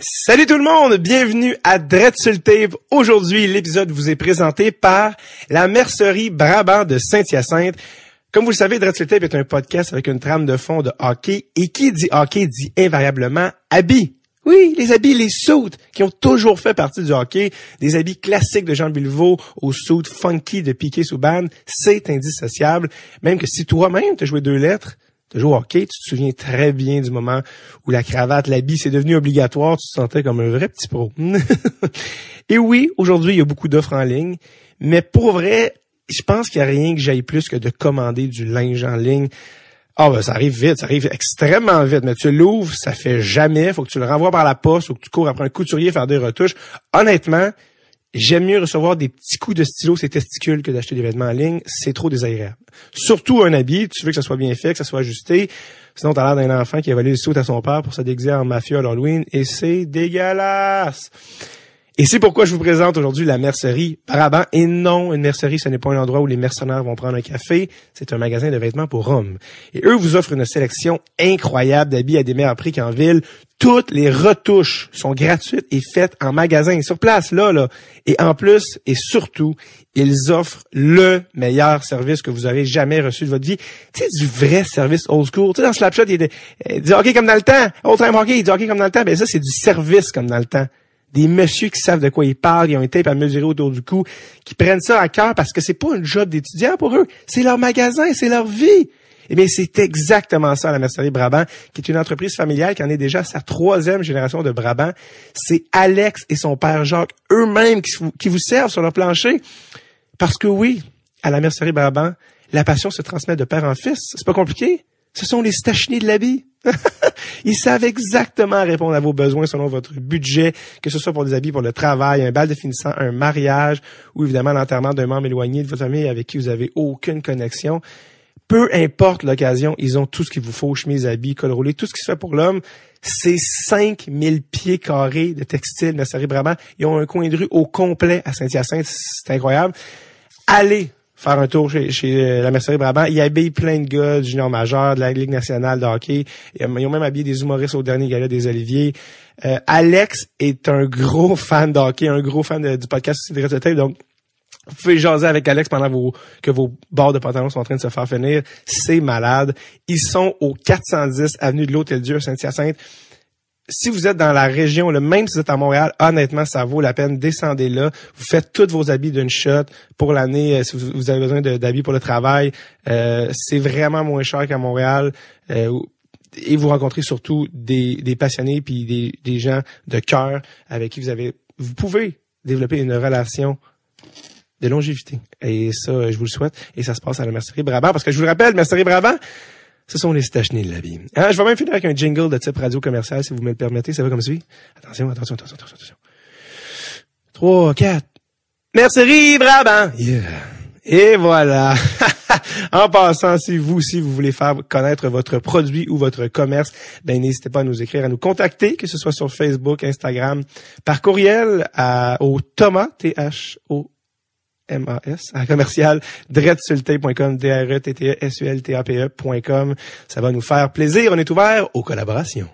Salut tout le monde, bienvenue à Dread Tape. Aujourd'hui, l'épisode vous est présenté par la mercerie Brabant de Saint-Hyacinthe. Comme vous le savez, Dread Tape est un podcast avec une trame de fond de hockey et qui dit hockey dit invariablement habits. Oui, les habits, les suits qui ont toujours fait partie du hockey, des habits classiques de Jean Bilvaux aux suits funky de Piquet Souban, c'est indissociable. Même que si toi-même t'as joué deux lettres, t'as joué au hockey, tu te souviens très bien du moment où la cravate, l'habit, c'est devenu obligatoire, tu te sentais comme un vrai petit pro. Et oui, aujourd'hui, il y a beaucoup d'offres en ligne, mais pour vrai, je pense qu'il n'y a rien que j'aille plus que de commander du linge en ligne. Ah ben ça arrive vite, ça arrive extrêmement vite, mais tu l'ouvres, ça fait jamais, faut que tu le renvoies par la poste ou que tu cours après un couturier faire des retouches. Honnêtement, J'aime mieux recevoir des petits coups de stylo ces testicules que d'acheter des vêtements en ligne. C'est trop désagréable. Surtout un habit, tu veux que ça soit bien fait, que ça soit ajusté. Sinon, t'as l'air d'un enfant qui a volé le saut à son père pour se déguiser en mafieux à l'Halloween et c'est dégueulasse. Et c'est pourquoi je vous présente aujourd'hui la mercerie Brabant. Et non, une mercerie, ce n'est pas un endroit où les mercenaires vont prendre un café. C'est un magasin de vêtements pour hommes. Et eux vous offrent une sélection incroyable d'habits à des meilleurs prix qu'en ville. Toutes les retouches sont gratuites et faites en magasin, sur place, là, là. Et en plus, et surtout, ils offrent le meilleur service que vous avez jamais reçu de votre vie. Tu sais, du vrai service old school. Tu sais, dans Slapshot, il, il dit hockey comme dans le temps. Old time hockey, il dit hockey comme dans le temps. Ben ça, c'est du service comme dans le temps des messieurs qui savent de quoi ils parlent, ils ont une tape à mesurer autour du cou, qui prennent ça à cœur parce que c'est pas un job d'étudiant pour eux, c'est leur magasin, c'est leur vie. Eh bien, c'est exactement ça, la mercerie Brabant, qui est une entreprise familiale qui en est déjà sa troisième génération de Brabant. C'est Alex et son père Jacques eux-mêmes qui, qui vous servent sur leur plancher. Parce que oui, à la mercerie Brabant, la passion se transmet de père en fils. C'est pas compliqué. Ce sont les stachinés de la vie. Ils savent exactement répondre à vos besoins selon votre budget, que ce soit pour des habits pour le travail, un bal de finissant, un mariage ou évidemment l'enterrement d'un membre éloigné de votre famille avec qui vous avez aucune connexion. Peu importe l'occasion, ils ont tout ce qu'il vous faut, chemise, habits, col roulé, tout ce qui se fait pour l'homme. C'est 5000 pieds carrés de textile, mercerie Brabant. Ils ont un coin de rue au complet à Saint-Hyacinthe. C'est incroyable. Allez faire un tour chez, chez la mercerie Brabant. Ils habillent plein de gars du junior majeur, de la Ligue nationale de hockey. Ils ont même habillé des humoristes au dernier gala des Oliviers. Euh, Alex est un gros fan de hockey, un gros fan du podcast de donc vous pouvez jaser avec Alex pendant vos, que vos bords de pantalon sont en train de se faire finir. C'est malade. Ils sont au 410 avenue de l'Hôtel-Dieu, Saint-Hyacinthe si vous êtes dans la région, le même si vous êtes à Montréal, honnêtement, ça vaut la peine. Descendez là. Vous faites tous vos habits d'une shot pour l'année. Euh, si vous avez besoin d'habits pour le travail, euh, c'est vraiment moins cher qu'à Montréal. Euh, et vous rencontrez surtout des, des passionnés puis des, des gens de cœur avec qui vous avez, vous pouvez développer une relation de longévité. Et ça, je vous le souhaite. Et ça se passe à la Mercerie Brabant. Parce que je vous le rappelle, Mercerie Brabant, ce sont les stachenés de la vie. Hein, je vais même finir avec un jingle de type radio commercial, si vous me le permettez. Ça va comme suit. Attention, attention, attention, attention, attention. Trois, quatre. Mercerie Brabant. Yeah. Et voilà. en passant, si vous aussi vous voulez faire connaître votre produit ou votre commerce, ben n'hésitez pas à nous écrire, à nous contacter, que ce soit sur Facebook, Instagram, par courriel à, au Thomas T H O M-A-S, à commercial, dretsultape.com, d r e t t s u l t a p ecom Ça va nous faire plaisir. On est ouvert aux collaborations.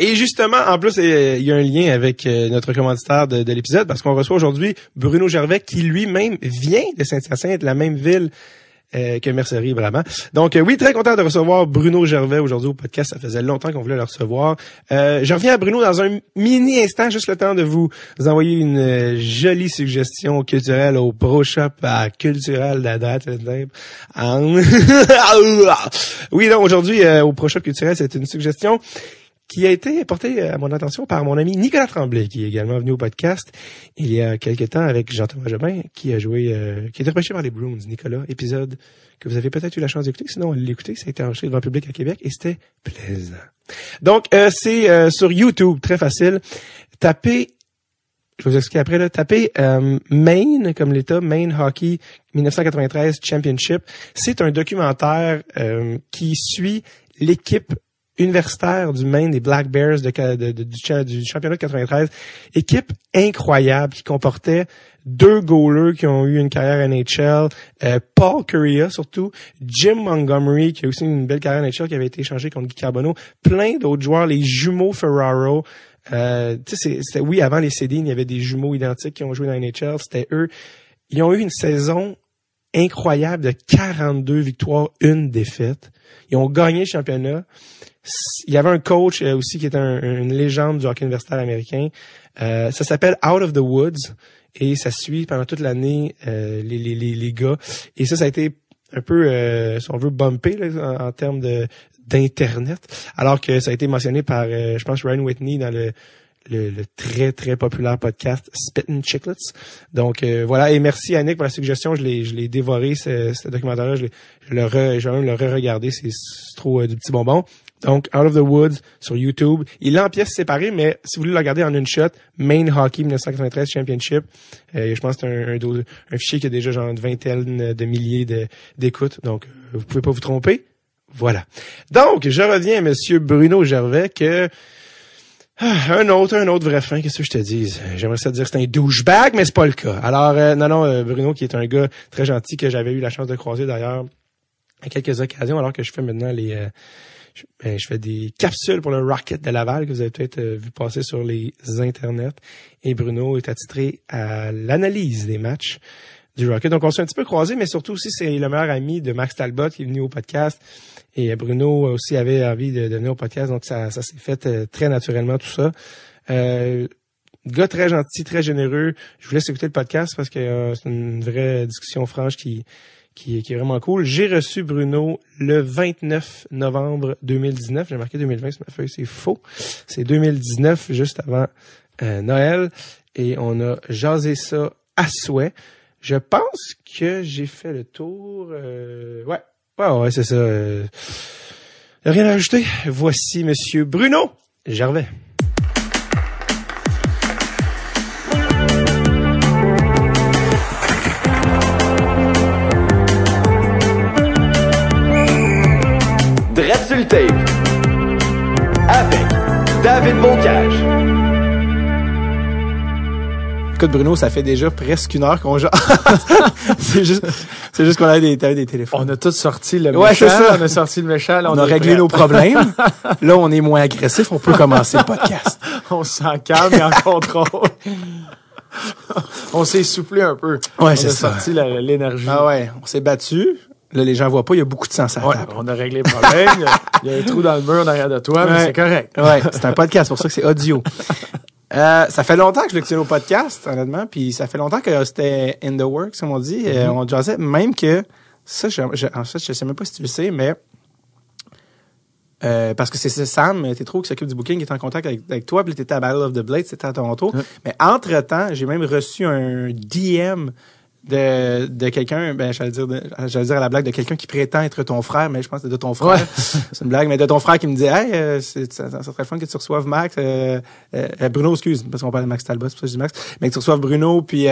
Et justement, en plus, il y a un lien avec euh, notre commanditaire de, de l'épisode parce qu'on reçoit aujourd'hui Bruno Gervais qui lui-même vient de Saint-Hyacinthe, la même ville euh, que Mercerie vraiment. Donc euh, oui, très content de recevoir Bruno Gervais aujourd'hui au podcast. Ça faisait longtemps qu'on voulait le recevoir. Euh, je reviens à Bruno dans un mini instant, juste le temps de vous, envoyer une jolie suggestion culturelle au Pro Shop à culturel date. oui, donc aujourd'hui au Pro Shop culturel, c'est une suggestion qui a été porté à mon attention par mon ami Nicolas Tremblay, qui est également venu au podcast il y a quelques temps avec Jean-Thomas Jobin, qui a joué, euh, qui est repêché par les Bruins. Nicolas, épisode que vous avez peut-être eu la chance d'écouter, sinon l'écouter, ça a été enregistré devant le public à Québec et c'était plaisant. Donc, euh, c'est euh, sur YouTube, très facile. Tapez je vous expliquer après, là, tapez Maine comme l'État, Maine Hockey 1993 Championship. C'est un documentaire qui suit l'équipe universitaire du Maine des Black Bears du, championnat de 93. Équipe incroyable qui comportait deux goalers qui ont eu une carrière NHL, euh, Paul Correa surtout, Jim Montgomery qui a aussi une belle carrière NHL qui avait été échangé contre Guy Carbonneau, plein d'autres joueurs, les jumeaux Ferraro, Euh, c'était oui avant les CD, il y avait des jumeaux identiques qui ont joué dans NHL. C'était eux. Ils ont eu une saison incroyable de 42 victoires, une défaite. Ils ont gagné le championnat. Il y avait un coach euh, aussi qui était une légende du hockey universitaire américain. Euh, ça s'appelle Out of the Woods et ça suit pendant toute l'année euh, les, les, les, les, gars. Et ça, ça a été un peu, euh, si on veut, bumpé là, en, termes de d'internet, alors que ça a été mentionné par, je pense, Ryan Whitney dans le le, très très populaire podcast Spittin' Chicklets. Donc voilà et merci Annick pour la suggestion. Je l'ai je l'ai dévoré ce, ce documentaire-là. Je, je le re, je vais même le re-regarder. C'est trop du petit bonbon. Donc, Out of the Woods sur YouTube. Il est en pièces séparées, mais si vous voulez le regarder en une shot, Main Hockey 1993 Championship. Euh, je pense que c'est un, un, un, fichier qui a déjà genre une vingtaine de milliers d'écoutes. Donc, euh, vous pouvez pas vous tromper. Voilà. Donc, je reviens à Monsieur Bruno Gervais que ah, un autre, un autre vrai fin, qu'est-ce que je te dis? J'aimerais ça dire que c'est un douchebag, mais c'est pas le cas. Alors, euh, non, non, Bruno, qui est un gars très gentil que j'avais eu la chance de croiser d'ailleurs à quelques occasions, alors que je fais maintenant les ben, je fais des capsules pour le Rocket de Laval que vous avez peut-être euh, vu passer sur les internets. Et Bruno est attitré à l'analyse des matchs du Rocket. Donc on s'est un petit peu croisé, mais surtout aussi c'est le meilleur ami de Max Talbot qui est venu au podcast. Et Bruno aussi avait envie de, venir au podcast, donc ça, s'est fait euh, très naturellement tout ça. Euh, gars très gentil, très généreux. Je vous laisse écouter le podcast parce que euh, c'est une vraie discussion franche qui qui, est vraiment cool. J'ai reçu Bruno le 29 novembre 2019. J'ai marqué 2020 sur ma feuille, c'est faux. C'est 2019, juste avant euh, Noël. Et on a jasé ça à souhait. Je pense que j'ai fait le tour. Euh, ouais, ouais, ouais, c'est ça. Euh, rien à ajouter. Voici Monsieur Bruno Gervais. Avec David Bocage. Écoute Bruno, ça fait déjà presque une heure qu'on joue. c'est juste, c'est juste qu'on a des, des téléphones. On a tous sorti le ouais, méchant. Ça. On a sorti le méchant. on, a réglé nos problèmes. là, on est moins agressif. On peut commencer le podcast. on se sent calme et en contrôle. on s'est soufflé un peu. Ouais, c'est ça. On a sorti l'énergie. Ah ouais, on s'est battu. Là, les gens voient pas, il y a beaucoup de sang à ouais, On a réglé le problème. il y a un trou dans le mur derrière de toi, mais c'est correct. Ouais, c'est un podcast, c'est pour ça que c'est audio. Euh, ça fait longtemps que je l'écoute au podcast, honnêtement, puis ça fait longtemps que c'était in the works, comme on dit. Mm -hmm. on jazzait, même que ça, je, je, en fait, je sais même pas si tu le sais, mais euh, parce que c'est Sam trop qui s'occupe du booking, qui est en contact avec, avec toi, puis t'étais à Battle of the Blade, c'était à Toronto. Mais entre-temps, j'ai même reçu un DM de, de quelqu'un, ben j'allais dire, j'allais dire à la blague de quelqu'un qui prétend être ton frère, mais je pense que c'est de ton frère. c'est une blague, mais de ton frère qui me dit, hey, euh, c'est, ça, ça, serait fun que tu reçoives Max, euh, euh, Bruno, excuse, parce qu'on parle de Max Talbot, c'est pour ça que je dis Max, mais que tu reçoives Bruno, puis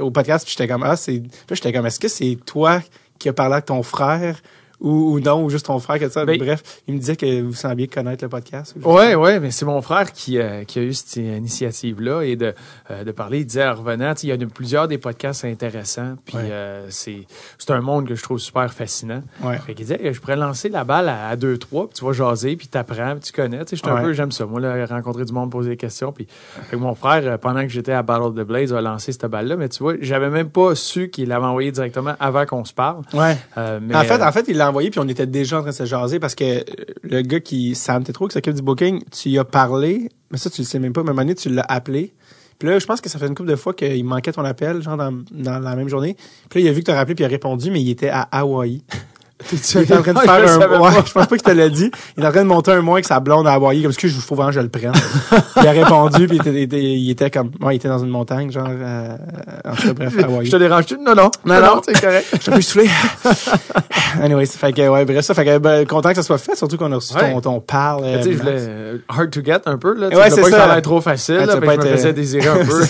au podcast, puis j'étais comme, ah, c'est, j'étais comme, est-ce que c'est toi qui as parlé avec ton frère? Ou, ou non, ou juste ton frère que ça. Ben, Bref, il me disait que vous sembliez connaître le podcast. Ouais, ouais, mais c'est mon frère qui, euh, qui a eu cette initiative-là et de, euh, de parler. Il disait en revenant, il y a de, plusieurs des podcasts intéressants, puis euh, c'est c'est un monde que je trouve super fascinant. Ouais. Fait qu'il disait, je pourrais lancer la balle à, deux trois, puis tu vas jaser, puis t'apprends, puis tu connais. Tu sais, un peu, j'aime ça. Moi, là, rencontrer du monde, poser des questions, puis mon frère, pendant que j'étais à Battle of the Blaze, a lancé cette balle-là, mais tu vois, j'avais même pas su qu'il l'avait envoyé directement avant qu'on se parle. Ouais. mais, en fait, en fait, il l'a puis on était déjà en train de se jaser parce que le gars qui, Sam trop qui s'occupe du booking, tu y as parlé, mais ça, tu le sais même pas, mais à tu l'as appelé. Puis là, je pense que ça fait une couple de fois qu'il manquait ton appel, genre dans, dans la même journée. Puis là, il a vu que tu as rappelé, puis il a répondu, mais il était à Hawaï. Tu es en train de faire un ouais, je pense pas qu'il te l'a dit. Il est en train de monter un mois avec sa blonde à Hawaii, comme ce que je faut vraiment je le prenne. il a répondu puis il était, il était, comme ouais, il était dans une montagne genre euh, en tout cas bref à Hawaii. Je te dérange tu Non non. Non non, c'est correct. Je suis peu soufflé. Anyways, fait que ouais, bref ça fait que ben, content que ça soit fait, surtout qu'on a reçu ton ton parle. Euh, tu sais, je voulais euh, hard to get un peu là, ouais, c'est ça. que ça trop facile, là, pas être, je me faisais désirer un peu.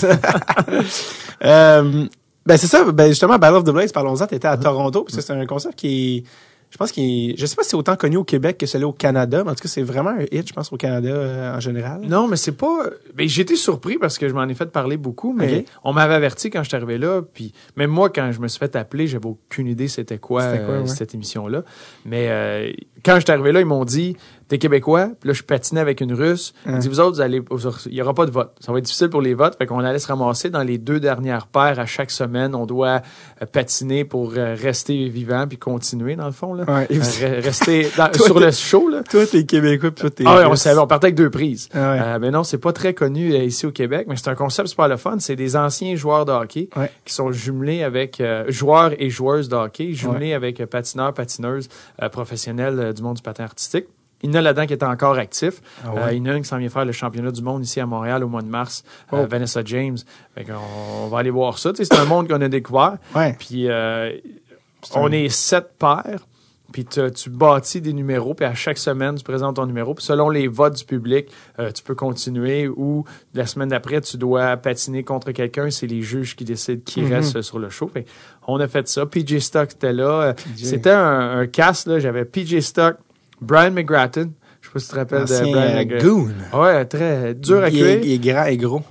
ben c'est ça, ben justement Battle of the Blaze, parlons-en, t'étais à Toronto, parce que c'est un concept qui je pense qu'il je sais pas si c'est autant connu au Québec que celui au Canada, mais en tout cas c'est vraiment un hit je pense au Canada euh, en général. Non, mais c'est pas ben, j'ai été surpris parce que je m'en ai fait parler beaucoup, mais on m'avait averti quand je suis arrivé là. Puis même moi, quand je me suis fait appeler, j'avais aucune idée c'était quoi, euh, ouais. cette émission-là. Mais euh, quand je suis arrivé là, ils m'ont dit T'es Québécois, puis là, je patinais avec une Russe. Hein. m'ont dit Vous autres, vous allez, il y aura pas de vote. Ça va être difficile pour les votes. Fait qu'on allait se ramasser dans les deux dernières paires à chaque semaine. On doit euh, patiner pour euh, rester vivant puis continuer, dans le fond. Là. Ouais. Euh, re- rester dans- Toi, sur le show. Là. Toi, t'es Québécois, puis toi, t'es Ah ouais, on savait, on partait avec deux prises. Ah ouais. Euh, mais non, c'est pas très connu ici au Québec, mais c'est un concept super le fun. C'est des anciens joueurs de hockey Ouais. qui sont jumelés avec euh, joueurs et joueuses de hockey, jumelés avec patineurs, patineuses euh, professionnels du monde du patin artistique. Il y en a là-dedans qui est encore actif. Ah ouais. Euh, il y en a un qui s'en vient faire le championnat du monde ici à Montréal au mois de mars, euh, Oh. Vanessa James. Fait on va aller voir ça. C'est un monde qu'on a découvert. Ouais. Puis euh, on un- est sept paires. Puis tu- bâtis des numéros, puis à chaque semaine, tu présentes ton numéro. Puis selon les votes du public, euh, tu peux continuer ou la semaine d'après, tu dois patiner contre quelqu'un. C'est les juges qui décident qui Mhm. reste sur le show. Fait on a fait ça. PJ Stock était là. Euh. C'était un, un cast. là. J'avais PJ Stock, Brian McGrattan. Je sais pas si tu te rappelles de Brian euh, goon. Ouais, très dur à cuire. il est grand et gros.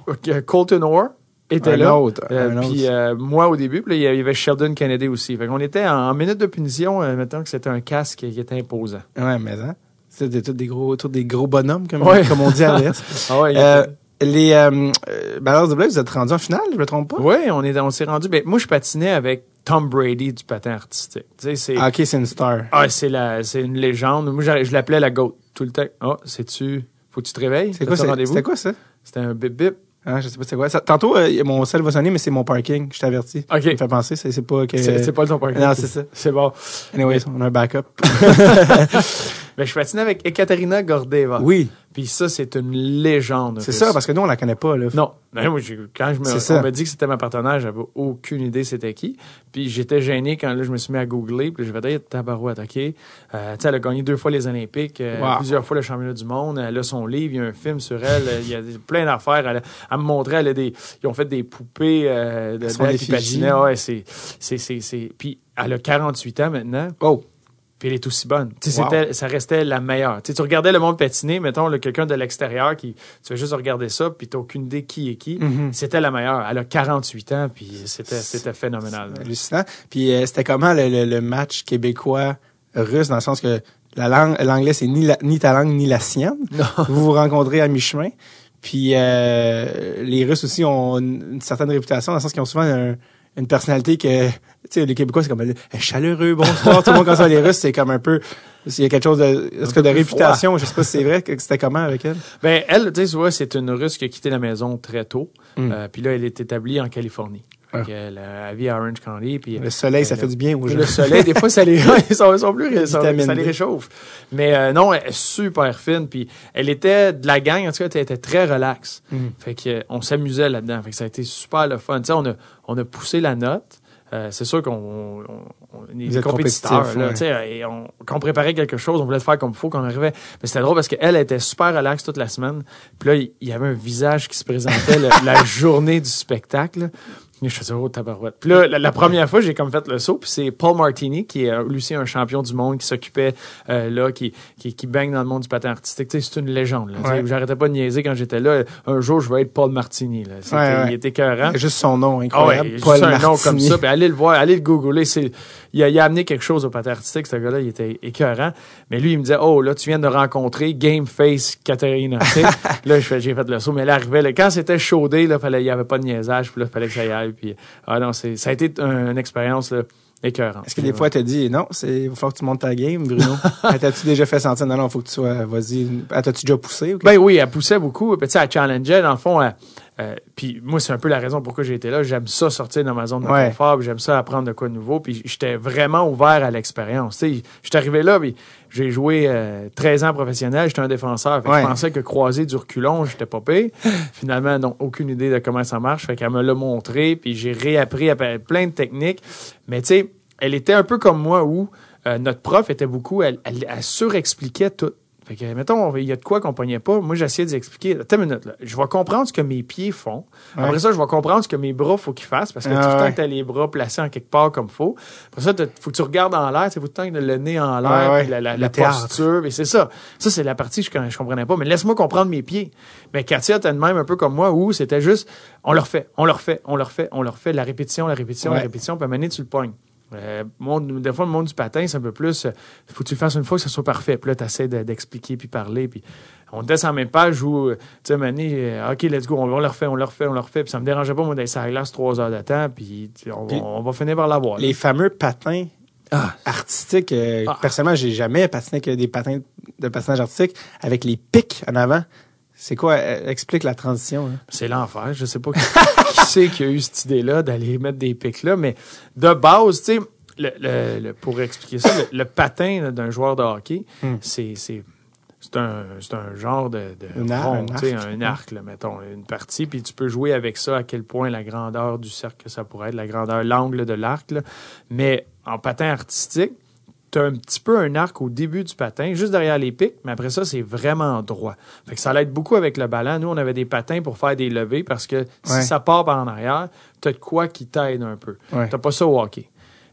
Colton Orr était Un là. autre, Euh, un autre. puis euh, moi au début, puis il y avait Sheldon Kennedy aussi. Fait qu'on était en, en minute de punition, euh, mettons que c'était un casque qui, était imposant. Ouais, mais hein. C'était tous des gros, tous des gros bonhommes, comme, Ouais. comme on dit à l'Est. Ah ouais, Euh, les euh, Ballers de Blague, vous êtes rendus en finale, je me trompe pas? Ouais, on est on s'est rendu. Ben, moi je patinais avec Tom Brady du patin artistique. Tu sais, Ah, ok, c'est une star. ah, c'est la c'est une légende. Moi je l'appelais la goat tout le temps. Ah, c'est-tu faut que tu te réveilles? C'est quoi, c'était quoi ça? C'était un bip bip. Ah, je sais pas c'est quoi. Ça- tantôt, euh, mon sel va sonner, mais c'est mon parking, je t'avertis. OK. Ça me fait penser, c'est pas que... C'est c'est pas ton parking. Non, c'est ça. C'est bon. Anyways, on a un backup. Ben, je patinais avec Ekaterina Gordeva. Oui, Puis ça, c'est une légende. c'est ça, parce que nous, on la connaît pas, là. Non. Ben, moi, quand je me, on m'a dit que c'était ma partenaire, j'avais aucune idée c'était qui. Puis j'étais gêné quand là, je me suis mis à googler. Puis j'ai fait, hey, tabarouette, OK. Euh, tu sais, elle a gagné deux fois les Olympiques, euh, Wow. plusieurs fois le championnat du monde. Elle a son livre, il y a un film sur elle. euh, Il y a plein d'affaires. Elle, elle me montrait, elle a des, ils ont fait des poupées euh, de des qui effigies. patinaient. Ouais, c'est, c'est, c'est, c'est. Puis elle a 48 ans maintenant. Oh, Puis elle est aussi bonne. Tu sais, Wow. c'était- ça restait la meilleure. Tu tu regardais le monde patiner, mettons, quelqu'un de l'extérieur qui, tu vas juste regarder ça, puis t'as aucune idée qui est qui. Mhm. C'était la meilleure. Elle a 48 ans, puis c'était, c'était phénoménal. hallucinant. Puis euh, c'était comment le, le- le match québécois-russe, dans le sens que la langue, l'anglais, c'est ni, la- ni ta langue ni la sienne. Vous vous rencontrez à mi-chemin. Puis euh, les Russes aussi ont une, une certaine réputation, dans le sens qu'ils ont souvent un- une personnalité que, tu sais, les Québécois, c'est comme euh, chaleureux, bonsoir, tout le monde quand ça, les Russes, c'est comme un peu, il y a quelque chose de, est-ce que de réputation, je sais pas si c'est vrai, que c'était comment avec elle? Ben, elle, tu sais, tu vois, c'est une Russe qui a quitté la maison très tôt. Mm. Euh, puis là, elle est établie en Californie. Ah. Elle vit à Orange County. Puis Le soleil, ça Euh, fait du bien aux gens. Le soleil, des fois, ça les, ils sont, ils sont plus, ça, les réchauffe. Mais euh, non, elle est super fine. Puis elle était de la gang, en tout cas, elle était très relax. Mm. Fait que euh, on s'amusait là-dedans. Fait que ça a été super le fun. Tu sais, on a, on a poussé la note. Euh, c'est sûr qu'on on, on est des compétiteurs. Là, ouais. tu sais, et on, quand on préparait quelque chose, on voulait le faire comme il faut, qu'on arrivait. Mais c'était drôle parce qu'elle était super relax toute la semaine. Puis là, il y avait un visage qui se présentait la journée du spectacle. Je faisais, oh, tabarouette. Puis là, la, la première fois, j'ai comme fait le saut, puis c'est Paul Martini, qui est lui aussi un champion du monde, qui s'occupait euh, là, qui, qui, qui baigne dans le monde du patin artistique. Tu sais, c'est une légende. Là, Ouais. J'arrêtais pas de niaiser quand j'étais là. Un jour, je vais être Paul Martini. Là. C'était- Ouais, ouais. Il était écœurant. Juste son nom, Ah incroyable. ouais, Paul juste un nom Martini. comme ça. Puis allez le voir, allez le googler. C'est, il, a, il a amené quelque chose au patin artistique, ce gars-là. Il était écœurant. Mais lui, il me disait, oh, là, tu viens de rencontrer Game Face Katerina. Là, j'ai fait le saut. Mais elle arrivait, là, quand c'était chaudé, là, fallait, il n'y avait pas de niaisage. Puis là, il fallait que ça y aille. Puis, ah non, c'est, ça a été un- une expérience, là, écœurante. Est-ce que des fois, elle t'a dit, non, c'est, il va falloir que tu montes ta game, Bruno? Elle T'as-tu déjà fait sentir, non, non, faut que tu sois, vas-y, elle t'as-tu déjà poussé? Ben oui, elle poussait beaucoup. Puis, tu sais, elle challengeait, dans le fond. elle- euh, puis moi, c'est un peu la raison pourquoi j'ai été là. J'aime ça sortir de ma zone de Ouais. confort, puis j'aime ça apprendre de quoi de nouveau. Puis j'étais vraiment ouvert à l'expérience. Sais, j'étais arrivé là, puis j'ai joué euh, 13 ans professionnel, j'étais un défenseur. Fait que Ouais. Je pensais que croiser du reculon, j'étais pas payé. Finalement, non, aucune idée de comment ça marche. Fait qu'elle me l'a montré, puis j'ai réappris à- plein de techniques. Mais tu sais, elle était un peu comme moi où euh, notre prof était beaucoup, elle, elle, elle surexpliquait tout. Fait que, mettons, il y a de quoi qu'on pognait pas. Moi, j'essayais d'expliquer. Attends une minute, là. Je vais comprendre ce que mes pieds font. Après ça, je vais comprendre ce que mes bras, faut qu'ils fassent. Parce que Ah, tout le temps ouais. que t'as les bras placés en quelque part comme faut. Après ça, faut que tu regardes en l'air. C'est tout le temps que le nez en l'air. Ouais. la, posture. Et c'est ça. Ça, c'est la partie que je, je comprenais pas. Mais laisse-moi comprendre mes pieds. Mais Katia, t'as de même un peu comme moi où c'était juste, on le refait, on le refait, on le refait, on le refait. La répétition, la répétition, la répétition. Puis à un moment donné, tu le pognes. Euh, monde- des fois, le monde du patin, c'est un peu plus. euh, faut que tu le fasses une fois que ça soit parfait. Puis là, tu essaies d'expliquer puis parler. Puis on était sur la même page où, euh, tu sais, Mané, euh, OK, let's go, on, on le refait, on le refait, on le refait. Puis ça me dérangeait pas, moi, d'être sur la glace trois heures de temps. Puis on, va- Puis on va finir par l'avoir. Les fameux patins Ah. artistiques. Ah. Personnellement, j'ai jamais patiné que des patins de patinage artistique avec les pics en avant. C'est quoi? euh, explique la transition. hein. C'est l'enfer. Je sais pas qui, qui c'est qui a eu cette idée-là d'aller mettre des pics là, mais de base, tu sais, le, le- le- pour expliquer ça, le, patin d'un joueur de hockey, Hmm. c'est c'est c'est un, c'est un genre de, de Un ar- rond, un tu sais, arc. un arc, là, mettons, une partie, puis tu peux jouer avec ça à quel point la grandeur du cercle que ça pourrait être, la grandeur, l'angle de l'arc. là. Mais en patin artistique, tu as un petit peu un arc au début du patin, juste derrière les pics, mais après ça, c'est vraiment droit. Fait que ça l'aide beaucoup avec le ballon. Nous, on avait des patins pour faire des levées parce que si Ouais. ça part par en arrière, tu as de quoi qui t'aide un peu. Ouais. Tu pas ça au hockey.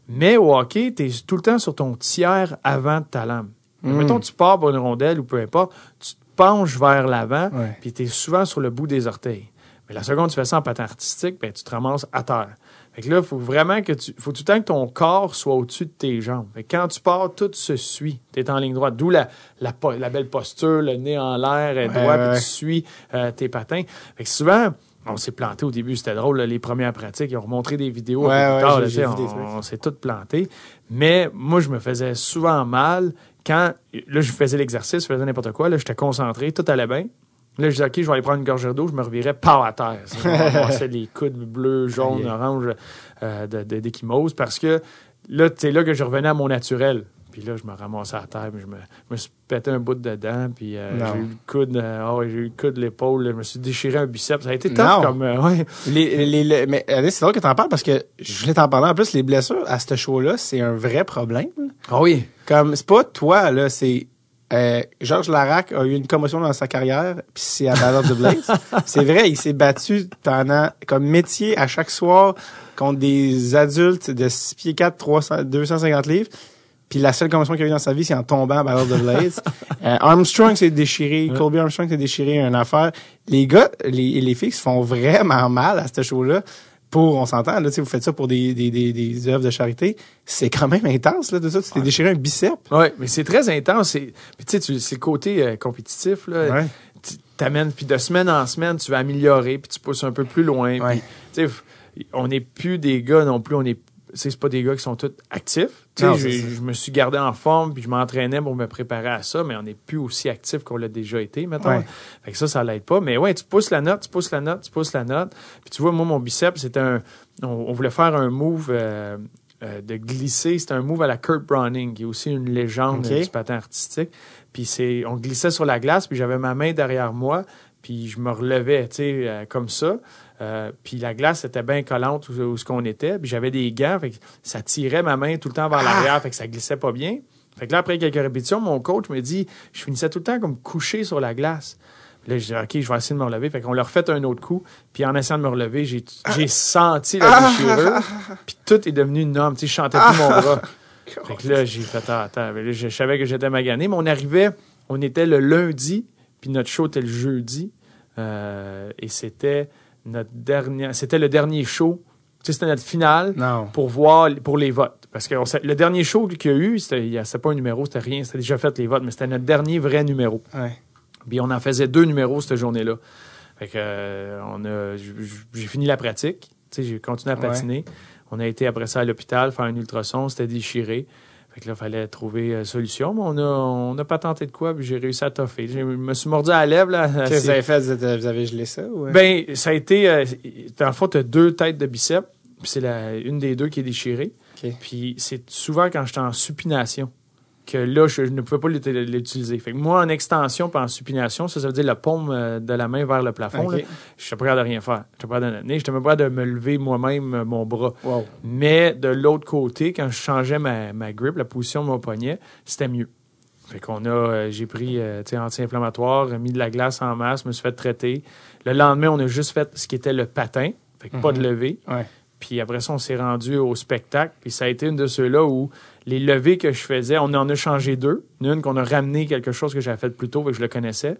Mais au hockey, tu es tout le temps sur ton tiers avant de ta lame. Mm. Mettons, tu pars pour une rondelle ou peu importe, tu te penches vers l'avant, Ouais. puis tu es souvent sur le bout des orteils. Mais la seconde, tu fais ça en patin artistique, ben, tu te ramasses à terre. Fait que là, il faut vraiment que tu. faut tout le temps que ton corps soit au-dessus de tes jambes. Fait que quand tu pars, tout se suit. Tu es en ligne droite. D'où la, la, belle posture, le nez en l'air, est Ouais, droit, puis tu suis euh, tes patins. Fait que souvent, on s'est planté au début, c'était drôle, là, les premières pratiques. Ils ont montré des vidéos Ouais, plus tard, là, vu on, on s'est tous plantés. Mais moi, je me faisais souvent mal quand. Là, je faisais l'exercice, je faisais n'importe quoi. Là, j'étais concentré, tout allait bien. Là, je disais, OK, je vais aller prendre une gorgée d'eau, je me revirais par à terre. Je ramassais les coudes bleus, jaunes, Aïe. oranges euh, de- de- d'échymose parce que là, c'est là que je revenais à mon naturel. Puis là, je me ramassais à terre, puis je me, je me suis pété un bout dedans, puis euh, j'ai eu le coude, euh, ouais, j'ai eu le coude, l'épaule, je me suis déchiré un biceps. Ça a été tough comme. euh, ouais. Les, les, les- mais c'est drôle que t'en parles parce que je voulais t'en parler. En plus, les blessures à ce show-là, c'est un vrai problème. Ah oui. Comme, c'est pas toi, là, c'est... Euh, Georges Larac a eu une commotion dans sa carrière, puis c'est à Battle of the Blades. c'est vrai, il s'est battu pendant, comme métier à chaque soir contre des adultes de 6 pieds 4, 300, 250 livres. Puis la seule commotion qu'il a eu dans sa vie, c'est en tombant à Battle of the Blades. Euh, Armstrong s'est déchiré, Colby Armstrong s'est déchiré une affaire. Les gars, les, les filles se font vraiment mal à ce show-là. Pour, on s'entend, là, vous faites ça pour des, des, des, des œuvres de charité. C'est quand même intense, là, tout ça. Tu t'es déchiré un bicep. Oui, mais c'est très intense. C'est, puis tu sais, c'est le côté euh, compétitif. Là. Ouais. T'amènes, puis de semaine en semaine, tu vas améliorer, puis tu pousses un peu plus loin. Ouais. On n'est plus des gars non plus, on est c'est pas des gars qui sont tous actifs. Non, je, me suis gardé en forme, puis je m'entraînais pour me préparer à ça, mais on n'est plus aussi actif qu'on l'a déjà été, mettons. Ouais. Fait que ça, ça l'aide pas. Mais ouais, tu pousses la note, tu pousses la note, tu pousses la note. Puis tu vois, moi, mon biceps, c'était un. On, on voulait faire un move euh, euh, de glisser. C'était un move à la Kurt Browning, qui est aussi une légende du patin artistique. Puis c'est, on glissait sur la glace, puis j'avais ma main derrière moi, puis je me relevais, tu sais, euh, comme ça. Euh, puis la glace était bien collante où, où ce qu'on était. Puis j'avais des gants, fait que ça tirait ma main tout le temps vers l'arrière, fait que ça glissait pas bien. Fait que là, après quelques répétitions, mon coach me dit, je finissais tout le temps comme couché sur la glace. Puis là, je dis, OK, je vais essayer de me relever. Fait qu'on leur fait un autre coup. Puis en essayant de me relever, j'ai, j'ai senti la déchirure. Puis tout est devenu une norme. Tu sais, je chantais plus mon bras. Fait que là, j'ai fait, ah, attends, là, je, je savais que j'étais magané, mais on arrivait, on était le lundi, puis notre show était le jeudi, euh, et c'était notre dernier, c'était le dernier show, tu sais, c'était notre finale Non. pour voir, pour les votes. Parce que on le dernier show qu'il y a eu, c'était, pas un numéro, c'était rien, c'était déjà fait les votes, mais c'était notre dernier vrai numéro. Ouais. Puis on en faisait deux numéros cette journée-là. Fait que euh, on a, j'ai fini la pratique. Tu sais, j'ai continué à Ouais. patiner. On a été après ça à l'hôpital faire un ultrason, c'était déchiré. Fait que là, il fallait trouver euh, solution. Mais on a, on a pas tenté de quoi, puis j'ai réussi à toffer. Je me suis mordu à la lèvre. Là, Qu'est-ce que vous avez fait? Vous, êtes- vous avez gelé ça? Ou... ben, ça a été. euh, dans le fond, tu as deux têtes de biceps, puis c'est la, une des deux qui est déchirée. OK. Puis c'est souvent quand j'étais en supination que là, je, ne pouvais pas l'ut- l'utiliser. Fait que moi, en extension puis en supination, ça, ça veut dire la paume euh, de la main vers le plafond. Là, je suis pas capable de rien faire. Je suis pas capable de je suis pas capable de me lever moi-même euh, mon bras. Wow. Mais de l'autre côté, quand je changeais ma, ma grip, la position de mon poignet, c'était mieux. Fait qu'on a, euh, j'ai pris euh, anti-inflammatoire, mis de la glace en masse, me suis fait traiter. Le lendemain, on a juste fait ce qui était le patin, fait que pas de levée. Ouais. Puis après ça, on s'est rendu au spectacle. Puis ça a été une de ceux-là où les levées que je faisais, on en a changé deux. Une qu'on a ramené quelque chose que j'avais fait plus tôt, et que je le connaissais.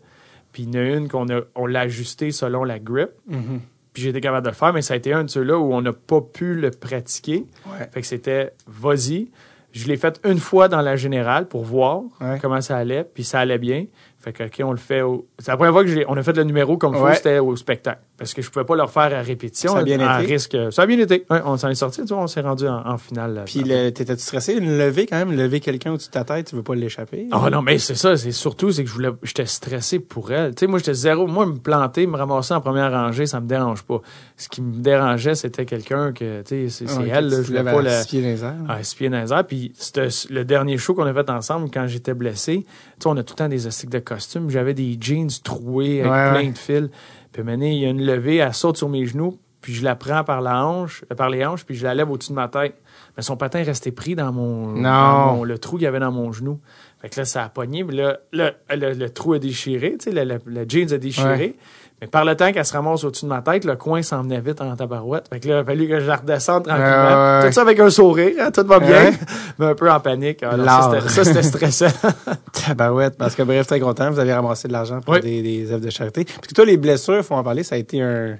Puis il y en a une qu'on a, on l'a ajusté selon la grip. Mhm. Puis été capable de le faire, mais ça a été un de ceux-là où on n'a pas pu le pratiquer. Ouais. Fait que c'était vas-y. Je l'ai fait une fois dans la générale pour voir Ouais. comment ça allait, puis ça allait bien. Fait que, OK, on le fait au... C'est la première fois que j'ai... on a fait le numéro comme faut, Ouais. c'était au spectacle. Parce que je pouvais pas le refaire à répétition. Ça a bien à été? risque. Ça a bien été. Ouais, on s'en est sorti, tu vois, on s'est rendu en, en finale. Puis t'étais-tu stressé? Une levée quand même, lever quelqu'un au-dessus de ta tête, tu veux pas l'échapper? Ah non, mais c'est ça, c'est surtout, c'est que je voulais, j'étais stressé pour elle. Tu sais, moi, j'étais zéro. Moi, me planter, me ramasser en première rangée, ça me dérange pas. Ce qui me dérangeait, c'était quelqu'un que, tu sais, c'est Ouais, elle, là, je voulais pas la... pieds dans les airs. à six pieds dans les airs. Puis c'était le dernier show qu'on a fait ensemble quand j'étais blessé. Tu sais, on a tout le temps des astiques de costume. J'avais des jeans troués avec Ouais, plein de fils. Puis maintenant, il y a une levée, elle saute sur mes genoux, puis je la prends par la hanche, euh, par les hanches, puis je la lève au-dessus de ma tête. Mais son patin restait pris dans mon, Non. dans mon- le trou qu'il y avait dans mon genou. Fait que là, ça a pogné. Mais là, là, le, le trou a déchiré, tu sais, le, le- le jeans a déchiré. Ouais. Mais par le temps qu'elle se ramasse au-dessus de ma tête, le coin s'en venait vite en tabarouette. Fait que là, il a fallu que je la redescende tranquillement. Ouais, ouais. Tout ça avec un sourire, hein, tout va bien, mais un peu en panique. Alors, L'art. ça, c'était- stressant. Tabarouette. Parce que bref, très content. Vous avez ramassé de l'argent pour Oui. des, des œuvres de charité. Parce que toi, les blessures, faut en parler, ça a été un-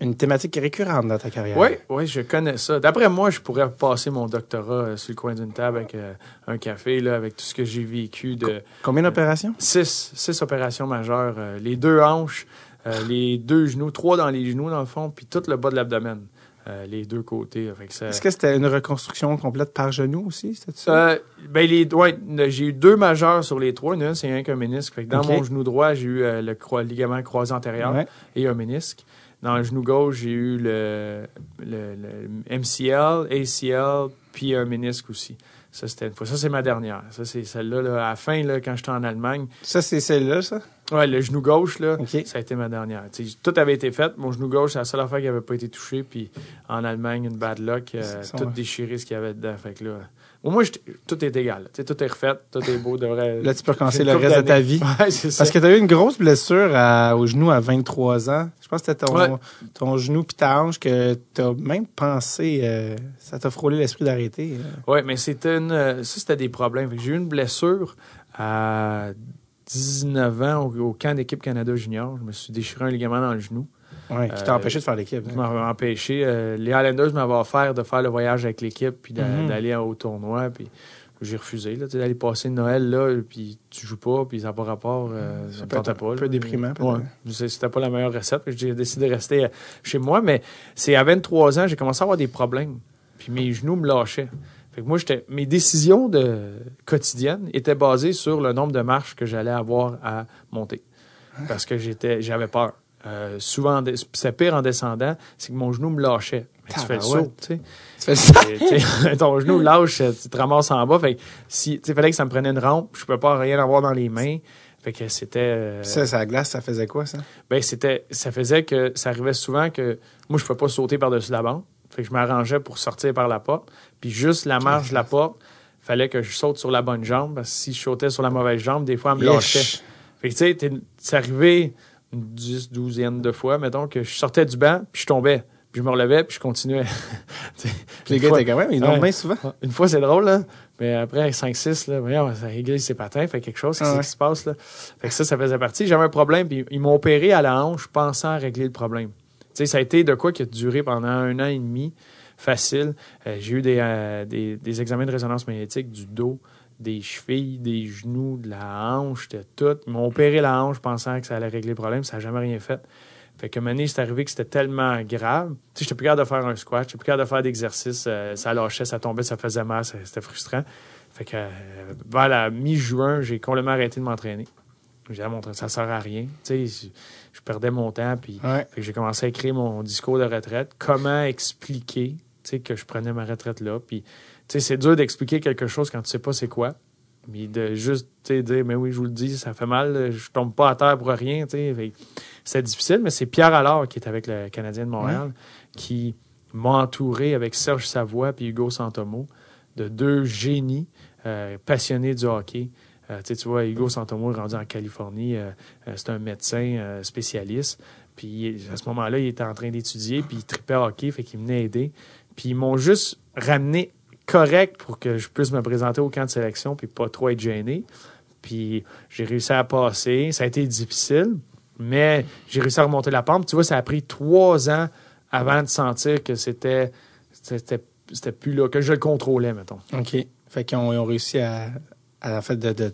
une thématique récurrente dans ta carrière. oui, oui, je connais ça. D'après moi, je pourrais passer mon doctorat euh, sur le coin d'une table avec euh, un café, là, avec tout ce que j'ai vécu de Combien d'opérations? six, six opérations majeures. euh, les deux hanches, euh, les deux genoux, trois dans les genoux, dans le fond, puis tout le bas de l'abdomen. euh, les deux côtés. ça- Est-ce que c'était une reconstruction complète par genou aussi? C'était ça? Euh, ben les, ouais, j'ai eu deux majeurs sur les trois. Une, c'est rien qu'un ménisque. Fait que dans mon genou droit, j'ai eu euh, le ligament croisé antérieur Ouais. et un ménisque. Dans le genou gauche, j'ai eu le, le, le MCL, ACL, puis un ménisque aussi. Ça, c'était une fois. Ça, c'est ma dernière. Ça, c'est celle-là, là, à la fin, là, quand j'étais en Allemagne. Ça, c'est celle-là, ça? Ouais, le genou gauche, là, ça a été ma dernière. Tout avait été fait. Mon genou gauche, c'est la seule affaire qui n'avait pas été touchée. Puis en Allemagne, une bad luck, euh, tout déchiré ce qu'il y avait dedans. Fait que là, au moins, j'étais- tout est égal. tout est refait, tout est beau. Devrait... Là, tu peux recommencer le reste de ta vie. Ouais, c'est ça. Parce que tu as eu une grosse blessure à- au genou à 23 ans. Je pense que c'était ton, Ouais. ton genou puis ta hanche que tu as même pensé, euh, ça t'a frôlé l'esprit d'arrêter. Oui, mais c'était une, euh, ça, c'était des problèmes. J'ai eu une blessure à 19 ans au, au camp d'équipe Canada Junior. Je me suis déchiré un ligament dans le genou. Ouais, qui t'a Euh, empêché de faire l'équipe. qui hein. m'a empêché. euh, les Highlanders m'avaient offert de faire le voyage avec l'équipe puis Mhm. d'aller au tournoi. Puis j'ai refusé d'aller passer Noël là, puis tu joues pas, puis ça n'a pas rapport. euh, ça me peut être pas. un là. peu déprimant. Ouais. C'était pas la meilleure recette. J'ai décidé de rester euh, chez moi, mais c'est à 23 ans, j'ai commencé à avoir des problèmes. Puis mes genoux me lâchaient. Fait que moi, j'étais, mes décisions de, quotidiennes étaient basées sur le nombre de marches que j'allais avoir à monter. Parce que j'étais, j'avais peur. Euh, souvent, c'est pire en descendant, c'est que mon genou me lâchait. Mais tu fais le saut, tu sais. Tu fais ça? Ton genou lâche, tu te ramasses en bas. Fait que si, tu fallait que ça me prenait une rampe, je peux pas rien avoir dans les mains. Fait que c'était. euh, Ça, ça glace, ça faisait quoi, ça? ben, c'était, ça faisait que ça arrivait souvent que moi, je ne pouvais pas sauter par-dessus la bande. Fait que je m'arrangeais pour sortir par la porte. Puis juste la marge de la porte, fallait que je saute sur la bonne jambe. Parce que si je sautais sur la mauvaise jambe, des fois, elle me lâchait. Fait que tu sais, c'est arrivé une dix, douzaine de fois, mettons, que je sortais du banc, puis je tombais. Puis je me relevais, puis je continuais. Les gars étaient quand même, ils Ouais. bien souvent. une fois, c'est drôle, là. Mais après, 5-6, là, voyons, ça aiguise ses patins, fait quelque chose, qu'est-ce Ah ouais. qui se passe, là? Fait que ça, ça faisait partie. J'avais un problème, puis ils m'ont opéré à la hanche pensant à régler le problème. Tu sais, ça a été de quoi qui a duré pendant un an et demi, facile. Euh, j'ai eu des, euh, des, des examens de résonance magnétique du dos, des chevilles, des genoux, de la hanche, de tout. Ils m'ont opéré la hanche pensant que ça allait régler le problème. Ça n'a jamais rien fait. Fait que Mané, c'est arrivé que c'était tellement grave. Tu sais, j'étais plus capable de faire un squat, j'étais plus capable de faire d'exercice. euh, ça lâchait, ça tombait, ça faisait mal, c'était frustrant. Fait que euh, vers la mi-juin, j'ai complètement arrêté de m'entraîner. J'ai dit, Ah, mon, ça sert à rien. Tu sais, je, perdais mon temps, puis Ouais. j'ai commencé à écrire mon discours de retraite. Comment expliquer tu sais, que je prenais ma retraite là. Puis, sais, c'est dur d'expliquer quelque chose quand tu sais pas c'est quoi. Mais de juste dire, mais oui, je vous le dis, ça fait mal, je tombe pas à terre pour rien. C'est difficile, mais c'est Pierre Allard qui est avec le Canadien de Montréal qui m'a entouré avec Serge Savoie et Hugo Santomo de deux génies euh, passionnés du hockey. Euh, tu vois, Hugo Santomo est rendu en Californie. euh, c'est un médecin spécialiste. Puis à ce moment-là, il était en train d'étudier, puis il tripait hockey, fait qu'il venait aider. Puis ils m'ont juste ramené correct pour que je puisse me présenter au camp de sélection, puis pas trop être gêné. Puis j'ai réussi à passer. Ça a été difficile, mais j'ai réussi à remonter la pente. Tu vois, ça a pris trois ans avant de sentir que c'était c'était c'était plus là, que je le contrôlais, mettons. OK. Fait qu'ils ont, réussi à, à en fait, de, de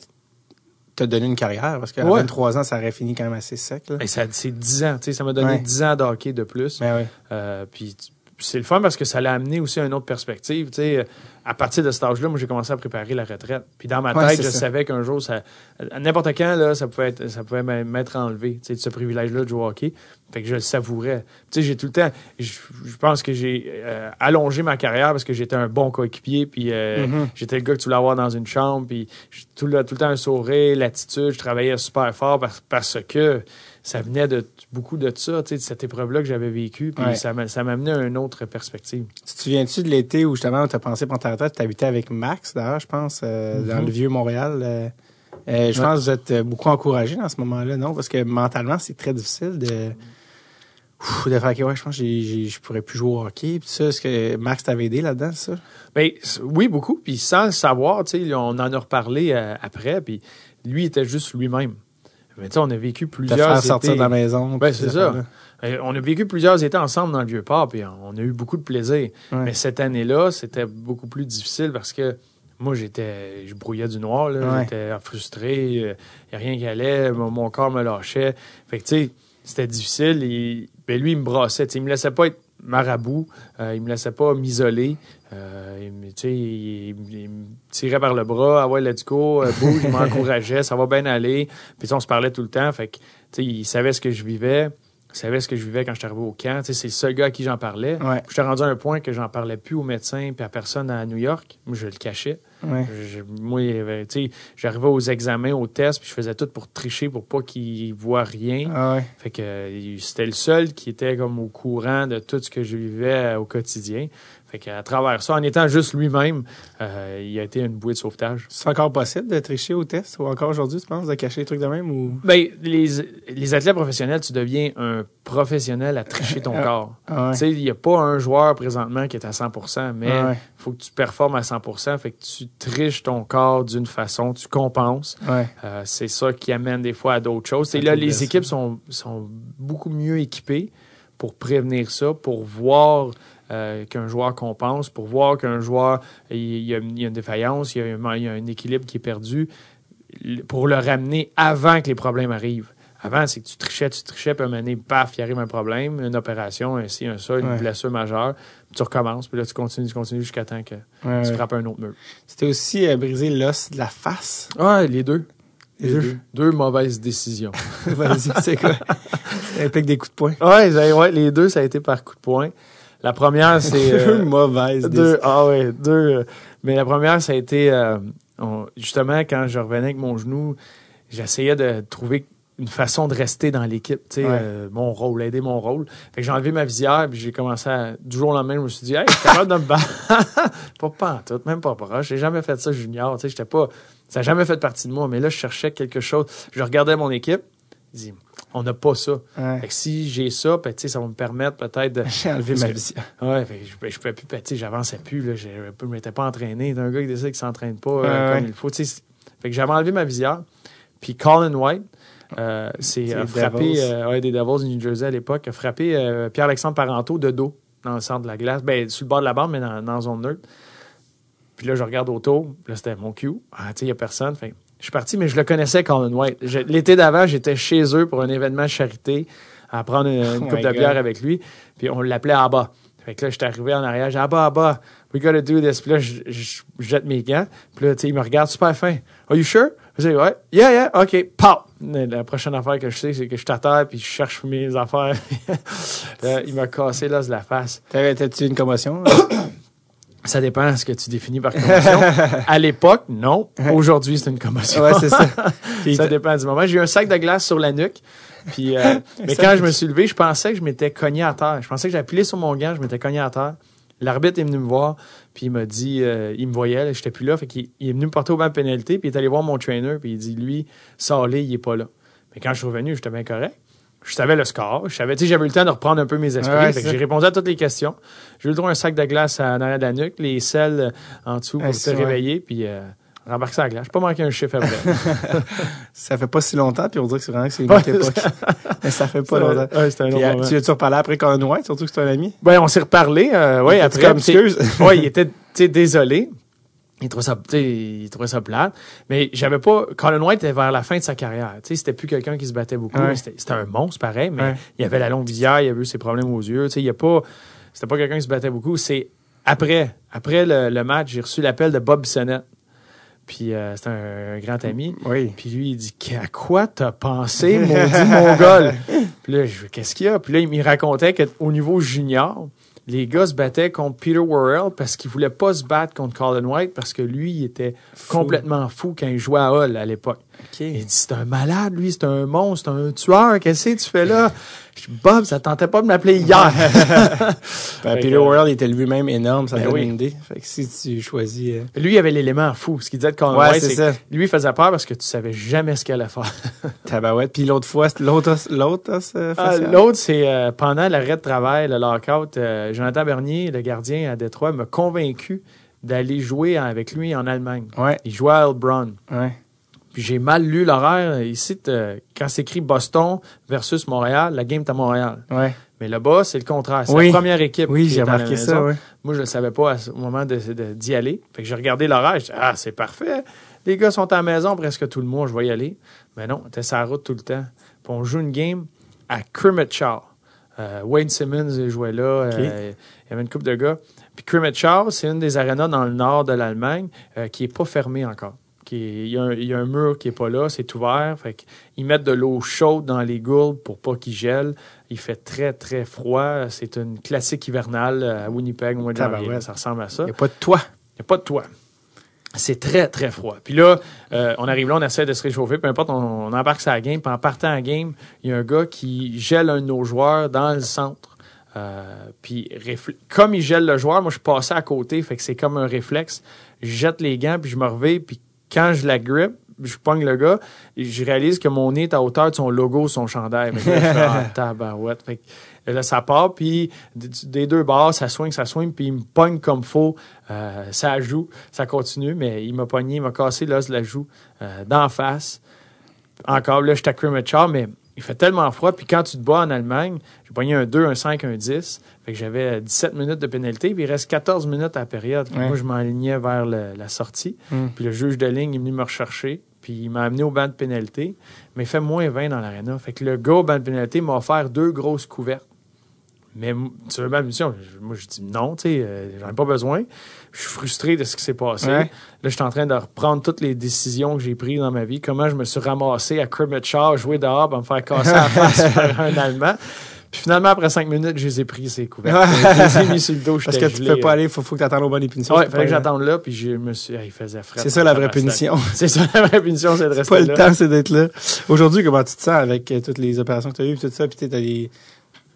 te donner une carrière, parce qu'à Ouais. 23 ans, ça aurait fini quand même assez sec. Là. Et ça, c'est 10 ans, tu sais, ça m'a donné Ouais. 10 ans de hockey de plus. Mais oui. Euh, puis c'est le fun parce que ça l'a amené aussi à une autre perspective. Tu sais, à partir de cet âge-là, moi, j'ai commencé à préparer la retraite. Puis dans ma tête, je ça. savais qu'un jour, ça, à n'importe quand, là, ça pouvait être, ça pouvait m'être enlevé, tu sais, de ce privilège-là de jouer au hockey. Fait que je le savourais. Tu sais, j'ai tout le temps, je, je pense que j'ai euh, allongé ma carrière parce que j'étais un bon coéquipier, puis euh, Mhm. j'étais le gars que tu voulais avoir dans une chambre, puis j'ai tout le, tout le temps un sourire, l'attitude, je travaillais super fort parce, parce que ça venait de beaucoup de ça, de cette épreuve-là que j'avais vécue, puis Ouais. ça m'a ça m'a amené à une autre perspective. Tu te souviens-tu de l'été où justement tu as pensé pour ta retraite, tu habitais avec Max d'ailleurs, je pense, euh, dans Mhm. le vieux Montréal. euh, euh, je Ouais. pense que vous êtes beaucoup encouragé dans ce moment-là, non? Parce que mentalement, c'est très difficile de. Ouf, de faire que ouais, je pense que je pourrais plus jouer au hockey. Puis ça, est-ce que Max t'avait aidé là-dedans, ça? Ben, oui, beaucoup. Puis sans le savoir, on en a reparlé après. Puis lui était juste lui-même. Mais tu sais, on a vécu Te plusieurs faire étés. sortir de la maison. Ben, c'est ces ça. Euh, On a vécu plusieurs étés ensemble dans le vieux port, puis on a eu beaucoup de plaisir. Ouais. Mais cette année-là, c'était beaucoup plus difficile parce que moi, j'étais, je brouillais du noir. Ouais. J'étais frustré, il n'y a rien qui allait, mon, corps me lâchait. Fait que, tu sais, c'était difficile. Et, ben, lui, il me brassait, il me laissait pas être marabout, euh, il me laissait pas m'isoler. Euh, il, me- il, il- tirait par le bras, ah ouais, let's go, euh, bouge, il m'encourageait, ça va bien aller. Puis on se parlait tout le temps, fait que, il savait ce que je vivais, il savait ce que je vivais quand j'étais arrivé au camp. C'est le seul gars à qui j'en parlais. Ouais. J'étais rendu à un point que j'en parlais plus aux médecins puis à personne à New York. Moi, je le cachais. Ouais. Je- moi, j'arrivais aux examens, aux tests, puis je faisais tout pour tricher, pour pas qu'ils voient rien. Ah ouais. Fait que euh, c'était le seul qui était comme au courant de tout ce que je vivais au quotidien. Fait qu'à travers ça, en étant juste lui-même, euh, il a été une bouée de sauvetage. C'est encore possible de tricher au test ou encore aujourd'hui, tu penses, de cacher les trucs de même ou? Ben, les, les athlètes professionnels, tu deviens un professionnel à tricher ton Ah, corps. Ah Tu sais, il n'y a pas un joueur présentement qui est à 100% mais Ah ouais. faut que tu performes à 100% fait que tu triches ton corps d'une façon, tu compenses. Ouais. Euh, c'est ça qui amène des fois à d'autres choses. Et À là, les équipes sont, sont beaucoup mieux équipées pour prévenir ça, pour voir euh, qu'un joueur compense, pour voir qu'un joueur, il il y, a, il y a une défaillance, il y a, un- il y a un équilibre qui est perdu, pour le ramener avant que les problèmes arrivent. Avant, c'est que tu trichais, tu trichais, puis à un moment donné, paf, il arrive un problème, une opération, un ci, un ça, une Ouais. blessure majeure, puis tu recommences, puis là, tu continues, tu continues jusqu'à temps que Ouais, tu ouais. frappes un autre mur. C'était aussi euh, briser l'os de la face? Ouais, les deux. Les deux. deux. Deux mauvaises décisions. Vas-y, c'est quoi? Ça implique des coups de poing. Ouais, les deux, ça a été par coup de poing. La première, c'est. euh, Deux mauvaises deux, ah ouais, deux. euh, mais la première, ça a été. euh, on- justement, quand je revenais avec mon genou, j'essayais de trouver une façon de rester dans l'équipe, tu sais, Ouais. euh, mon rôle, aider mon rôle. Fait que j'ai enlevé ma visière, puis j'ai commencé à. Du jour au lendemain, je me suis dit, hey, je suis capable de me battre. pas tout, même pas proche. J'ai jamais fait ça junior, tu sais, j'étais pas. Ça n'a jamais fait partie de moi, mais là, je cherchais quelque chose. Je regardais mon équipe, dis, on n'a pas ça. Ouais. Fait que si j'ai ça, ben, ça va me permettre peut-être de. J'ai enlevé ma visière. Ouais, fait que je, je pouvais plus, ben, j'avançais plus, là, je ne m'étais pas entraîné. C'est un gars qui décide qu'il s'entraîne pas euh, comme il faut. Fait que j'avais enlevé ma visière. Puis Colin White, euh, c'est les frappé, euh, ouais, des Devils du New Jersey à l'époque, a frappé euh, Pierre-Alexandre Parenteau de dos dans le centre de la glace. Ben, sur le bord de la bande, mais dans, dans la zone neutre. Puis là, je regarde autour. Là, c'était mon cue. Ah, tu sais, il n'y a personne. Fait je suis parti, mais je le connaissais, Colin White. L'été d'avant, j'étais chez eux pour un événement de charité à prendre une, une Oh coupe de God. bière avec lui. Puis on l'appelait Abba. Fait que là, j'étais arrivé en arrière. J'ai dit, Abba, Abba, we gotta do this. Puis là, je, je- je jette mes gants. Puis là, tu sais, il me regarde super fin. Are you sure? Je dis, ouais. Yeah, yeah, OK. Pow! La prochaine affaire que je sais, c'est que je suis à terre puis je cherche mes affaires. Là, il m'a cassé l'os de la face. T'avais- T'as-tu une commotion? Ça dépend de ce que tu définis par commotion. à l'époque, non. Aujourd'hui, c'est une commotion. ouais, c'est ça. Ça dépend du moment. J'ai eu un sac de glace sur la nuque. Puis, euh, mais quand je me suis levé, je pensais que je m'étais cogné à terre. Je pensais que j'avais appuyé sur mon gant, je m'étais cogné à terre. L'arbitre est venu me voir, puis il m'a dit, euh, il me voyait, j'étais plus là, fait qu'il il est venu me porter au banc de pénalité, puis il est allé voir mon trainer, puis il dit, lui, Salé, il est pas là. Mais quand je suis revenu, j'étais bien correct. Je savais le score. Je savais, tu sais, j'avais eu le temps de reprendre un peu mes esprits. Ouais, j'ai répondu à toutes les questions. J'ai eu le droit à un sac de glace à l'arrière de la nuque, les selles en dessous pour Ouais, c'est vrai. réveiller, puis euh, rembarquer la glace. J'ai pas manqué un chiffre après. Ça fait pas si longtemps, puis on dirait que c'est vraiment que c'est une autre époque. Mais ça fait pas longtemps. Ouais, un long euh, tu as-tu reparlé après White, surtout que c'est un ami? Ouais, on s'est reparlé. Euh, Était-tu après. comme, excuse? il était désolé. Il trouvait ça, il trouvait ça plate. Mais j'avais pas. Colin White était vers la fin de sa carrière. Tu sais, c'était plus quelqu'un qui se battait beaucoup. Ouais. C'était un monstre, pareil, mais Ouais. il avait la longue visière, il avait eu ses problèmes aux yeux. Tu sais, il y a pas. C'était pas quelqu'un qui se battait beaucoup. C'est après, après le, le match, j'ai reçu l'appel de Bob Bissonnette. Puis euh, c'est un, un grand ami. Oui. Puis lui, il dit À quoi t'as pensé, maudit mongol Puis là, je Qu'est-ce qu'il y a Puis là, il me racontait qu'au niveau junior, les gars se battaient contre Peter Worrell parce qu'il voulait pas se battre contre Colin White parce que lui, il était complètement fou quand il jouait à Hull à l'époque. Il dit C'est un malade, lui, c'est un monstre, c'est un tueur. Qu'est-ce que tu fais là? Je dis Bob, ça tentait pas de m'appeler hier. Ben, Peter Worrell était lui-même énorme, ça Ben donne oui. une idée. Fait que si tu choisis... euh, lui, il avait l'élément fou. Ce qu'il disait de Colin Ouais, c'est ça. que lui, il faisait peur parce que tu savais jamais ce qu'il allait faire. Tabarouette. Puis l'autre fois, l'autre l'autre euh, Ah? L'autre, c'est euh, pendant l'arrêt de travail, le lockout, Jonathan Bernier, le gardien à Détroit, m'a convaincu d'aller jouer avec lui en Allemagne. Ouais, Il jouait à Heilbronn. ouais. Puis j'ai mal lu l'horaire. Ici, euh, quand c'est écrit Boston versus Montréal, la game est à Montréal. Ouais. Mais là-bas, c'est le contraire. C'est Oui. la première équipe. Oui, j'ai remarqué ça, ouais. Moi, je ne savais pas au moment d'y aller. Fait que j'ai regardé l'horaire. Je dis, ah, c'est parfait. Les gars sont à la maison presque tout le mois. Je vais y aller. Mais non, on était sur la route tout le temps. Puis on joue une game à Shaw. Euh, Wayne Simmons jouait là. euh, il y avait une couple de gars. Puis Shaw, c'est une des arénas dans le nord de l'Allemagne euh, qui n'est pas fermée encore. Qui y a un, il y a un mur qui n'est pas là, c'est ouvert. Fait qu'ils mettent de l'eau chaude dans les gourdes pour pas qu'ils gèlent. Il fait très, très froid. C'est une classique hivernale à Winnipeg au mois de janvier. Tabarouette. Ça ressemble à ça. Il n'y a pas de toit. Il n'y a pas de toit. C'est très, très froid. Puis là, euh, on arrive là, on essaie de se réchauffer, peu importe, on, on embarque sur la game. Puis en partant à la game, il y a un gars qui gèle un de nos joueurs dans le centre. Euh, puis comme il gèle le joueur, moi je passais à côté, fait que c'est comme un réflexe. Je jette les gants, puis je me reviens, puis quand je la grippe, je pogne le gars, et je réalise que mon nez est à hauteur de son logo, son chandail. Mais là, je tabarouette. Fait que là, ça part, puis des deux bords, ça swing, ça swing, puis il me pogne comme faux. Euh, ça joue, ça continue, mais il m'a pogné, il m'a cassé l'os de la joue euh, d'en face. Encore là, j'étais à Crimmage mais il fait tellement froid. Puis quand tu te bats en Allemagne, j'ai pogné un 2, un 5, un 10. Fait que j'avais 17 minutes de pénalité, puis il reste 14 minutes à la période. Ouais. Moi, je m'enlignais vers le- la sortie. Mm. Puis le juge de ligne est venu me rechercher. Puis il m'a amené au banc de pénalité. Mais il fait moins 20 dans l'aréna. Fait que le gars au banc de pénalité m'a offert deux grosses couvertes. Mais tu veux ma mission? Moi, je dis non, tu sais, euh, j'en ai pas besoin. Je suis frustré de ce qui s'est passé. Ouais. Là, je suis en train de reprendre toutes les décisions que j'ai prises dans ma vie. Comment je me suis ramassé à Shaw, jouer dehors, pour me faire casser la face par un Allemand. Puis finalement, après cinq minutes, je les ai pris, ces couvertes. je les ai mis sur le dos. Parce que tu gelé, peux pas euh. aller, il faut, faut que tu attendes aux bonnes punitions. Ouais, C'est fallait que j'attende là, puis je me suis. il faisait frais. C'est ça la vraie punition. C'est ça la vraie punition, c'est de rester pas le là. temps, c'est d'être là. Aujourd'hui, comment tu te sens avec euh, toutes les opérations que tu as eues tout ça? Puis tu t'as des-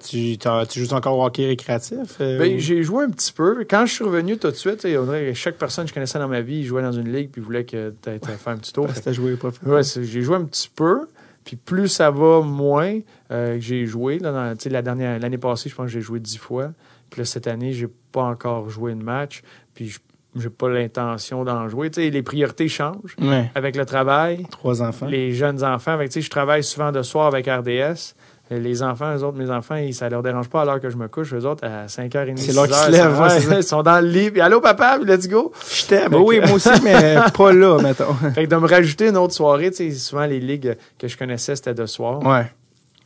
tu, tu joues encore au hockey récréatif? euh, Ben, ou- j'ai joué un petit peu. Quand je suis revenu tout de suite, on dirait que chaque personne que je connaissais dans ma vie jouait dans une ligue puis voulait que tu faire un petit tour. Parce que joué Ouais, j'ai joué un petit peu. Puis plus ça va, moins euh, j'ai joué. Là, dans- la dernière, l'année passée, je pense que j'ai joué dix fois. Puis là, cette année, j'ai pas encore joué de match. Puis je- j'ai pas l'intention d'en jouer. Les priorités changent Ouais. avec le travail. Trois enfants. Les jeunes enfants, avec, je travaille souvent de soir avec RDS. Les enfants, eux autres, mes enfants, ils, ça leur dérange pas à l'heure que je me couche. Eux autres, à 5h30, C'est l'heure qu'ils se 6h, lèvent, ils sont- ouais, c'est ça. ils sont dans le lit. Puis, allô, papa, puis let's go. Je t'aime. Fait Oui, moi aussi, mais pas là, mettons. Fait que de me rajouter une autre soirée, tu sais, souvent les ligues que je connaissais, c'était de soir. Ouais.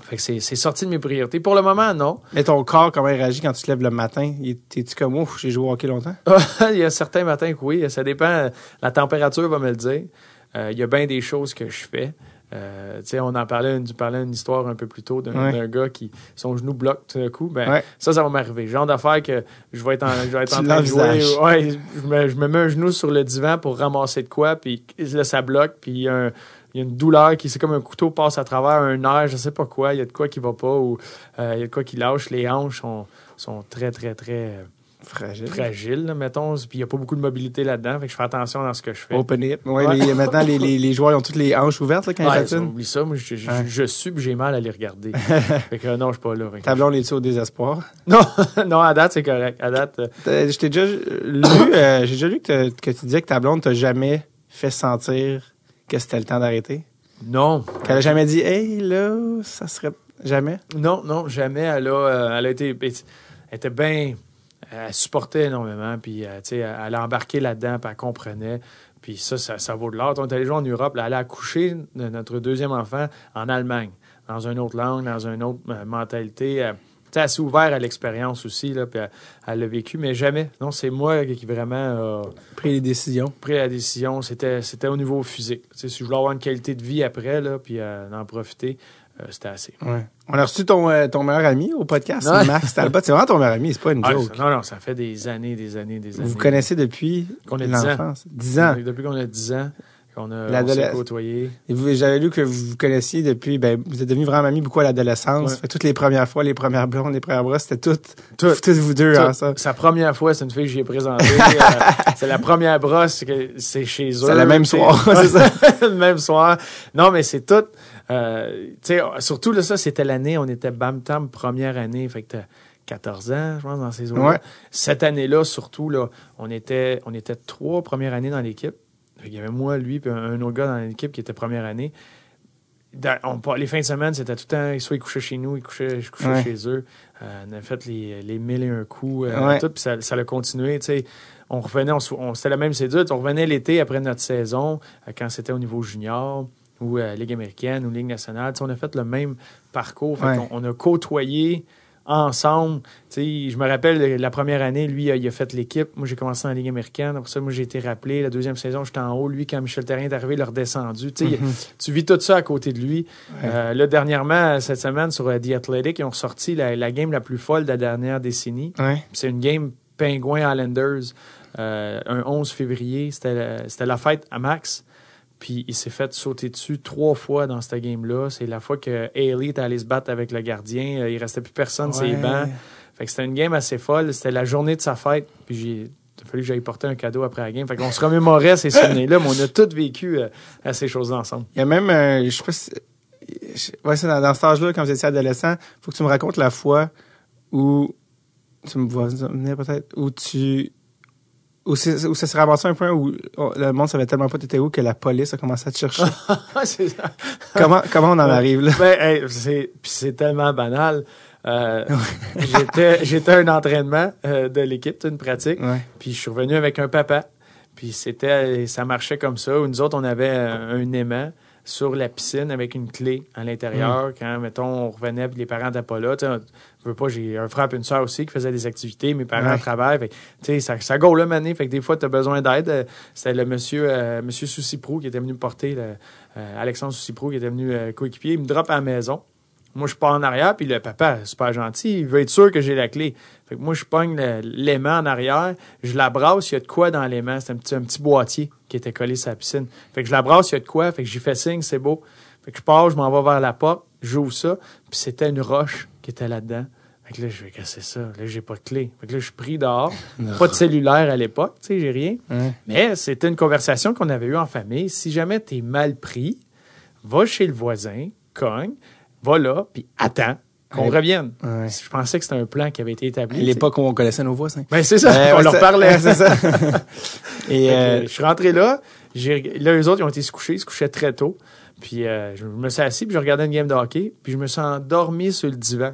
Fait que c'est c'est sorti de mes priorités. Pour le moment, non. Mais ton corps, comment il réagit quand tu te lèves le matin? T'es-tu comme ouf, j'ai joué au hockey longtemps? il y a certains matins que oui, ça dépend. La température va me le dire. Euh, il y a bien des choses que je fais. Euh, on en parlait, tu parlais une histoire un peu plus tôt d'un Ouais. gars qui son genou bloque tout d'un coup. Ben, Ouais. ça, ça va m'arriver. Genre d'affaire que je vais être en, je vais être en train de jouer. Ouais, je me, je me mets un genou sur le divan pour ramasser de quoi, puis là, ça bloque, puis il y a y une douleur qui, c'est comme un couteau passe à travers un nerf, je sais pas quoi, il y a de quoi qui va pas, ou euh, il y a de quoi qui lâche, les hanches sont, sont très, très, très, fragile, fragile mettons. Puis il n'y a pas beaucoup de mobilité là-dedans. Fait que je fais attention dans ce que je fais. Open it. Ouais, Les, maintenant, les, les, joueurs ils ont toutes les hanches ouvertes là, quand ouais, ils patinent. Oublie ça. Moi, je, je, je, suis j'ai mal à les regarder. fait que non, je suis pas là. Ta blonde est-tu au désespoir? Non, non, à date, c'est correct. À date. Euh... Je t'ai déjà lu, euh, j'ai déjà lu que, que tu disais que ta blonde t'a jamais fait sentir que c'était le temps d'arrêter. Non. Qu'elle a jamais dit, hey, là, ça serait jamais? Non, non, jamais. Elle a, euh, elle a été, elle était bien, elle supportait énormément, puis, euh, sais, elle a embarqué là-dedans, puis elle comprenait. Puis ça, ça, vaut de l'or. On est allé jouer en Europe. Là, elle a accouché de notre deuxième enfant en Allemagne, dans une autre langue, dans une autre euh, mentalité. Elle s'est ouvert à l'expérience aussi, là, puis elle l'a vécu, mais jamais. Non, c'est moi qui vraiment a pris les décisions. Pris la décision. C'était, c'était au niveau physique. si je voulais avoir une qualité de vie après, là, puis en profiter, euh, c'était assez. Ouais. On a reçu ton, euh, ton meilleur ami au podcast, Max Talbot. C'est vraiment ton meilleur ami, c'est pas une joke. non, non, ça fait des années, des années, des années. Vous vous connaissez depuis qu'on a 10 ans. 10 ans. Depuis qu'on a 10 ans qu'on a on côtoyé. J'avais lu que vous vous connaissiez depuis, ben, vous êtes devenu vraiment ami beaucoup à l'adolescence. Toutes les premières fois, les premières blondes, les premières bras, c'était toutes, toutes, toutes vous deux, hein, ça. Sa première fois, c'est une fille que j'ai présentée. euh, c'est la première brosse, c'est chez eux. C'est le même soir, c'est ça. le même soir. Non, mais c'est tout. Euh, surtout, là, ça, c'était l'année, on était Bam Tam, première année. Fait que 14 ans, je pense, dans ces eaux-là. Cette année-là, surtout, là, on était, on était trois premières années dans l'équipe. Il y avait moi, lui, puis un, autre gars dans l'équipe qui était première année. les fins de semaine, c'était tout le temps, soit ils couchaient chez nous, ils couchaient, je couchais chez eux. Euh, on a fait les, les mille et un coups, euh, tout, puis ça, ça a continué. On revenait, on, c'était la même cédule. On revenait l'été après notre saison, euh, quand c'était au niveau junior ou Ligue américaine ou Ligue nationale. on a fait le même parcours. on, a côtoyé ensemble. sais, je me rappelle la première année, lui, il a fait l'équipe. Moi, j'ai commencé en Ligue américaine. Après ça, moi, j'ai été rappelé. La deuxième saison, j'étais en haut. Lui, quand Michel Terrien est arrivé, il a redescendu. Mm-hmm. Tu vis tout ça à côté de lui. Euh, là, dernièrement, cette semaine, sur euh, The Athletic, ils ont sorti la, game la plus folle de la dernière décennie. C'est une game Penguin Islanders, euh, un 11 février. C'était la fête à Max. Puis il s'est fait sauter dessus trois fois dans cette game-là. C'est la fois que Haley est allé se battre avec le gardien. Euh, il restait plus personne sur les bancs. Fait que c'était une game assez folle. C'était la journée de sa fête. Puis j'ai il a fallu que j'aille porter un cadeau après la game. Fait qu'on se remémorait ces souvenirs-là, mais on a tous vécu euh, à ces choses-là ensemble. Il y a même, euh, je si, ouais, c'est dans, dans cet âge-là, quand vous étiez adolescent, faut que tu me racontes la fois où, tu me vois peut-être, où tu, ou, ça s'est ramassé un point où oh, le monde savait tellement pas t'étais où que la police a commencé à te chercher. c'est ça. Comment, comment on en arrive là? Ben, c'est, c'est tellement banal. Euh, j'étais, j'étais un entraînement euh, de l'équipe, une pratique. Puis je suis revenu avec un papa. Puis c'était, ça marchait comme ça. Nous autres, on avait un aimant sur la piscine avec une clé à l'intérieur. Mm. Quand, mettons, on revenait les parents n'étaient pas là. Je veux pas, j'ai un frère et une soeur aussi qui faisaient des activités. Mes parents travaillent. Fait, ça, ça go le mané. Fait que des fois, tu as besoin d'aide. Euh, c'était le monsieur, euh, monsieur Souciprou qui était venu me porter, le, euh, Alexandre Souciprou qui était venu coéquipier. Il me drop à la maison. Moi, je pars en arrière, puis le papa, super gentil, il veut être sûr que j'ai la clé. Fait que moi, je pogne l'aimant en arrière, je la brasse, il y a de quoi dans l'aimant. C'est un petit, un petit boîtier qui était collé sur la piscine. Fait que je la brasse, il y a de quoi. Fait que j'y fais signe, c'est beau. Fait que je pars, je m'en vais vers la porte, j'ouvre ça, puis c'était une roche qui était là-dedans. Fait que là, je vais casser ça? Là, j'ai pas de clé. Fait que là, je suis pris dehors. pas de cellulaire à l'époque, tu sais, j'ai rien. Mais c'était une conversation qu'on avait eue en famille. Si jamais t'es mal pris, va chez le voisin, cogne, va là, puis attends qu'on revienne. Je pensais que c'était un plan qui avait été établi. À l'époque où on connaissait nos voisins. Ben, c'est ça, on leur parlait. c'est ça. Et euh, je suis rentré là. Là, eux autres, ils ont été se coucher. Ils se couchaient très tôt. Puis euh, je me suis assis, puis je regardais une game de hockey. Puis je me suis endormi sur le divan.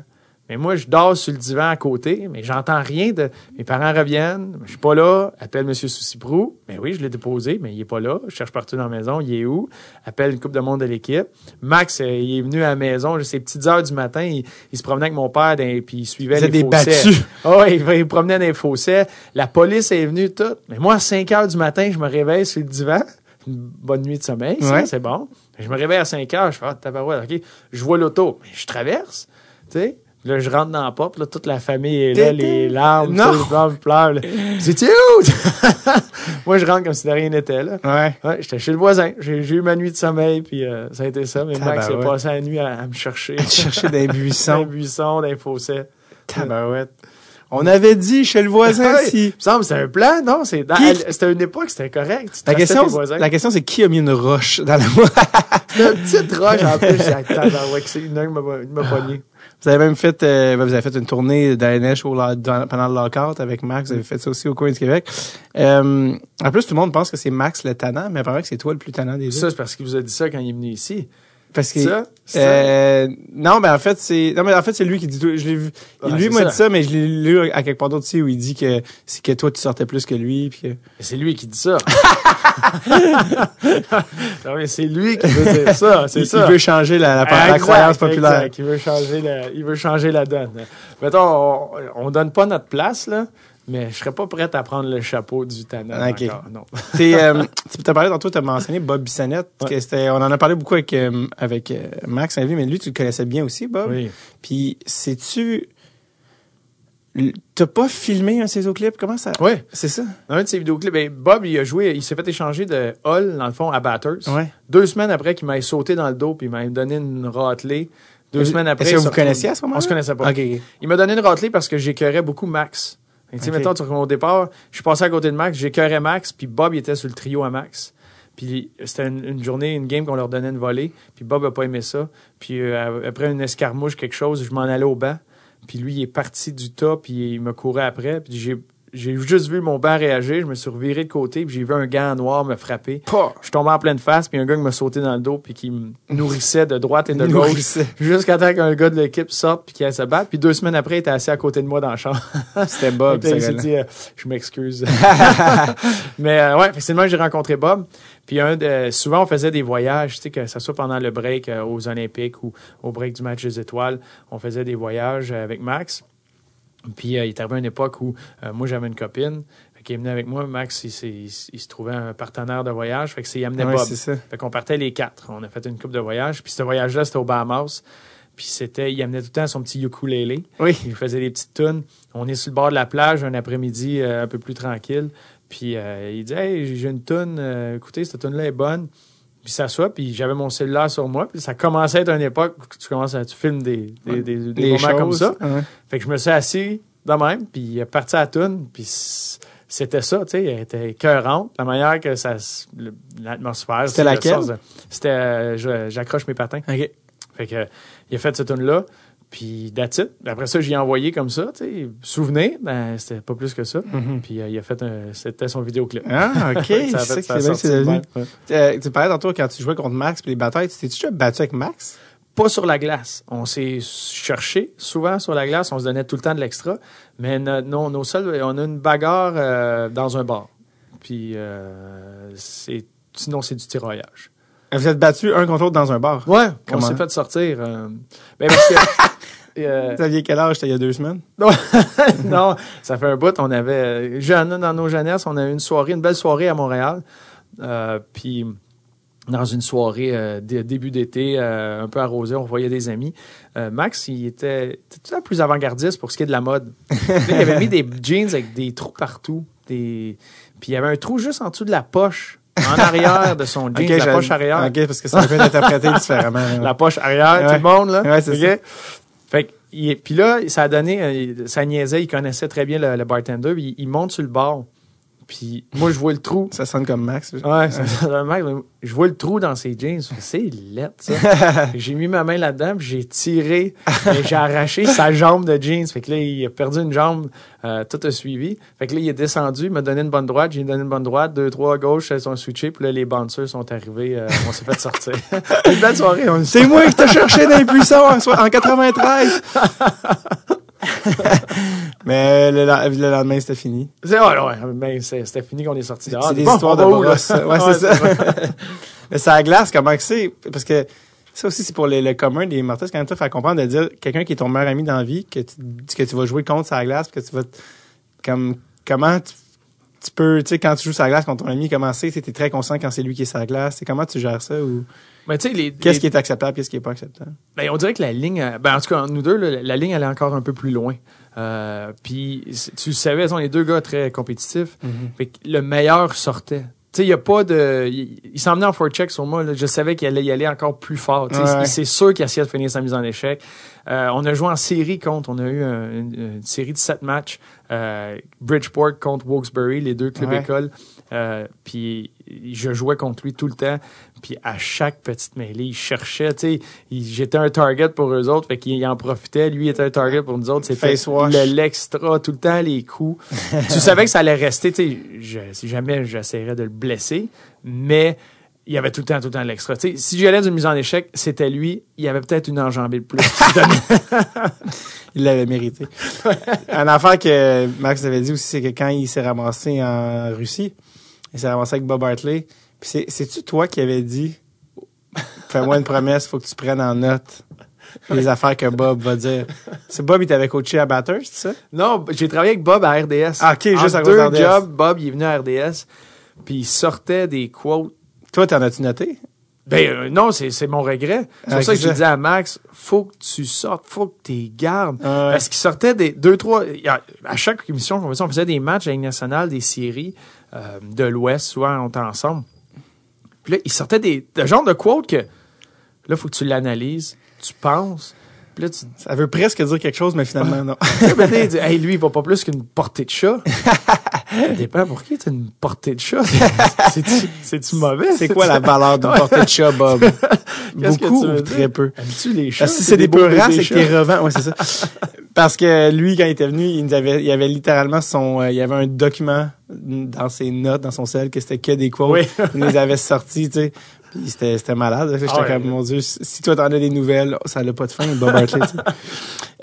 Mais moi, je dors sur le divan à côté, mais j'entends rien de. Mes parents reviennent, je suis pas là. Appelle M. Souciprou. Mais oui, je l'ai déposé, mais il est pas là. Je cherche partout dans la maison. Il est où? Appelle une coupe de monde de l'équipe. Max, euh, il est venu à la maison, ces petites heures du matin, il, se promenait avec mon père, et puis il suivait les des fossés. Oh, il, il promenait dans les fossés. La police est venue, tout. Mais moi, à 5 heures du matin, je me réveille sur le divan. Une bonne nuit de sommeil, c'est bon. Je me réveille à 5 heures, je fais, ah, tabarouette, OK. Je vois l'auto, mais je traverse, tu sais. Là, je rentre dans la porte, là, toute la famille est là, les larmes, non. les pleurent. C'est où? Moi, je rentre comme si de rien n'était, là. Ouais. ouais J'étais chez le voisin. J'ai eu ma nuit de sommeil, puis euh, ça a été ça. Mais Max, il a passé la nuit à, me chercher. À chercher des buissons. des buissons, des fossés. Tabarouette. On avait dit chez le voisin Ouais. si. Il me semble que c'était un plan, non? C'est C'était une époque, c'était correct. La question, la question, c'est qui a mis une roche dans la une petite roche en plus. Attends, ouais, que c'est une heure, il m'a- il m'a pogné. Vous avez même fait, euh, vous avez fait une tournée d'ANH au, lo- dans- pendant le lockout avec Max. Vous avez fait ça aussi au coin du Québec. Euh, en plus, tout le monde pense que c'est Max le tannant, mais apparemment que c'est toi le plus tannant des deux. Ça, c'est parce qu'il vous a dit ça quand il est venu ici. Parce que Ça. Euh, non, mais en fait c'est non mais en fait c'est lui qui dit tout. Je l'ai vu. Lui m'a dit ça, mais je l'ai lu à quelque part d'autre aussi où il dit que c'est que toi tu sortais plus que lui. Puis que... C'est lui qui dit ça. non, mais c'est lui qui veut dire ça. C'est ça. il veut changer la, la, la Exact, croyance populaire. exact. Il veut changer la, il veut changer la donne. Mettons, on, on donne pas notre place, là, mais je serais pas prêt à prendre le chapeau du tannant Ok. encore. Non. Euh, tu t'as parlé tantôt, tu as mentionné Bob Bissonnette. Ouais. que c'était- on en a parlé beaucoup avec, euh, avec euh, Max Saint-Louis, mais lui, tu le connaissais bien aussi, Bob. Oui. Puis, sais-tu. T'as pas filmé un de ses autres clips? Comment ça? Oui. C'est ça? Dans un de ses vidéoclips, ben, Bob, il a joué, il s'est fait échanger de Hall, dans le fond, à Batters. Ouais. Deux semaines après qu'il m'ait sauté dans le dos puis il m'a donné une ratelée. Deux semaines après. est-ce que vous connaissiez à ce moment-là? On se connaissait pas. Ok, ok. Il m'a donné une ratelée parce que j'écœurais beaucoup Max. Tu sais, Ok. mettons, tu- au départ, je suis passé à côté de Max, j'écœurais Max, puis Bob, il était sur le trio à Max. Puis c'était une, une journée, une game qu'on leur donnait une volée, puis Bob a pas aimé ça. Puis euh, après une escarmouche, quelque chose, je m'en allais au banc. Puis lui, il est parti du tas, puis il me courait après. Puis j'ai, j'ai juste vu mon banc réagir, je me suis reviré de côté, puis j'ai vu un gars en noir me frapper. Pas. Je suis tombé en pleine face, puis un gars qui m'a sauté dans le dos, puis qui me nourrissait de droite et de gauche. Jusqu'à temps qu'un gars de l'équipe sorte puis qu'il se battre. Puis deux semaines après, il était assis à côté de moi dans le champ. C'était Bob, il s'est dit, euh, je m'excuse. Mais euh, ouais, finalement, j'ai rencontré Bob. Puis un de, souvent, on faisait des voyages, tu sais, que ce soit pendant le break euh, aux Olympiques ou au break du match des étoiles. On faisait des voyages avec Max. Puis euh, il est arrivé à une époque où euh, moi, j'avais une copine. Fait qu'il est venu avec moi. Max, il, se trouvait un partenaire de voyage. Fait que c'est, il amenait Ouais, Bob. ça. Fait qu'on partait les quatre. On a fait une coupe de voyage. Puis ce voyage-là, c'était au Bahamas. Puis c'était, il amenait tout le temps son petit ukulélé. Oui. Il faisait des petites tunes. On est sur le bord de la plage un après-midi euh, un peu plus tranquille. Puis il dit Hey, j'ai une tune, écoutez, cette tune là est bonne. Puis il s'assoit, puis j'avais mon cellulaire sur moi. Puis ça commençait à être une époque où tu commences à tu filmes des, des, des, des moments comme choses. ça. Ouais. Fait que je me suis assis de même, puis il est parti à la tune, puis c'était ça, tu sais, elle était écœurante. La manière que ça, l'atmosphère. C'était laquelle? C'était euh, J'accroche mes patins. OK. Fait que, il a fait cette tune-là. Puis, that's it. Après ça, j'y ai envoyé comme ça, tu sais. Souvenir, ben, c'était pas plus que ça. Mhm. Puis, euh, il a fait un, c'était son vidéoclip. Ah, OK. C'est ça c'est bien, c'est. Euh, tu parlais tantôt quand tu jouais contre Max puis les batailles. Tu déjà battu avec Max? Pas sur la glace. On s'est cherché souvent sur la glace. On se donnait tout le temps de l'extra. Mais no- non, nos seuls, on a une bagarre euh, dans un bar. Puis, euh, c'est, sinon, c'est du tiraillage. Vous êtes battu un contre l'autre dans un bar? Ouais, Comment? on s'est fait sortir. euh, ben, parce que. Euh, Vous aviez quel âge? Il y a deux semaines? Non, non, ça fait un bout. On avait jeune dans nos jeunesses, on a eu une soirée, une belle soirée à Montréal. Euh, puis dans une soirée euh, dé- début d'été, euh, un peu arrosée, on voyait des amis. Max, il était, tout temps plus avant-gardiste pour ce qui est de la mode? Il avait mis des jeans avec des trous partout. Des... Puis il y avait un trou juste en dessous de la poche, en arrière de son jean, la poche arrière. OK, parce que ça peut être interprété différemment. La poche arrière, Ouais. tout le monde, là. Ouais, c'est OK? Fait que, il- puis là, ça a donné, euh, ça niaisait, il connaissait très bien le, bartender, il, il monte sur le bar. Puis moi, je vois le trou. Ça sonne comme Max. Ouais, c'est un mec, je vois le trou dans ses jeans. C'est laid, ça. J'ai mis ma main là-dedans, puis j'ai tiré, et j'ai arraché sa jambe de jeans. Fait que là, il a perdu une jambe, euh, tout a suivi. Fait que là, il est descendu, il m'a donné une bonne droite, j'ai donné une bonne droite, deux, trois à gauche, elles sont switchées, puis là, les bouncers sont arrivés, euh, on s'est fait sortir. une belle soirée, on C'est moi qui t'ai cherché dans les puissants en, en 93. Mais le, lendemain, c'était fini. C'est ouais, ouais, c'est- c'était fini qu'on est sorti dehors. c'est des Bon, histoires de brosse. Ouais, c'est ça. Mais la glace, comment que c'est? Parce que ça aussi, c'est pour le, le commun des mortels. C'est quand même tough à comprendre de dire quelqu'un qui est ton meilleur ami dans la vie, que tu, que tu vas jouer contre sa glace, que tu vas... Comme, comment tu, tu peux, tu sais, quand tu joues sa glace contre ton ami, comment c'est? Tu es très conscient quand c'est lui qui est sa glace. Comment tu gères ça? ou? Mais tu sais, les, Qu'est-ce les- qui est acceptable, qu'est-ce qui est pas acceptable? ben, on dirait que la ligne, euh, ben, en tout cas, nous deux, là, la ligne, elle est encore un peu plus loin. Euh, puis, tu le savais, on est deux gars très compétitifs. Mm-hmm. Fait que le meilleur sortait. tu sais, il y a pas de. Il, s'en venait en forecheck sur moi. Là. Je savais qu'il allait y aller encore plus fort. Ouais. C'est sûr qu'il essayait de finir sa mise en échec. Euh, on a joué en série contre. On a eu un- une, une série de sept matchs. Euh, Bridgeport contre Wilkes-Barre, les deux clubs Ouais. écoles. Euh, puis je jouais contre lui tout le temps. Puis à chaque petite mêlée, il cherchait. Tu sais, j'étais un target pour eux autres. Fait qu'il en profitait. Lui était un target pour nous autres. C'était le- l'extra, tout le temps les coups. tu savais que ça allait rester. Tu sais, si jamais j'essaierais de le blesser, mais il y avait tout le temps, tout le temps l'extra. Si j'allais d'une mise en échec, c'était lui. Il y avait peut-être une enjambée de plus. Il l'avait mérité. Une affaire que Max avait dit aussi, c'est que quand il s'est ramassé en Russie, il s'est ramassé avec Bob Hartley. Puis c'est, c'est-tu toi qui avais dit, fais-moi une promesse, faut que tu prennes en note les affaires que Bob va dire. C'est Bob, il t'avait coaché à Batters, c'est ça? non, j'ai travaillé avec Bob à RDS. Ah, ok, juste En à deux d'RDS. jobs, Bob, il est venu à RDS. Puis il sortait des quotes Toi, t'en as-tu noté? Ben euh, non, c'est mon regret. C'est Ah, pour ça que ça. disais à Max, faut que tu sortes, faut que tu gardes. Ah. Parce qu'il sortait des deux, trois. à chaque émission on faisait des matchs à Ligue nationale, des séries euh, de l'Ouest, souvent on était ensemble. Puis là, il sortait des. Le genre de quote que là, faut que tu l'analyses, tu penses. Puis là, tu Ça veut presque dire quelque chose, mais finalement, non. ben, dit, hey, lui, il va pas plus qu'une portée de chat. Ça dépend pour qui, tu une portée de chat. C'est-tu mauvais? C'est quoi la valeur d'une portée de chat, Bob? Beaucoup ou très peu? Aimes-tu les chats? Que si c'est des peu rares, c'est que t'es revends. Ouais, c'est ça. Parce que lui, quand il était venu, il nous avait, il avait littéralement son, euh, il y avait un document dans ses notes, dans son sel, que c'était que des quotes. Oui. il les avait sortis, tu sais. C'était, c'était malade. J'étais Ah comme, mon Dieu, si toi t'en as des nouvelles, ça n'a pas de fin, Bob sais.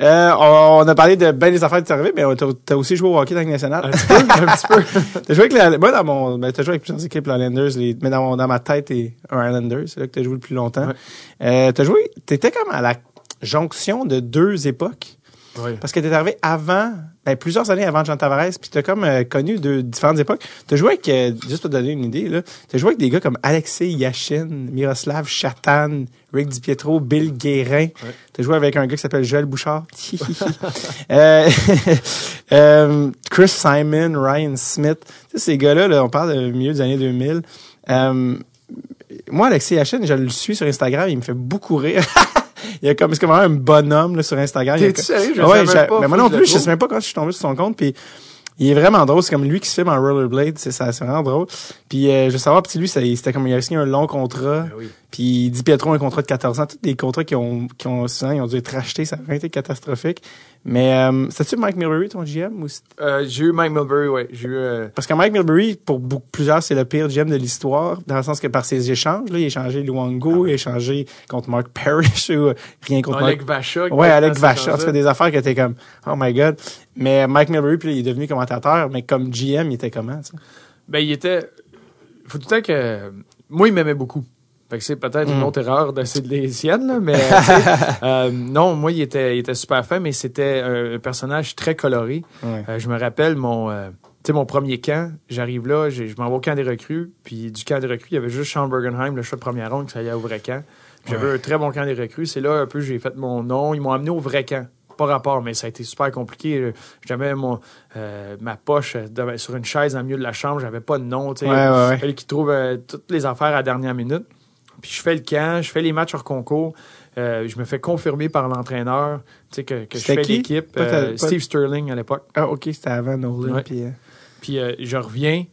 Euh, on, on a parlé de ben des affaires qui arrivées, mais t'as, t'as aussi joué au hockey dans la Ligue nationale. Un petit peu, un petit peu. T'as joué avec la, moi, dans mon, ben, t'as joué avec plusieurs équipes, les Islanders, les, mais dans, mon- dans ma tête, t'es un Islanders. C'est là que t'as joué le plus longtemps. Ouais. Euh, t'as joué, t'étais comme à la jonction de deux époques. Oui. Parce que t'es arrivé avant, ben, plusieurs années avant Jean Tavares, puis t'as comme euh, connu de différentes époques. T'as joué avec, euh, juste pour te donner une idée, là, t'as joué avec des gars comme Alexei Yashin, Miroslav Chatan, Rick DiPietro, Bill Guérin. T'as joué avec un gars qui s'appelle Joël Bouchard. Euh, euh, Chris Simon, Ryan Smith. Tu sais, ces gars-là, là, on parle du milieu des années 2000. Euh, moi, Alexis Yashin, je le suis sur Instagram, il me fait beaucoup rire. il est comme, c'est comme vraiment un bonhomme là, sur Instagram. Il T'es-tu comme- sérieux? Je Ah ouais, savais même pas. mais moi non plus, je sais même pas quand je suis tombé sur son compte. Puis il est vraiment drôle. C'est comme lui qui se filme en rollerblade. C'est ça, c'est vraiment drôle. Puis euh, je veux savoir, petit lui, c'était comme il a signé un long contrat. Ben oui. Puis Di Pietro un contrat de 14 ans. Tous des contrats qui ont, qui ont souvent, ils ont dû être rachetés. Ça a vraiment été catastrophique. Mais euh, c'était-tu Mike Milbury, ton GM? Ou Euh, j'ai eu Mike Milbury, ouais. J'ai eu. euh, parce que Mike Milbury, pour beaucoup, plusieurs, c'est le pire GM de l'histoire, dans le sens que par ses échanges, là, il a échangé Luango, il a échangé contre Mark Parrish ou euh, rien contre Mark Alec Vacha. Ouais, Alec Vacha. En tout cas, des affaires qui étaient comme, oh my god. Mais Mike Milbury, puis là, il est devenu commentateur, mais comme GM, il était comment, tu sais? Ben, il était. Faut tout le temps que. Moi, il m'aimait beaucoup. Fait que c'est peut-être une Mm. autre erreur de c'est les siennes, là, mais euh, non, moi, il était, il était super fin, mais c'était un personnage très coloré. Ouais. Euh, je me rappelle mon, euh, tu sais, mon premier camp. J'arrive là, je m'en vais au camp des recrues, puis du camp des recrues, il y avait juste Sean Bergenheim, le choix de première ronde, qui s'allait au vrai camp. J'avais un très bon camp des recrues. C'est là un peu j'ai fait mon nom. Ils m'ont amené au vrai camp. Pas rapport, mais ça a été super compliqué. J'avais mon euh, ma poche sur une chaise en milieu de la chambre. J'avais pas de nom. tu sais. Ouais, ouais, trouvent euh, toutes les affaires à la dernière minute. Puis je fais le camp, je fais les matchs hors concours. Euh, je me fais confirmer par l'entraîneur tu sais, que, que je fais qui? l'équipe. Euh, pas- Steve Sterling à l'époque. Ah, ok, c'était avant Nolan, puis, euh, Puis je reviens,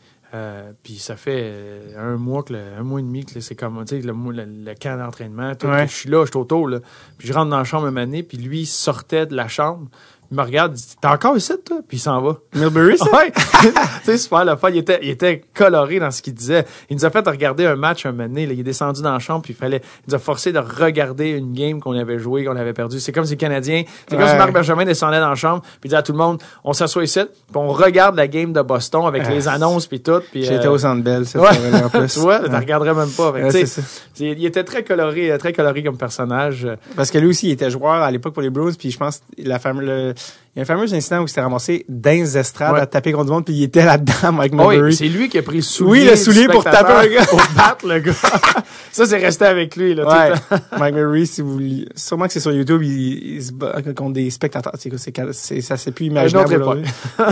puis ça fait un mois, que le- un mois et demi que c'est comme, tu sais, le, le, le camp d'entraînement. Ouais. Je suis là, je suis auto, là. Puis je rentre dans la chambre un année, puis lui, sortait de la chambre. Il me regarde, il dit T'es encore ici, toi? Puis il s'en va. Milbury, ça? Ouais. tu sais, super le fun. Il était, il était coloré dans ce qu'il disait. Il nous a fait regarder un match un moment donné. là. Il est descendu dans la chambre, puis il fallait, il nous a forcé de regarder une game qu'on avait jouée, qu'on avait perdue. C'est comme si les Canadiens, c'est comme si Marc Benjamin descendait dans la chambre, puis il disait à tout le monde, on s'assoit ici, puis on regarde la game de Boston avec Ah, les annonces puis tout. Puis, J'étais euh, au Centre Bell, cette ouais. en plus. tu vois, Ouais. regarderais même pas. Fait c'est ça. c'est- il était très coloré, euh, très coloré comme personnage. Parce que lui aussi, il était joueur à l'époque pour les Blues, puis je pense la fameuse, le- il y a un fameux incident où il s'était ramassé dans les estrades à taper contre du monde, puis il était là-dedans, Mike Mulberry. Oui, c'est lui qui a pris le soulier. Oui, le soulier pour taper un gars. pour battre le gars. ça, c'est resté avec lui, là. Ouais. Mike Mulberry, si vous sûrement que c'est sur YouTube, il, il, se bat contre des spectateurs. C'est, c'est, ça, c'est plus imaginable.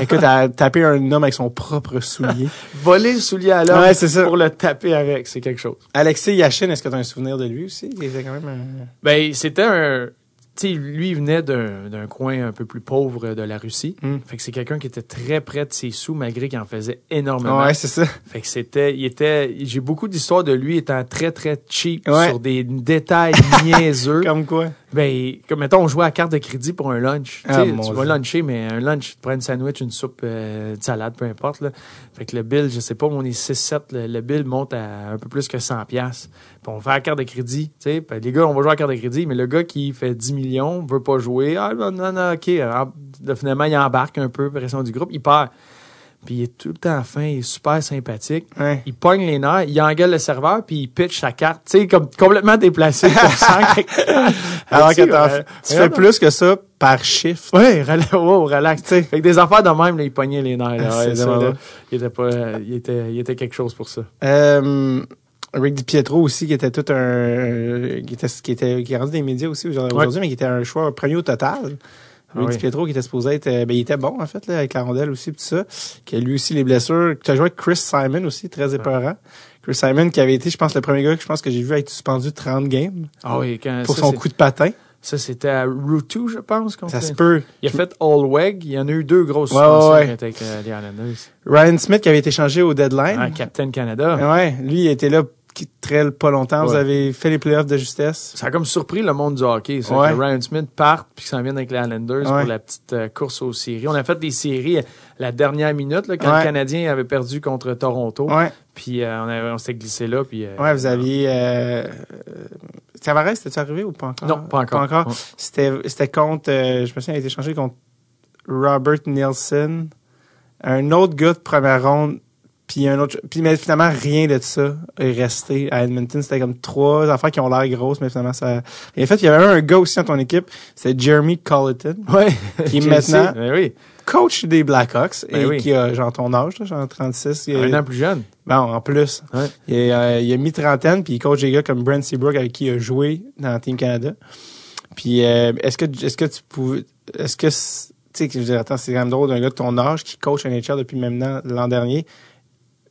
Écoute, à taper un homme avec son propre soulier. Voler le soulier à l'homme ouais, c'est ça. pour le taper avec, c'est quelque chose. Alexis Yachin, est-ce que tu as un souvenir de lui aussi? Il était quand même un... Ben, c'était un, sais, lui, il venait d'un coin un peu plus pauvre de la Russie. Mm. Fait que c'est quelqu'un qui était très près de ses sous, malgré qu'il en faisait énormément. Ouais, c'est ça. Fait que c'était, il était, j'ai beaucoup d'histoires de lui étant très, très cheap sur des détails niaiseux. Comme quoi? Ben, comme mettons, on jouait à carte de crédit pour un lunch. Ah, tu vas luncher, mais un lunch, tu prends une sandwich, une soupe, euh, une salade, peu importe. Là. Fait que le bill, je sais pas, on est 6-7, le, bill monte à un peu plus que 100$. Puis on fait la carte de crédit. tu sais. les gars, on va jouer à carte de crédit, mais le gars qui fait 10 millions veut pas jouer. Ah, non, non, non ok. Alors, finalement, il embarque un peu, pression du groupe, il perd. Puis il est tout le temps fin, il est super sympathique. Il pogne les nerfs, il engueule le serveur, puis il pitch sa carte, tu sais, comme complètement déplacé. Alors que tu fais plus que ça par chiffre. Oui, wow, relax. Fait que des affaires de même, là, il pognait les nerfs. Là, ouais, ça, il, était pas, il, était, il était quelque chose pour ça. Euh, Rick DiPietro aussi, qui était tout un... qui était, qui était qui est rendu des médias aussi aujourd'hui, mais qui était un choix premier au total. Rick ah Pietro qui était supposé être, euh, ben, il était bon, en fait, là, avec la rondelle aussi, tout ça. Qui a lui aussi les blessures. Tu as joué avec Chris Simon aussi, très épeurant. Chris Simon qui avait été, je pense, le premier gars que je pense que j'ai vu être suspendu 30 games. Ah oui, quand, Pour son coup de patin. Ça, c'était à Route 2, je pense. Ça se peut. Il a fait All Weg. Il y en a eu deux grosses suspensions ouais, avec euh, les Islanders. Ryan Smith qui avait été changé au deadline. Ah, Captain Canada. Ouais, lui, il était là qui pas longtemps. Vous avez fait les playoffs de justesse. Ça a comme surpris le monde du hockey, ça, que Ryan Smith parte puis ça vient avec les Islanders pour la petite euh, course aux séries. On a fait des séries euh, la dernière minute là, quand le Canadien avait perdu contre Toronto. Puis euh, on, s'est glissé là. Puis, ouais, vous aviez. Euh, Tavares, c'était-tu arrivé ou pas encore? Non, pas encore. Pas encore. C'était contre. je me souviens, il a été changé contre Robert Nielsen. Un autre gars de première ronde puis un autre, puis mais finalement rien de ça est resté à Edmonton. C'était comme trois affaires qui ont l'air grosses, mais finalement ça. Et en fait, il y avait un gars aussi dans ton équipe, c'est Jeremy Colleton, ouais, qui est maintenant ben oui. coach des Blackhawks ben et qui a genre ton âge, genre 36. Un an plus jeune. Bon, en plus, ouais. il, a, il a mis trentaine, puis il coach des gars comme Brent Seabrook avec qui il a joué dans Team Canada. Puis euh, est-ce que est-ce que tu pouvais, est-ce que tu sais, je veux attends, c'est quand même drôle d'un gars de ton âge qui coach NHL depuis maintenant l'an dernier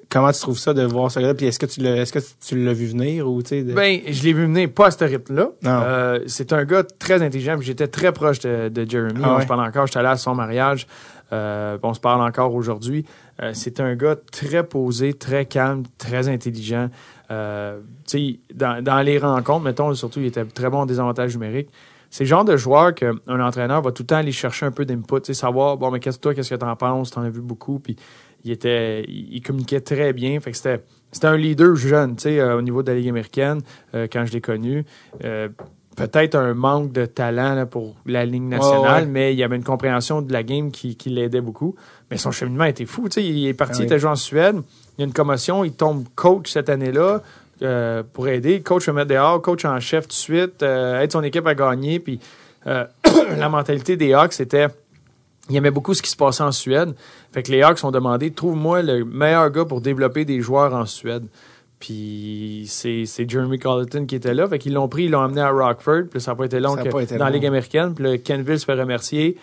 comment tu trouves ça de voir ça là? Puis est-ce que tu l'as est-ce que tu l'as vu venir ou tu ben je l'ai vu venir pas à ce rythme là euh, c'est un gars très intelligent j'étais très proche de, de Jeremy. Ah on se parle encore j'étais allé à son mariage. Euh, on se parle encore aujourd'hui. Euh, c'est un gars très posé très calme très intelligent. Euh, dans, dans les rencontres mettons surtout il était très bon en désavantage numérique. C'est le genre de joueur qu'un entraîneur va tout le temps aller chercher un peu d'input, savoir, bon, mais qu'est-ce que toi, qu'est-ce que t'en penses, t'en as vu beaucoup, puis il était, il communiquait très bien. Fait que c'était, c'était un leader jeune, tu sais, euh, au niveau de la Ligue américaine, euh, quand je l'ai connu. Euh, peut-être un manque de talent pour la Ligue nationale, mais il y avait une compréhension de la game qui, qui l'aidait beaucoup. Mais son cheminement était fou. Tu sais, il est parti, ah il était joué en Suède. Il y a une commotion, il tombe coach cette année-là. pour aider. Coach le mettre dehors, coach en chef tout de suite, aide son équipe à gagner. Puis la mentalité des Hawks, c'était il aimait beaucoup ce qui se passait en Suède. Fait que les Hawks ont demandé trouve-moi le meilleur gars pour développer des joueurs en Suède. Puis c'est, Jeremy Colleton qui était là. Fait qu'ils l'ont pris, ils l'ont amené à Rockford. Puis ça n'a pas été long que, dans la Ligue américaine. Puis le Kenville se fait remercier.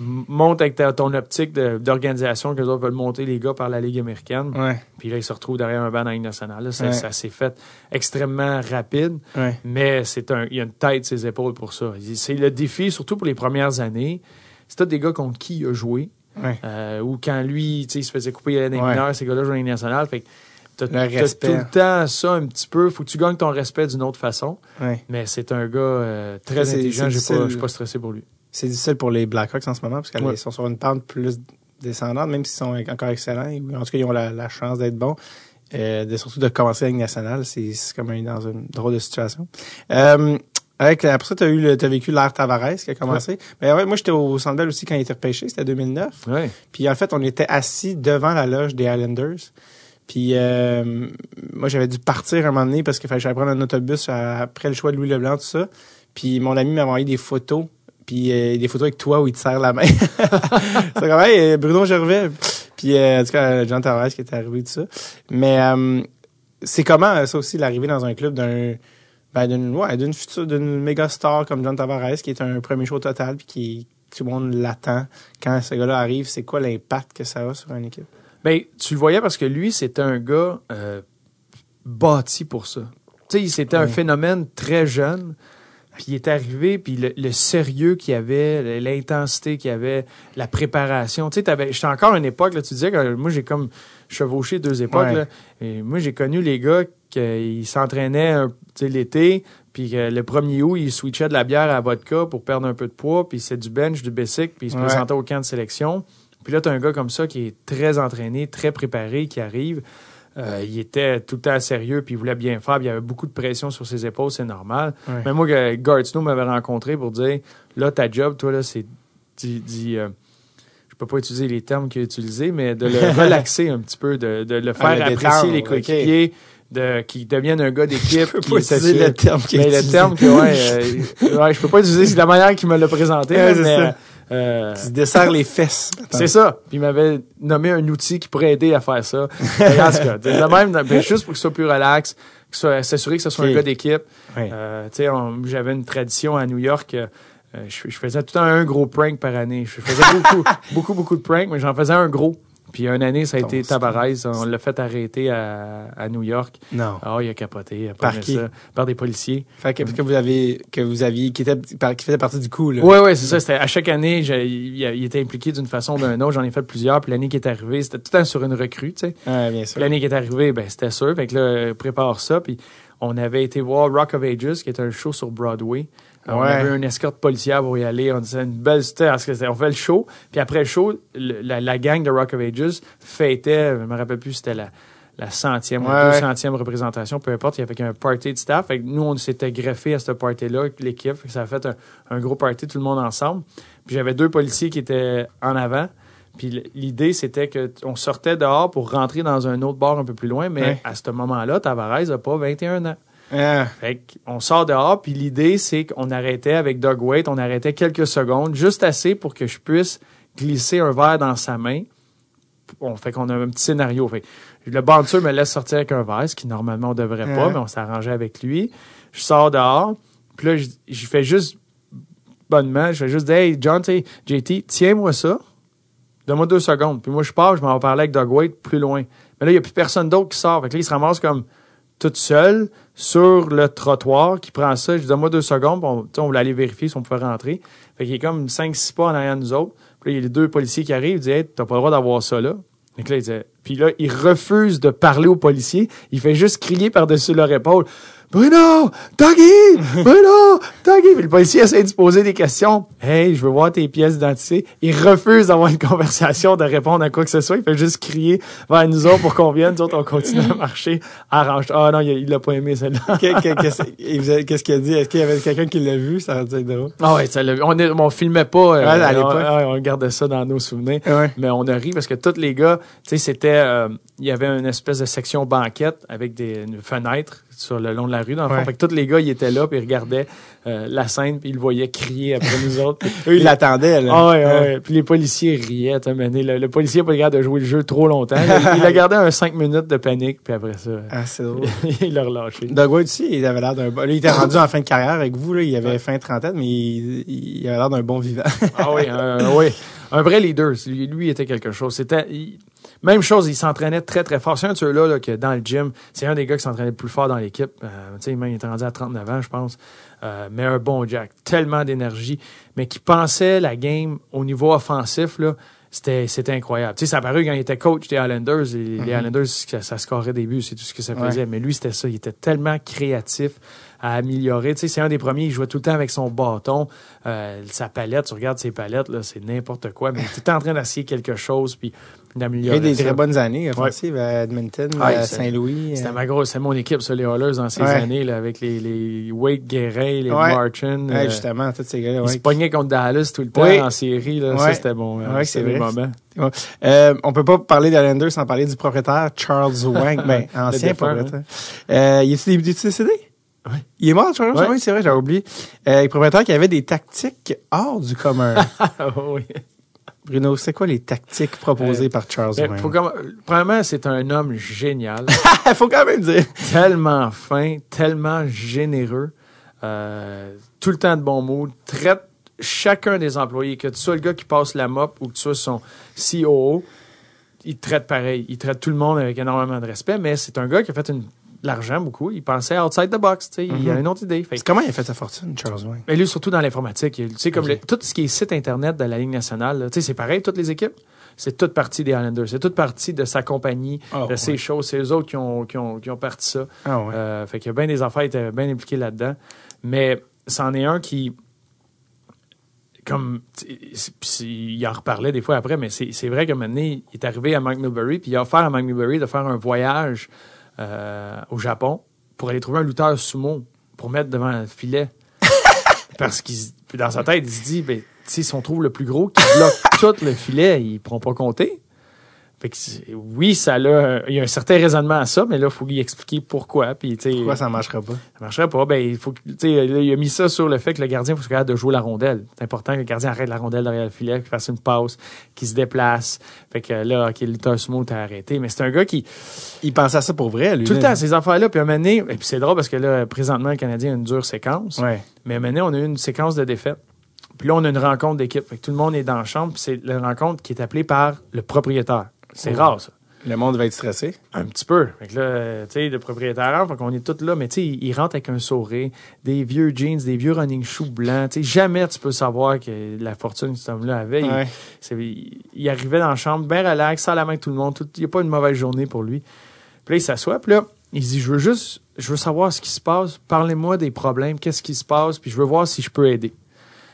Monte avec ton optique d'organisation que les autres veulent monter les gars par la Ligue américaine. Puis là, ils se retrouvent derrière un banc dans la Ligue nationale. ça, s'est fait extrêmement rapide. Mais c'est un, il y a une tête ses épaules pour ça. C'est le défi, surtout pour les premières années c'est des gars contre qui il a joué. Euh, ou quand lui, il se faisait couper l'année ouais. ces gars-là jouent à nationale. Fait t'as, tout le temps ça un petit peu. Faut que tu gagnes ton respect d'une autre façon. Mais c'est un gars euh, très intelligent. Je ne suis pas stressé pour lui. C'est difficile pour les Blackhawks en ce moment parce qu'ils sont sur une pente plus descendante, même s'ils sont encore excellents. En tout cas, ils ont la, chance d'être bons. Euh, surtout de commencer avec nationale, c'est, comme dans une drôle de situation. Euh, avec, après ça, tu as, eu as vécu l'ère Tavares qui a commencé. Mais ouais, moi, j'étais au Centre aussi quand il était repêché, c'était 2009. Ouais. Puis en fait, on était assis devant la loge des Islanders. Puis euh, moi, j'avais dû partir un moment donné parce qu'il fallait que j'aille prendre un autobus après le choix de Louis Leblanc, tout ça. Puis mon ami m'a envoyé des photos puis euh, des photos avec toi où il te serre la main. c'est comme, hey, Bruno Gervais. Puis, euh, en tout cas, John Tavares qui est arrivé de ça. Mais euh, c'est comment, ça aussi, l'arrivée dans un club d'un ben, d'une ouais, d'une future d'une méga star comme John Tavares qui est un premier show total puis qui tout le monde l'attend quand ce gars-là arrive c'est quoi l'impact que ça a sur une équipe? Ben tu le voyais parce que lui c'était un gars euh, bâti pour ça tu sais c'était un phénomène très jeune puis il est arrivé, puis le, sérieux qu'il y avait, l'intensité qu'il y avait, la préparation. Tu sais, j'étais encore à une époque, là, tu disais que moi, j'ai comme chevauché deux époques. Là, et moi, j'ai connu les gars qui s'entraînaient l'été, puis le premier août, ils switchaient de la bière à la vodka pour perdre un peu de poids, puis c'est du bench, du basic, puis ils se présentaient au camp de sélection. Puis là, tu as un gars comme ça qui est très entraîné, très préparé, qui arrive. Euh, il était tout le temps sérieux, puis il voulait bien faire. Puis il y avait beaucoup de pression sur ses épaules, c'est normal. Mais moi, Gard Snow m'avait rencontré pour dire là, ta job, toi, là, c'est dit. Euh, je peux pas utiliser les termes qu'il a utilisés, mais de le relaxer un petit peu, de, le faire apprécier les coéquipiers. De, qui devienne un gars d'équipe. qui pas utiliser le terme qu'il mais le terme que, ouais, euh, ouais, je peux pas utiliser, c'est la manière qu'il me l'a présenté, mais, euh, se dessert les fesses. C'est ça. Puis il m'avait nommé un outil qui pourrait aider à faire ça. en tout cas, de même, ben, juste pour que ce soit plus relax, s'assurer que ce soit un gars d'équipe. Euh, j'avais une tradition à New York. Euh, je, je, faisais tout le temps un gros prank par année. Je faisais beaucoup, beaucoup, beaucoup de pranks, mais j'en faisais un gros. Puis une année, ça a été Tabarez. On l'a fait arrêter à, à, New York. Non. Ah, il a capoté. Par qui? Ça, par des policiers. Fait que, que vous avez, que vous aviez, qui était, qui faisait partie du coup, là. Oui, oui, c'est ça. C'était, à chaque année, il, il, était impliqué d'une façon ou d'une autre. J'en ai fait plusieurs. Puis l'année qui est arrivée, c'était tout le temps sur une recrue, tu sais. Ouais, bien sûr. L'année qui est arrivée, ben, c'était sûr. Fait que là, prépare ça. Puis on avait été voir Rock of Ages, qui est un show sur Broadway. On avait une escorte policière pour y aller. On disait une belle parce on fait le show. Puis après le show, la, gang de Rock of Ages fêtait, je me rappelle plus, c'était la, la centième ou deux centième représentation, peu importe. Il y avait un party de staff. Fait nous, on s'était greffé à ce party-là, l'équipe. Ça a fait un, gros party, tout le monde ensemble. Puis j'avais deux policiers qui étaient en avant. Puis l'idée, c'était qu'on sortait dehors pour rentrer dans un autre bar un peu plus loin. Mais à ce moment-là, Tavares n'a pas 21 ans. Ah. Fait on sort dehors, puis l'idée, c'est qu'on arrêtait avec Doug Waite, on arrêtait quelques secondes, juste assez pour que je puisse glisser un verre dans sa main. Bon, fait qu'on a un petit scénario. Fait le bouncer me laisse sortir avec un verre, ce qui normalement on devrait pas, mais on s'arrangeait avec lui. Je sors dehors, puis là, je, fais juste bonnement, je fais juste dire, hey, John, JT, tiens-moi ça. Donne-moi deux secondes. Puis moi, je pars, je m'en vais parler avec Doug Waite plus loin. Mais là, il n'y a plus personne d'autre qui sort. Fait que là, il se ramasse comme toute seule sur le trottoir qui prend ça. Je dis, donne-moi deux secondes. On, on voulait aller vérifier si on pouvait rentrer. Fait qu'il est comme 5-6 pas en arrière de nous autres. Puis là, il y a les deux policiers qui arrivent. Ils disent, hey, t'as pas le droit d'avoir ça là. Donc là, il disait, puis là, il refuse de parler aux policiers. Il fait juste crier par-dessus leur épaule. Bruno! Doggy! Bruno! Doggy! Puis le policier essaie de se poser des questions. Hey, je veux voir tes pièces d'identité. Il refuse d'avoir une conversation, de répondre à quoi que ce soit. Il fait juste crier vers nous autres pour qu'on vienne. Nous autres, on continue à marcher. Arrange. Ah non, il, l'a pas aimé, celle-là. Qu'est-ce qu'il a dit? Est-ce qu'il y avait quelqu'un qui l'a vu? Ça dû être drôle. Ah ouais, ça on, est, on filmait pas. Euh, à l'époque. On, gardait ça dans nos souvenirs. Mais on a ri parce que tous les gars, tu sais, c'était, euh, il y avait une espèce de section banquette avec des fenêtres sur le long de la rue. Dans le fond. Fait que tous les gars, ils étaient là, puis ils regardaient euh, la scène, puis ils le voyaient crier après nous autres. Eux, ils l'attendaient. Là. Ah ouais, ouais. Puis les policiers riaient. Le, le policier n'a pas le de jouer le jeu trop longtemps. il, a gardé un 5 minutes de panique, puis après ça, ah, c'est drôle. il l'a relâché. Doug White aussi, il avait l'air d'un bon... il était rendu en fin de carrière avec vous. Là. Il avait fin trentaine, mais il, il avait l'air d'un bon vivant. ah oui, oui. Un vrai leader. Lui, lui était quelque chose. C'était... Même chose, il s'entraînait très, très fort. C'est un de ceux-là là, que dans le gym, c'est un des gars qui s'entraînait le plus fort dans l'équipe. Euh, tu sais, il était rendu à 39 ans, je pense. Euh, mais un bon Jack. Tellement d'énergie. Mais qui pensait la game au niveau offensif, là, c'était, c'était incroyable. Tu sais, ça paru quand il était coach des Islanders. Et Les mm-hmm. Islanders, ça, ça scorait des buts, c'est tout ce que ça faisait. Mais lui, c'était ça. Il était tellement créatif à améliorer. Tu sais, c'est un des premiers, il jouait tout le temps avec son bâton, euh, sa palette. Tu regardes ses palettes, là, c'est n'importe quoi. Mais il était en train d'essayer quelque chose. Puis d'améliorer. Il y a des très bonnes années offensives à Edmonton, à Saint-Louis. C'était euh. ma grosse, c'est mon équipe, ça, les Oilers, dans ces années, là, avec les, les Wade les Martin. Euh, justement, tous ces gars-là. Ils se pognaient contre Dallas tout le temps en série, là. Ça, c'était bon. Ouais, c'est vrai. Moment. Euh, on peut pas parler d'Islanders sans parler du propriétaire Charles Wang, ben, ancien propriétaire. Hein. Euh, a-t-il des décédé? Il est mort, Charles Ouais. Oui, c'est vrai, j'avais oublié. Euh, il est propriétaire qui avait des tactiques hors du commun. oui. Bruno, c'est quoi les tactiques proposées Euh, par Charles Ben, Wayne? faut Premièrement, c'est un homme génial. Il faut quand même dire. tellement fin, tellement généreux, euh, tout le temps de bon mood, traite chacun des employés, que tu sois le gars qui passe la mop ou que tu sois son COO, il te traite pareil. Il traite tout le monde avec énormément de respect, mais c'est un gars qui a fait une, l'argent beaucoup. Il pensait outside the box, tu sais. Il a Mhm. une autre idée. Fait Comment il a fait sa fortune, Charles Wayne? mais lui, surtout dans l'informatique. il- Tu sais, comme Ok. le- tout ce qui est site Internet de la Ligue nationale, c'est pareil, toutes les équipes. C'est toute partie des Islanders. C'est toute partie de sa compagnie, Ah, de ses ouais. choses. C'est eux autres qui ont, qui ont, qui ont parti ça. Ah ouais. Euh, fait qu'il y a bien des affaires, était bien impliqué là-dedans. Mais c'en est un qui, comme, il en reparlait des fois après, mais c'est vrai qu'à un moment donné, il est arrivé à Newberry, puis il a offert à Newberry de faire un voyage euh, au Japon pour aller trouver un lutteur sumo pour mettre devant le filet. Parce qu'il, dans sa tête, il se dit, ben, tu sais, si on trouve le plus gros qui bloque tout le filet, ils pourront pas compter. Fait que oui, ça a, il y a un certain raisonnement à ça, mais là, il faut lui expliquer pourquoi. Puis, Pourquoi ça marchera pas? ça marcherait pas. Ben, il faut que, tu sais, là, il a mis ça sur le fait que le gardien faut se capable de jouer la rondelle. C'est important que le gardien arrête la rondelle derrière le filet, qu'il fasse une passe, qu'il se déplace. Fait que là, OK, le lutteur sumo t'a arrêté. Mais c'est un gars qui, Il pensait à ça pour vrai, lui. tout le temps, ces affaires-là, puis à un moment donné, et puis c'est drôle parce que là, présentement, le Canadien a une dure séquence. Ouais. Mais maintenant, on a eu une séquence de défaites. Puis là, on a une rencontre d'équipe. Fait que tout le monde est dans la chambre, puis c'est la rencontre qui est appelée par le propriétaire. C'est rare, ça. Le monde va être stressé. Un petit peu. Fait que là, tu sais, le propriétaire, qu'on est tous là, mais tu sais, il, il rentre avec un sourire, des vieux jeans, des vieux running shoes blancs. Tu sais, jamais tu peux savoir que la fortune que cet homme-là avait. Il- Ouais. c'est- il, il arrivait dans la chambre, bien relax, sans la main avec tout le monde. tout- Il n'y a pas une mauvaise journée pour lui. Puis là, il s'assoit, puis là, il dit, je veux juste, je veux savoir ce qui se passe. Parlez-moi des problèmes, qu'est-ce qui se passe, puis je veux voir si je peux aider.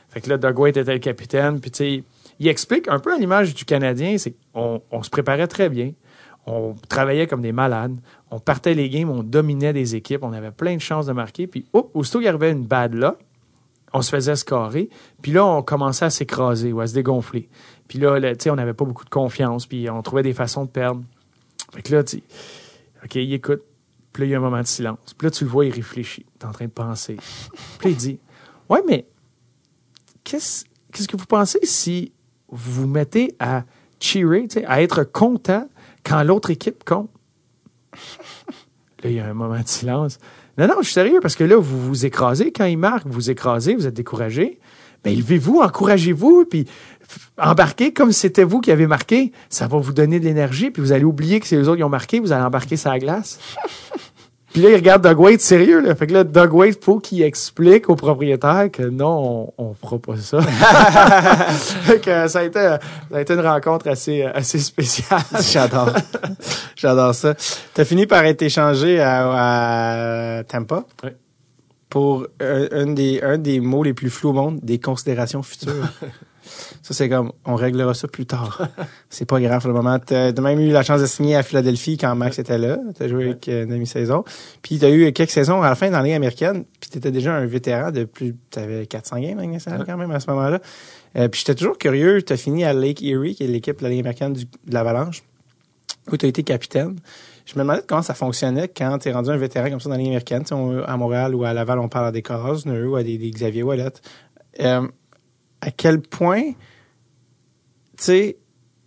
Fait que là, Doug White était le capitaine, puis tu sais, il explique un peu à l'image du Canadien, c'est qu'on on se préparait très bien. On travaillait comme des malades. On partait les games, on dominait des équipes, on avait plein de chances de marquer. Puis, oh, aussitôt qu'il y avait une bad là, on se faisait scorer. Puis là, on commençait à s'écraser ou à se dégonfler. Puis là, tu sais, on n'avait pas beaucoup de confiance, puis on trouvait des façons de perdre. Fait que là, tu OK, il écoute. Puis là, il y a un moment de silence. Puis là, tu le vois, il réfléchit. Est en train de penser. Puis là, il dit Ouais, mais qu'est-ce qu'est-ce que vous pensez si vous vous mettez à cheerer, à être content quand l'autre équipe compte? Là, il y a un moment de silence. Non, non, je suis sérieux, parce que là, vous vous écrasez. Quand il marque, vous vous écrasez, vous êtes découragé. Ben, levez-vous, encouragez-vous, puis embarquez comme c'était vous qui avez marqué. Ça va vous donner de l'énergie, puis vous allez oublier que c'est eux autres qui ont marqué, vous allez embarquer la glace. Puis là, il regarde Doug Waite sérieux, là. Fait que là, Doug Waite, faut qu'il explique au propriétaire que non, on, on fera pas ça. fait que ça a été, ça a été une rencontre assez, assez spéciale. J'adore. J'adore ça. T'as fini par être échangé à, à Tampa? Oui. pour un, un des, un des mots les plus flous au monde, des considérations futures. ça, c'est comme, on réglera ça plus tard. c'est pas grave pour le moment. T'as t'as même eu la chance de signer à Philadelphie quand Max était là. T'as joué avec euh, une demi-saison. Puis t'as eu quelques saisons à la fin dans la Ligue américaine. Puis t'étais déjà un vétéran de plus... T'avais 400 games quand même à ce moment-là. Euh, puis j'étais toujours curieux. T'as fini à Lake Erie, qui est l'équipe de la Ligue américaine du- de l'Avalanche où tu as été capitaine. Je me demandais comment ça fonctionnait quand tu es rendu un vétéran comme ça dans la Ligue américaine. On- à Montréal ou à Laval, on parle à des Cosner ou à des, des Xavier Wallet. Euh, à quel point, sais,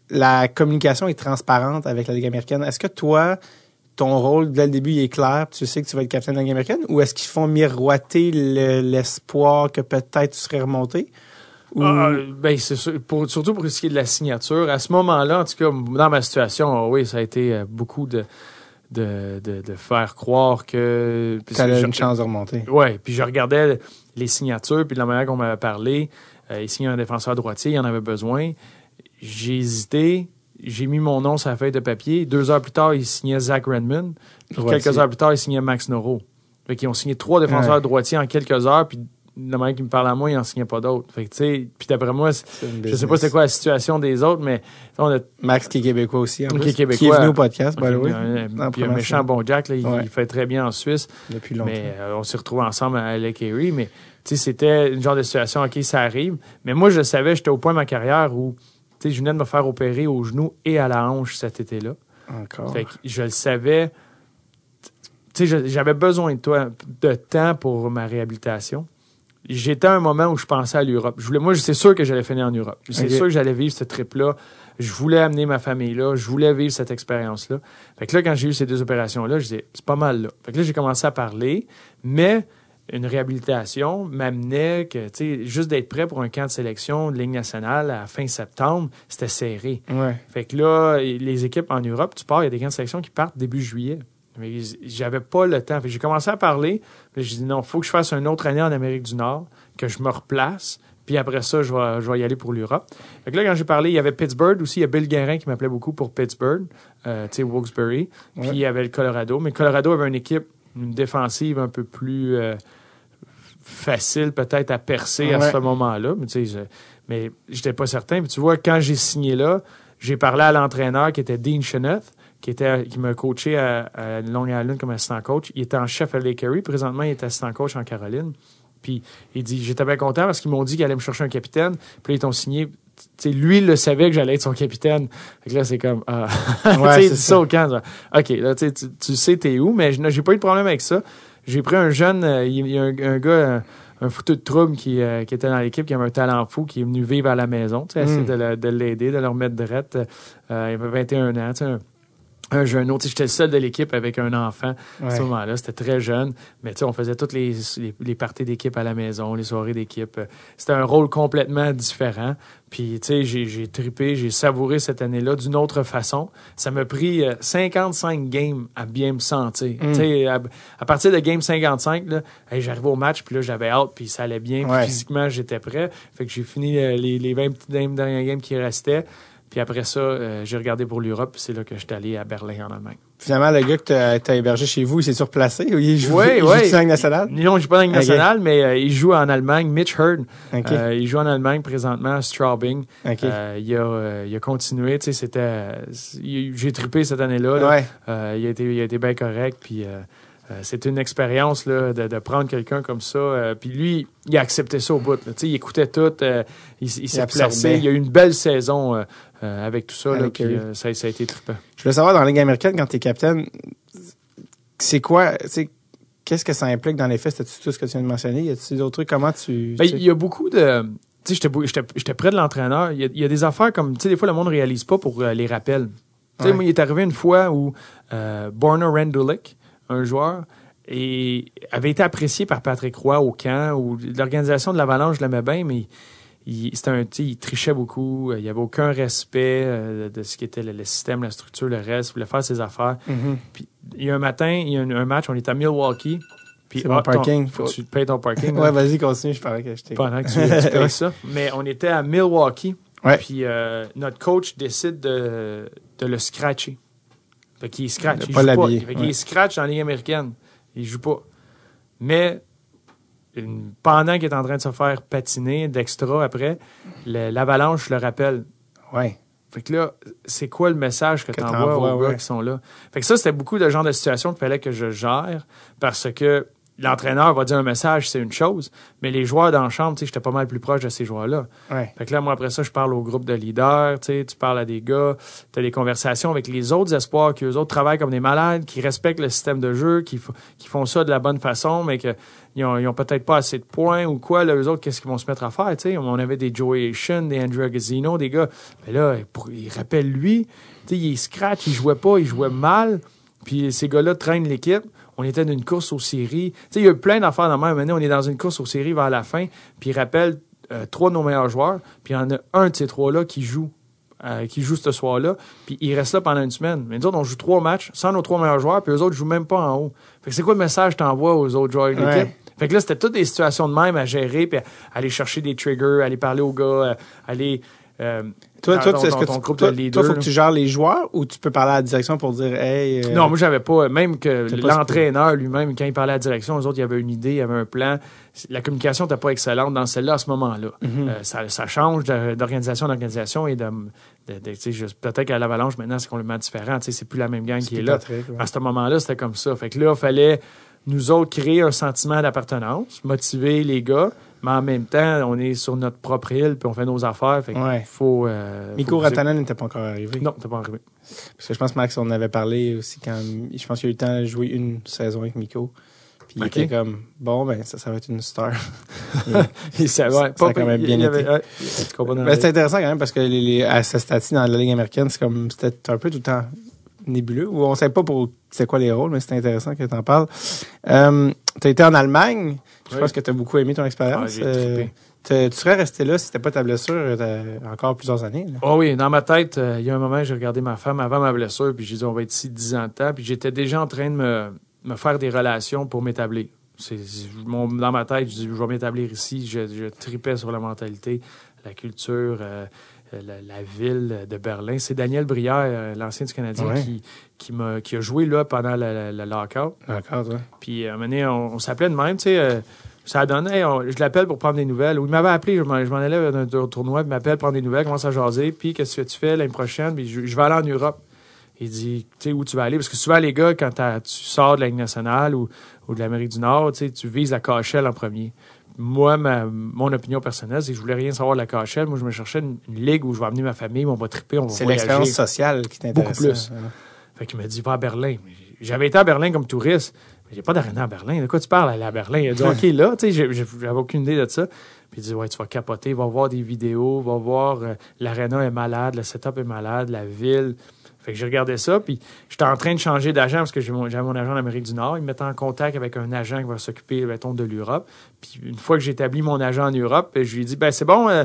la communication est transparente avec la Ligue américaine. Est-ce que toi, ton rôle dès le début il est clair, tu sais que tu vas être capitaine de la Ligue américaine, ou est-ce qu'ils font miroiter le- l'espoir que peut-être tu serais remonté? Ou- Ah, ben, c'est pour, surtout pour ce qui est de la signature. À ce moment-là, en tout cas, dans ma situation, ah oui, ça a été euh, beaucoup de, de, de, de faire croire que. puis T'avais je- une chance de remonter. Ouais, puis je regardais les signatures, puis de la manière qu'on m'avait parlé, euh, il signait un défenseur droitier, il en avait besoin. J'ai hésité, j'ai mis mon nom sur la feuille de papier. Deux heures plus tard, il signait Zach Redmond. Puis quelques heures plus tard, il signait Max Noro. Fait qu'ils ont signé trois défenseurs Ouais. droitiers en quelques heures, puis la manière qu'il me parle à moi, il n'en signait pas d'autres. Fait que, tu sais, puis d'après moi, je sais pas c'est quoi la situation des autres, mais on a Max qui est québécois aussi, en Qui est québécois. qui est venu au podcast, by the way, un, puis méchant bon Jack, là, il, Ouais. il fait très bien en Suisse. depuis longtemps. Mais euh, on s'est retrouvés ensemble à Lake Erie. Mais tu sais, c'était une genre de situation, OK, ça arrive. Mais moi, je savais, j'étais au point de ma carrière où sais, je venais de me faire opérer au genou et à la hanche cet été-là. Encore. Fait que je le savais. Tu j'avais besoin de toi, de temps pour ma réhabilitation. J'étais à un moment où je pensais à l'Europe. Je voulais, moi, c'est sûr que j'allais finir en Europe. C'est sûr que j'allais vivre ce trip-là. Je voulais amener ma famille là. Je voulais vivre cette expérience-là. Fait que là, quand j'ai eu ces deux opérations-là, je disais, c'est pas mal là. Fait que là, j'ai commencé à parler, mais une réhabilitation m'amenait que, tu sais, juste d'être prêt pour un camp de sélection de Ligue nationale à fin septembre, c'était serré. Fait que là, les équipes en Europe, tu pars, il y a des camps de sélection qui partent début juillet. Mais j'avais pas le temps. J'ai commencé à parler. J'ai dit non, il faut que je fasse une autre année en Amérique du Nord, que je me replace. Puis après ça, je vais, je vais y aller pour l'Europe. Fait que là, quand j'ai parlé, il y avait Pittsburgh aussi. Il y a Bill Guérin qui m'appelait beaucoup pour Pittsburgh, euh, tu sais, Wilkes-Barre. Puis il y avait le Colorado. Mais Colorado avait une équipe, une défensive un peu plus euh, facile peut-être à percer à ce moment-là. Mais tu sais, mais j'étais pas certain. Puis tu vois, quand j'ai signé là, j'ai parlé à l'entraîneur qui était Dean Cheneth qui, était, qui m'a coaché à, Long Island comme assistant coach. Il était en chef à Lake Erie. Présentement, il est assistant coach en Caroline. Puis il dit J'étais bien content parce qu'ils m'ont dit qu'ils allaient me chercher un capitaine. Puis là, ils t'ont signé. T'sais, lui, il le savait que j'allais être son capitaine. Fait que là, c'est comme. Ah. Ouais, c'est ça au camp. OK, là, tu, tu sais, t'es où, mais j'ai pas eu de problème avec ça. J'ai pris un jeune, euh, il y a un, gars, un, foutu de trouble qui, euh, qui était dans l'équipe, qui avait un talent fou, qui est venu vivre à la maison, tu sais, essayer mm. de l'aider, de, le remettre de rette. Euh, il avait 21 ans, tu sais, un jeune autre. J'étais le seul de l'équipe avec un enfant à ce moment-là. C'était très jeune. Mais on faisait toutes les, les, parties d'équipe à la maison, les soirées d'équipe. C'était un rôle complètement différent. Puis, tu sais, j'ai tripé, j'ai savouré cette année-là d'une autre façon. Ça m'a pris 55 euh, games à bien me sentir. Mm. Tu sais, à, partir de game 55, là, j'arrivais au match, puis là, j'avais hâte, puis ça allait bien. physiquement, j'étais prêt. Fait que j'ai fini euh, les, les 20 petites dernières games qui restaient. Puis après ça, euh, j'ai regardé pour l'Europe, c'est là que j'étais allé à Berlin, en Allemagne. Finalement, le gars que tu as, hébergé chez vous, il s'est surplacé ou il joue, oui, il oui. joue nationale? Non, je joue pas dans la nationale, mais euh, il joue en Allemagne. Mitch Hurd, euh, il joue en Allemagne présentement à Straubing. il, a, il a continué, tu sais, c'était... J'ai trippé cette année-là. il, a été, il a été bien correct, puis... Euh, c'est une expérience là, de, prendre quelqu'un comme ça. Euh, puis lui, il a accepté ça au bout. Il écoutait tout. Euh, il, s'est placé. Il a eu une belle saison avec tout ça. ça, a été trippant. Je voulais savoir, dans la Ligue américaine, quand tu es capitaine, c'est quoi... Qu'est-ce que ça implique dans les faits? cest tout ce que tu viens de mentionner? Y a-t-il d'autres trucs? Comment tu... Ben, il y a beaucoup de... Tu sais, j'étais près de l'entraîneur. Il y, a des affaires comme... Tu sais, des fois, le monde ne réalise pas pour les rappels. Tu sais, il est arrivé une fois où Borna Rendulic, un joueur, et avait été apprécié par Patrick Roy au camp, où l'organisation de l'Avalanche l'aimait bien, mais il, c'était un, il trichait beaucoup, il n'y avait aucun respect euh, de ce qui était le, système, la structure, le reste, il voulait faire ses affaires. Mm-hmm. Puis il y a un matin, il y a un, match, on est à Milwaukee, puis c'est mon ah, parking. faut que tu payes ton parking. ouais, vas-y, continue, je parlais que je Pendant que tu, payes ça. Mais on était à Milwaukee, puis euh, notre coach décide de, de le scratcher. Fait qu'il scratch. Il, joue pas. Fait qu'il scratch dans la Ligue américaine. Il joue pas. Mais pendant qu'il est en train de se faire patiner d'extra après, l'avalanche le rappelle. Ouais. Fait que là, c'est quoi le message que, tu envoies aux gars qui sont là? Fait que ça, c'était beaucoup de genre de situations qu'il fallait que je gère parce que l'entraîneur va dire un message, c'est une chose, mais les joueurs dans la chambre, tu sais, j'étais pas mal plus proche de ces joueurs-là. Fait que là, moi, après ça, je parle au groupe de leaders, tu sais, tu parles à des gars, tu as des conversations avec les autres espoirs qui, eux autres, travaillent comme des malades, qui respectent le système de jeu, qui, qui font ça de la bonne façon, mais qu'ils ont, ils ont peut-être pas assez de points ou quoi, là, eux autres, qu'est-ce qu'ils vont se mettre à faire, tu sais? On avait des Joey Ashen, des Andrew Gazzino, des gars, mais là, ils rappellent lui, tu sais, il scratch, il jouait pas, il jouait mal, puis ces gars-là traînent l'équipe on était dans une course aux séries. Tu sais, il y a eu plein d'affaires dans ma on est dans une course aux séries vers la fin, puis il rappelle euh, trois de nos meilleurs joueurs, puis il y en a un de ces trois-là qui joue. Euh, qui joue ce soir-là, puis il reste là pendant une semaine. Mais nous autres, on joue trois matchs sans nos trois meilleurs joueurs, puis eux autres jouent même pas en haut. Fait que c'est quoi le message que t'envoies aux autres joueurs de l'équipe? Fait que là, c'était toutes des situations de même à gérer, puis aller chercher des triggers, aller parler aux gars, euh, aller euh, toi, toi, est-ce que toi, toi, faut que tu gères les joueurs ou tu peux parler à la direction pour dire, hey. Euh, non, moi, j'avais pas, même que l'entraîneur lui-même, quand il parlait à la direction, les autres, il y avait une idée, il y avait un plan. La communication n'était pas excellente dans celle-là à ce moment-là. Mm-hmm. Euh, ça, ça, change d'organisation d'organisation et de, peut-être qu'à l'Avalanche, maintenant, c'est complètement différent. C'est plus la même gang qui est là. À ce moment-là, c'était comme ça. Fait que là, il fallait, nous autres, créer un sentiment d'appartenance, motiver les gars, Mais en même temps, on est sur notre propre île, puis on fait nos affaires. Fait Ouais. faut. euh, Miko Ratanen n'était pas encore arrivé. Non, t'es pas arrivé. Parce que je pense, Max, on en avait parlé aussi quand. Je pense qu'il a eu le temps de jouer une saison avec Miko. Puis il était comme, bon, ben, ça, ça va être une star. Et ça, ouais, Ça a quand même il- bien il y avait- été. ouais, Ben, c'est intéressant quand même parce que les, les- à ce stade dans la Ligue américaine, c'est comme c'était un peu tout le temps nébuleux. Ou on savait pas pour c'est quoi les rôles, mais c'est intéressant que tu en parles. Euh, tu as été en Allemagne. Je Oui. pense que tu as beaucoup aimé ton expérience. Euh, tu serais resté là si c'était pas ta blessure euh, encore plusieurs années. là. Oh oui, dans ma tête, euh, il y a un moment, j'ai regardé ma femme avant ma blessure, puis j'ai dit, on va être ici 10 ans de temps, puis j'étais déjà en train de me, me faire des relations pour m'établir. C'est, c'est- mon- dans ma tête, je dis, je vais m'établir ici, je, je tripais sur la mentalité, la culture, euh, la, la ville de Berlin. C'est Daniel Brière, euh, l'ancien du Canadien, Ouais. qui, qui, a joué là pendant le, lockout. Puis à un moment donné, on, on s'appelait de même, tu sais. euh, ça a donné, on- je l'appelle pour prendre des nouvelles. Ou il m'avait appelé, je m'en, allais d'un, tournoi, il m'appelle prendre des nouvelles, commence à jaser. Puis qu'est-ce que tu fais l'année prochaine? Puis je, je vais aller en Europe. Il dit, tu sais, où tu vas aller? Parce que souvent, les gars, quand tu sors de la Ligue nationale ou, ou de l'Amérique du Nord, tu vises la KHL en premier. Moi, ma- mon opinion personnelle, c'est que je voulais rien savoir de la KHL. Moi, je me cherchais une, une ligue où je vais amener ma famille, on va triper, on va C'est l'expérience sociale qui t'intéresse. Beaucoup plus. Fait qu'il m'a dit, va à Berlin. J'avais été à Berlin comme touriste. Mais j'ai pas d'aréna à Berlin. De quoi tu parles, aller à Berlin? Il a dit, OK, là, tu sais, j'avais aucune idée de ça. Puis il dit, ouais, tu vas capoter, va voir des vidéos, va voir, euh, l'aréna est malade, le setup est malade, la ville. Fait que j'ai regardé ça, puis j'étais en train de changer d'agent parce que j'avais mon, agent en Amérique du Nord. Il me mettait en contact avec un agent qui va s'occuper, de l'Europe. Puis une fois que j'ai établi mon agent en Europe, je lui ai dit, ben c'est bon, euh,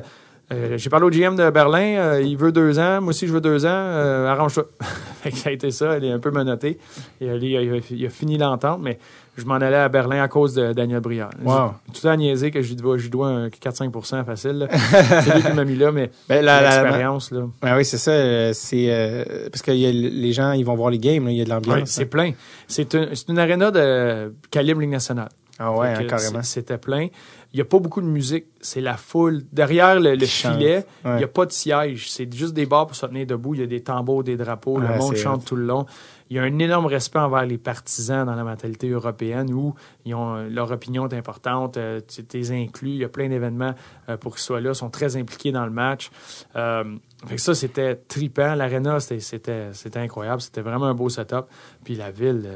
euh, j'ai parlé au GM de Berlin, euh, il veut deux ans, moi aussi je veux deux ans, arrange-toi. ça a été ça, elle est un peu menottée. Et, il, a, il a fini l'entente, mais je m'en allais à Berlin à cause de Daniel Briard. Wow. Tout à niaiser que je lui dois, je lui dois un 4-5 facile. c'est lui qui m'a mis là, mais Ben, l'expérience, là. Ben oui, c'est ça. euh, C'est euh, parce que y a les gens, ils vont voir les games, il y a de l'ambiance. Ouais, c'est plein. C'est un- c'est une aréna de calibre Ligue nationale. ah ouais, hein, carrément. C'était plein. Il n'y a pas beaucoup de musique. C'est la foule. Derrière le, filet, il Ouais. n'y a pas de siège. C'est juste des bars pour se tenir debout. Il y a des tambours, des drapeaux. Ouais, le monde chante tout le long. Il y a un énorme respect envers les partisans dans la mentalité européenne où ils ont, euh, leur opinion est importante. Euh, tu t'es inclus. Il y a plein d'événements euh, pour qu'ils soient là. Sont très impliqués dans le match. Fait que ça, c'était tripant. L'aréna, c'était, incroyable. C'était vraiment un beau setup. Puis la ville,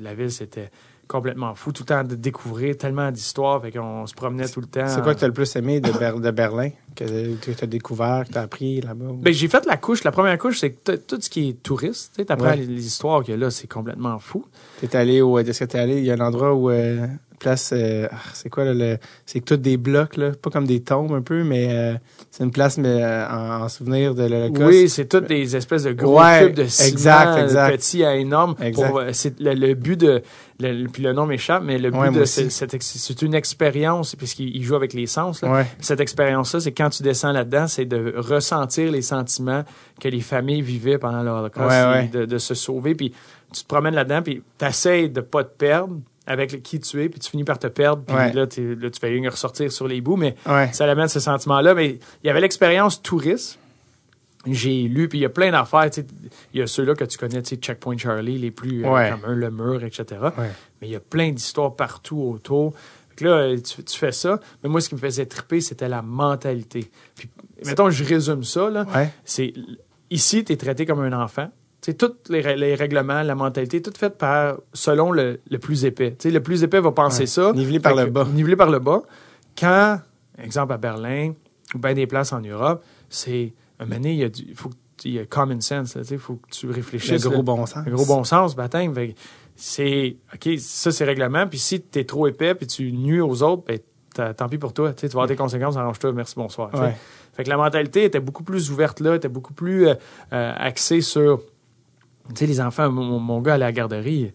la ville, c'était complètement fou. Tout le temps de découvrir tellement d'histoires. Fait qu'on se promenait tout le temps. C'est quoi que tu as le plus aimé de, Ber- de Berlin, que tu as découvert, que tu as appris là-bas? Ben, j'ai fait la couche. La première couche, c'est que tout ce qui est touriste. Tu apprends Ouais. les, les histoires a là, c'est complètement fou. T'es allé où? Est-ce que t'es allé? Il y a un endroit où, euh, place, euh, ah, c'est quoi, là, le, c'est que tous des blocs, là, pas comme des tombes un peu, mais euh, c'est une place mais, euh, en, en souvenir de l'Holocauste. Oui, c'est toutes des espèces de gros Ouais, cubes de ciment, exact, exact. petits à énormes. C'est le, le but de, le- puis le nom m'échappe, mais le but Ouais, de c'est, cette ex- c'est une expérience, puisqu'il il joue avec les sens. Là. Ouais. Cette expérience-là, c'est quand tu descends là-dedans, c'est de ressentir les sentiments que les familles vivaient pendant l'Holocauste, De, de se sauver, puis tu te promènes là-dedans, puis tu de pas te perdre avec qui tu es, puis tu finis par te perdre, puis Ouais. là, tu fais rien ressortir sur les bouts, mais Ouais. ça amène ce sentiment-là. Mais il y avait l'expérience touriste. J'ai lu, puis il y a plein d'affaires. Il y a ceux-là que tu connais, tu sais, Checkpoint Charlie, les plus euh, Ouais. communs, le mur, etc. Mais il y a plein d'histoires partout autour. Fait que là, tu, tu fais ça. Mais moi, ce qui me faisait triper, c'était la mentalité. Puis, mettons, je résume ça, là. C'est ici, tu es traité comme un enfant. Sais, tous les, rè- les règlements, la mentalité, tout fait par selon le, le plus épais. Tu sais, le plus épais va penser Ouais. ça. Nivelé par le que- bas. Nivelé par le bas. Quand, exemple à Berlin, ou bien des places en Europe, c'est un moment il y a du, faut que tu- il y a common sense. Il faut que tu Le réfléchisses. gros là. bon sens. Un gros bon sens, baptême. C'est, OK, ça, c'est règlement. Puis si tu es trop épais puis tu nuis aux autres, ben, tant pis pour toi. Tu vas avoir des conséquences, arrange-toi, merci, bonsoir. Ouais. Fait que la mentalité était beaucoup plus ouverte là, était beaucoup plus euh, euh, axée sur. Tu sais, les enfants, mon, mon gars allait à la garderie,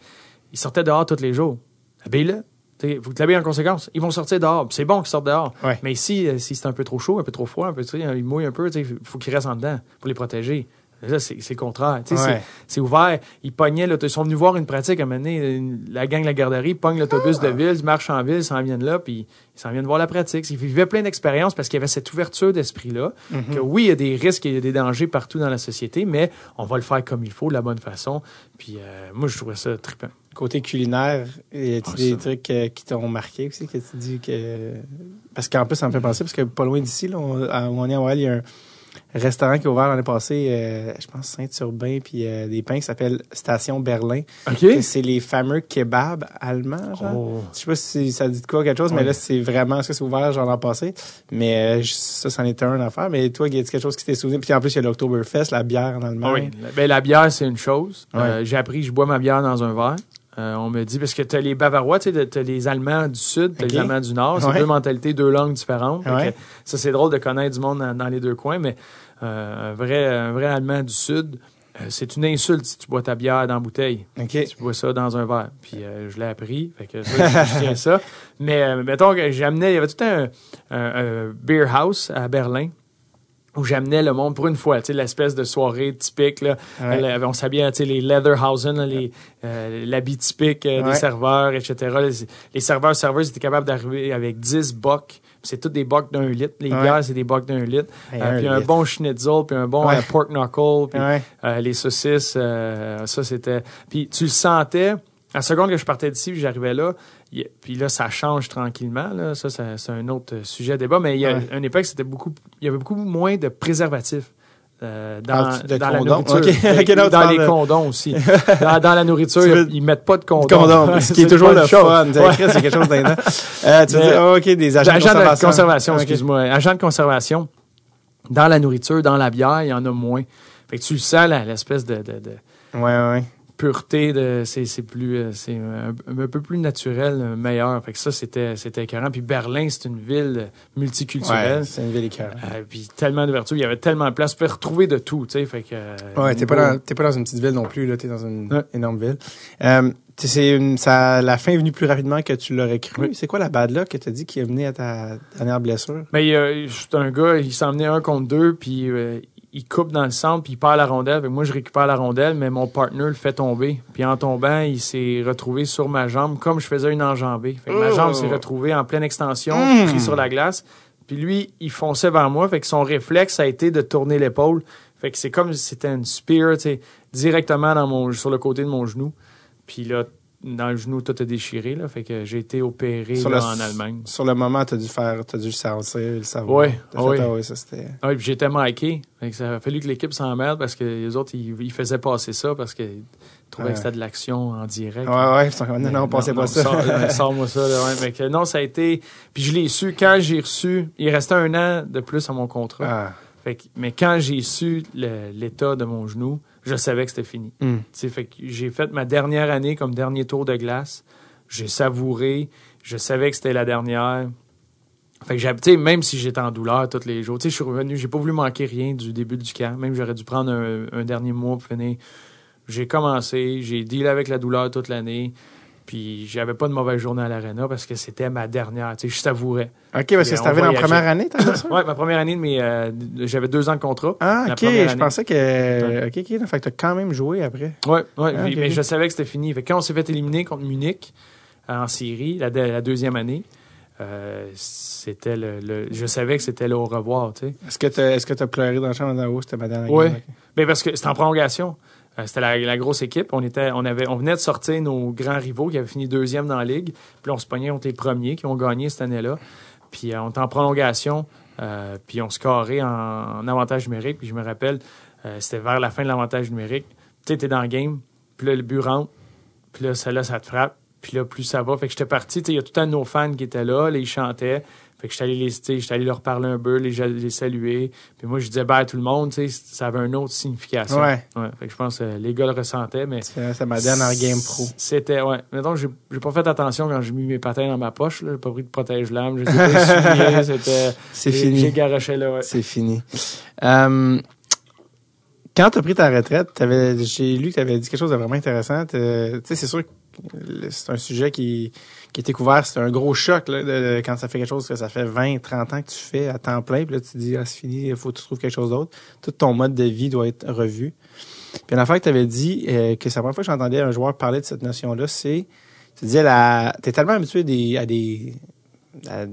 il sortait dehors tous les jours. Habille-le. Il faut que tu l'habilles en conséquence. Ils vont sortir dehors. C'est bon qu'ils sortent dehors. Ouais. Mais ici, euh, si c'est un peu trop chaud, un peu trop froid, un peu, tu sais, ils mouillent un peu, tu sais, il faut qu'ils restent en dedans pour les protéger. Là, c'est contraire. Tu sais, c'est- ouvert. Ils pognaient, ils sont venus voir une pratique à une- la gang de la garderie pogne l'autobus de ville, ils marchent en ville, ils s'en viennent là, puis ils s'en viennent voir la pratique. Ils vivaient plein d'expériences parce qu'il y avait cette ouverture d'esprit-là, Mm-hmm. que oui, il y a des risques et il y a des dangers partout dans la société, mais on va le faire comme il faut, de la bonne façon. Puis euh, moi, je trouvais ça trippant. Côté culinaire, y a-t-il Ah, des trucs euh, qui t'ont marqué aussi, que tu dis que... Parce qu'en plus, ça me fait penser, parce que pas loin d'ici, là, on, on est à Montréal, il y a un restaurant qui a ouvert l'année passée, euh, je pense Saint-Urbain, puis euh, des pains qui s'appelle Station Berlin. OK? Que C'est les fameux kebabs allemands, genre. Oh. Je sais pas si ça dit de quoi quelque chose, mais là, c'est vraiment, est-ce que c'est ouvert, genre l'an passé? Mais euh, ça, c'en était un affaire. Mais toi, y a quelque chose qui t'est souvenu? Puis en plus, il y a l'Oktoberfest, la bière en Ah Allemagne. oui. La- Ben, la bière, c'est une chose. Ouais. Euh, J'ai appris, je bois ma bière dans un verre. Euh, on me dit, parce que tu as les Bavarois, tu as les Allemands du Sud, tu Ok. les Allemands du Nord. C'est Ouais. deux mentalités, deux langues différentes. Fait Ouais. que ça, c'est drôle de connaître du monde dans, dans les deux coins, mais euh, un, vrai, un vrai Allemand du Sud, euh, c'est une insulte si tu bois ta bière dans la bouteille. OK. Tu bois ça dans un verre. Puis je l'ai appris. Fait que ça, je tiens ça. Mais mettons que j'amenais, il y avait tout un, un- un beer house à Berlin où j'amenais le monde pour une fois, tu sais, l'espèce de soirée typique, là. Ouais. On s'habillait, tu sais, les Leatherhausen, là, les, euh, l'habit typique euh, Ouais. des serveurs, etc. Les, les serveurs, serveuses étaient capables d'arriver avec 10 bocs. C'est tous des bocs d'un litre. Les Ouais. bières, c'est des bocs d'un litre. Hey, Euh, puis un bon schnitzel, puis un bon Ouais. euh, pork knuckle, puis Ouais. euh, les saucisses, ça c'était. Puis tu le sentais. À la seconde que je partais d'ici, puis j'arrivais là, il- puis là ça change tranquillement. Là, ça, ça- c'est un autre sujet à débat. Mais il y a Ouais. une époque, c'était beaucoup, il y avait beaucoup moins de préservatifs. euh, dans, Ah, de dans la nourriture. Non, dans les de- condoms aussi. dans, dans la nourriture, Tu veux- ils mettent pas de condoms. Condom, ce qui est toujours le fun. Ouais. C'est quelque chose d'indien. Euh, tu dire, ah, OK, des agents de conservation. de conservation, excuse-moi. Agent de conservation. Dans la nourriture, dans la bière, il y en a moins. Fait que tu le sens, l'espèce de, de, de Ouais, ouais. Pureté, de, c'est, c'est plus, euh, c'est un, un peu plus naturel, euh, meilleur. Fait que ça, c'était, c'était écœurant. Puis Berlin, c'est une ville euh, multiculturelle. Ouais, c'est une ville écœurante. Euh, puis tellement d'ouverture, il y avait tellement de place, tu peux retrouver de tout, tu sais, fait que... euh, Ouais, t'es pas, dans, t'es pas dans une petite ville non plus, là, t'es dans une Ouais. énorme ville. Euh, tu c'est une- ça, la fin est venue plus rapidement que tu l'aurais cru. Oui. C'est quoi la bad luck que t'as dit qui est venue à ta dernière blessure? Mais il y a- c'est un gars, il s'en venait un contre deux, puis euh, il coupe dans le centre, puis il perd la rondelle. Fait que moi, je récupère la rondelle, mais mon partner le fait tomber. Puis en tombant, il s'est retrouvé sur ma jambe, comme je faisais une enjambée. Fait que ma Oh! jambe s'est retrouvée en pleine extension, Mm. pris sur la glace. Puis lui, il fonçait vers moi, fait que son réflexe a été de tourner l'épaule. Fait que c'est comme si c'était une spear, directement dans mon, sur le côté de mon genou. Puis là, dans le genou, tout a déchiré, là. Fait que j'ai été opéré là, le- en Allemagne. Sur le moment, t'as dû faire, t'as dû le sentir, le savoir. Ouais, ouais. ah ouais, ça c'était. Ah Oui, puis j'étais que ça a fallu que l'équipe s'emmerde parce que les autres, ils, ils faisaient passer ça parce qu'ils trouvaient Ouais. que c'était de l'action en direct. Ouais, ouais, ils sont comme, non, non, pensez pas ça. Sors, ouais, Sors-moi ça. Là, ouais. Fait que non, ça a été... Puis je l'ai su quand j'ai reçu... Il restait un an de plus à mon contrat. Ah. Fait que- mais quand j'ai su l'état de mon genou, je savais que c'était fini. Hmm. Fait que j'ai fait ma dernière année comme dernier tour de glace. J'ai savouré. Je savais que c'était la dernière. Fait que même si j'étais en douleur tous les jours, je suis revenu, j'ai pas voulu manquer rien du début du camp. Même j'aurais dû prendre un, un dernier mois pour finir. J'ai commencé, j'ai dealé avec la douleur toute l'année. Puis j'avais pas de mauvaise journée à l'arena parce que c'était ma dernière. Tu sais, je savourais. OK, parce que Mais la voyageait. première année, t'as ça? Ouais, ma première année mes, euh, j'avais deux ans de contrat. Ah, OK, je année. pensais que. OK, OK, fait que t'as quand même joué après. Ouais, ouais. Ah, mais je savais que c'était fini. Fait que quand on s'est fait éliminer contre Munich euh, en série, la, de- la deuxième année, euh, c'était le, le- je savais que c'était le au revoir, tu sais. Est-ce que t'as, est-ce que t'as pleuré dans la chambre d'en haut? C'était ma dernière Ouais. game, ok. Mais parce que c'était en prolongation. Euh, c'était la, grosse équipe. On était, on avait, on venait de sortir nos grands rivaux qui avaient fini deuxième dans la ligue. Puis on se pognait contre les premiers qui ont gagné cette année-là. Puis euh, on était en prolongation. euh, puis on se carrait en, avantage numérique. Puis je me rappelle, c'était vers la fin de l'avantage numérique. Tu sais, dans le game. Puis là, le but rentre. Puis là, celle-là, ça te frappe. Puis là, plus ça va. Fait que j'étais parti. Il y a tout un de nos fans qui étaient là. Là, ils chantaient. Fait que j'étais allé, les, j'étais allé leur parler un peu, les, les saluer. Puis moi, je disais bye à tout le monde. Tu sais, ça avait une autre signification. Ouais. fait que je pense que les gars le ressentaient, mais... C'est, c'est ma dernière game pro. C'était, ouais. Mettons, j'ai, j'ai pas fait attention quand j'ai mis mes patins dans ma poche, là. J'ai pas pris de protège-lame. J'ai pas c'était... C'est fini. J'ai garoché là, ouais. C'est fini. Euh, quand tu as pris ta retraite, j'ai lu que tu avais dit quelque chose de vraiment intéressant. Tu sais, c'est sûr que c'est un sujet qui, qui est découvert, c'est un gros choc là, de, quand ça fait quelque chose que ça fait 20, 30 ans que tu fais à temps plein, puis là tu te dis ah c'est fini, il faut que tu trouves quelque chose d'autre. Tout ton mode de vie doit être revu. Puis la fois que tu avais dit euh, que c'est la première fois que j'entendais un joueur parler de cette notion-là, c'est tu disais la t'es tellement habitué des, à des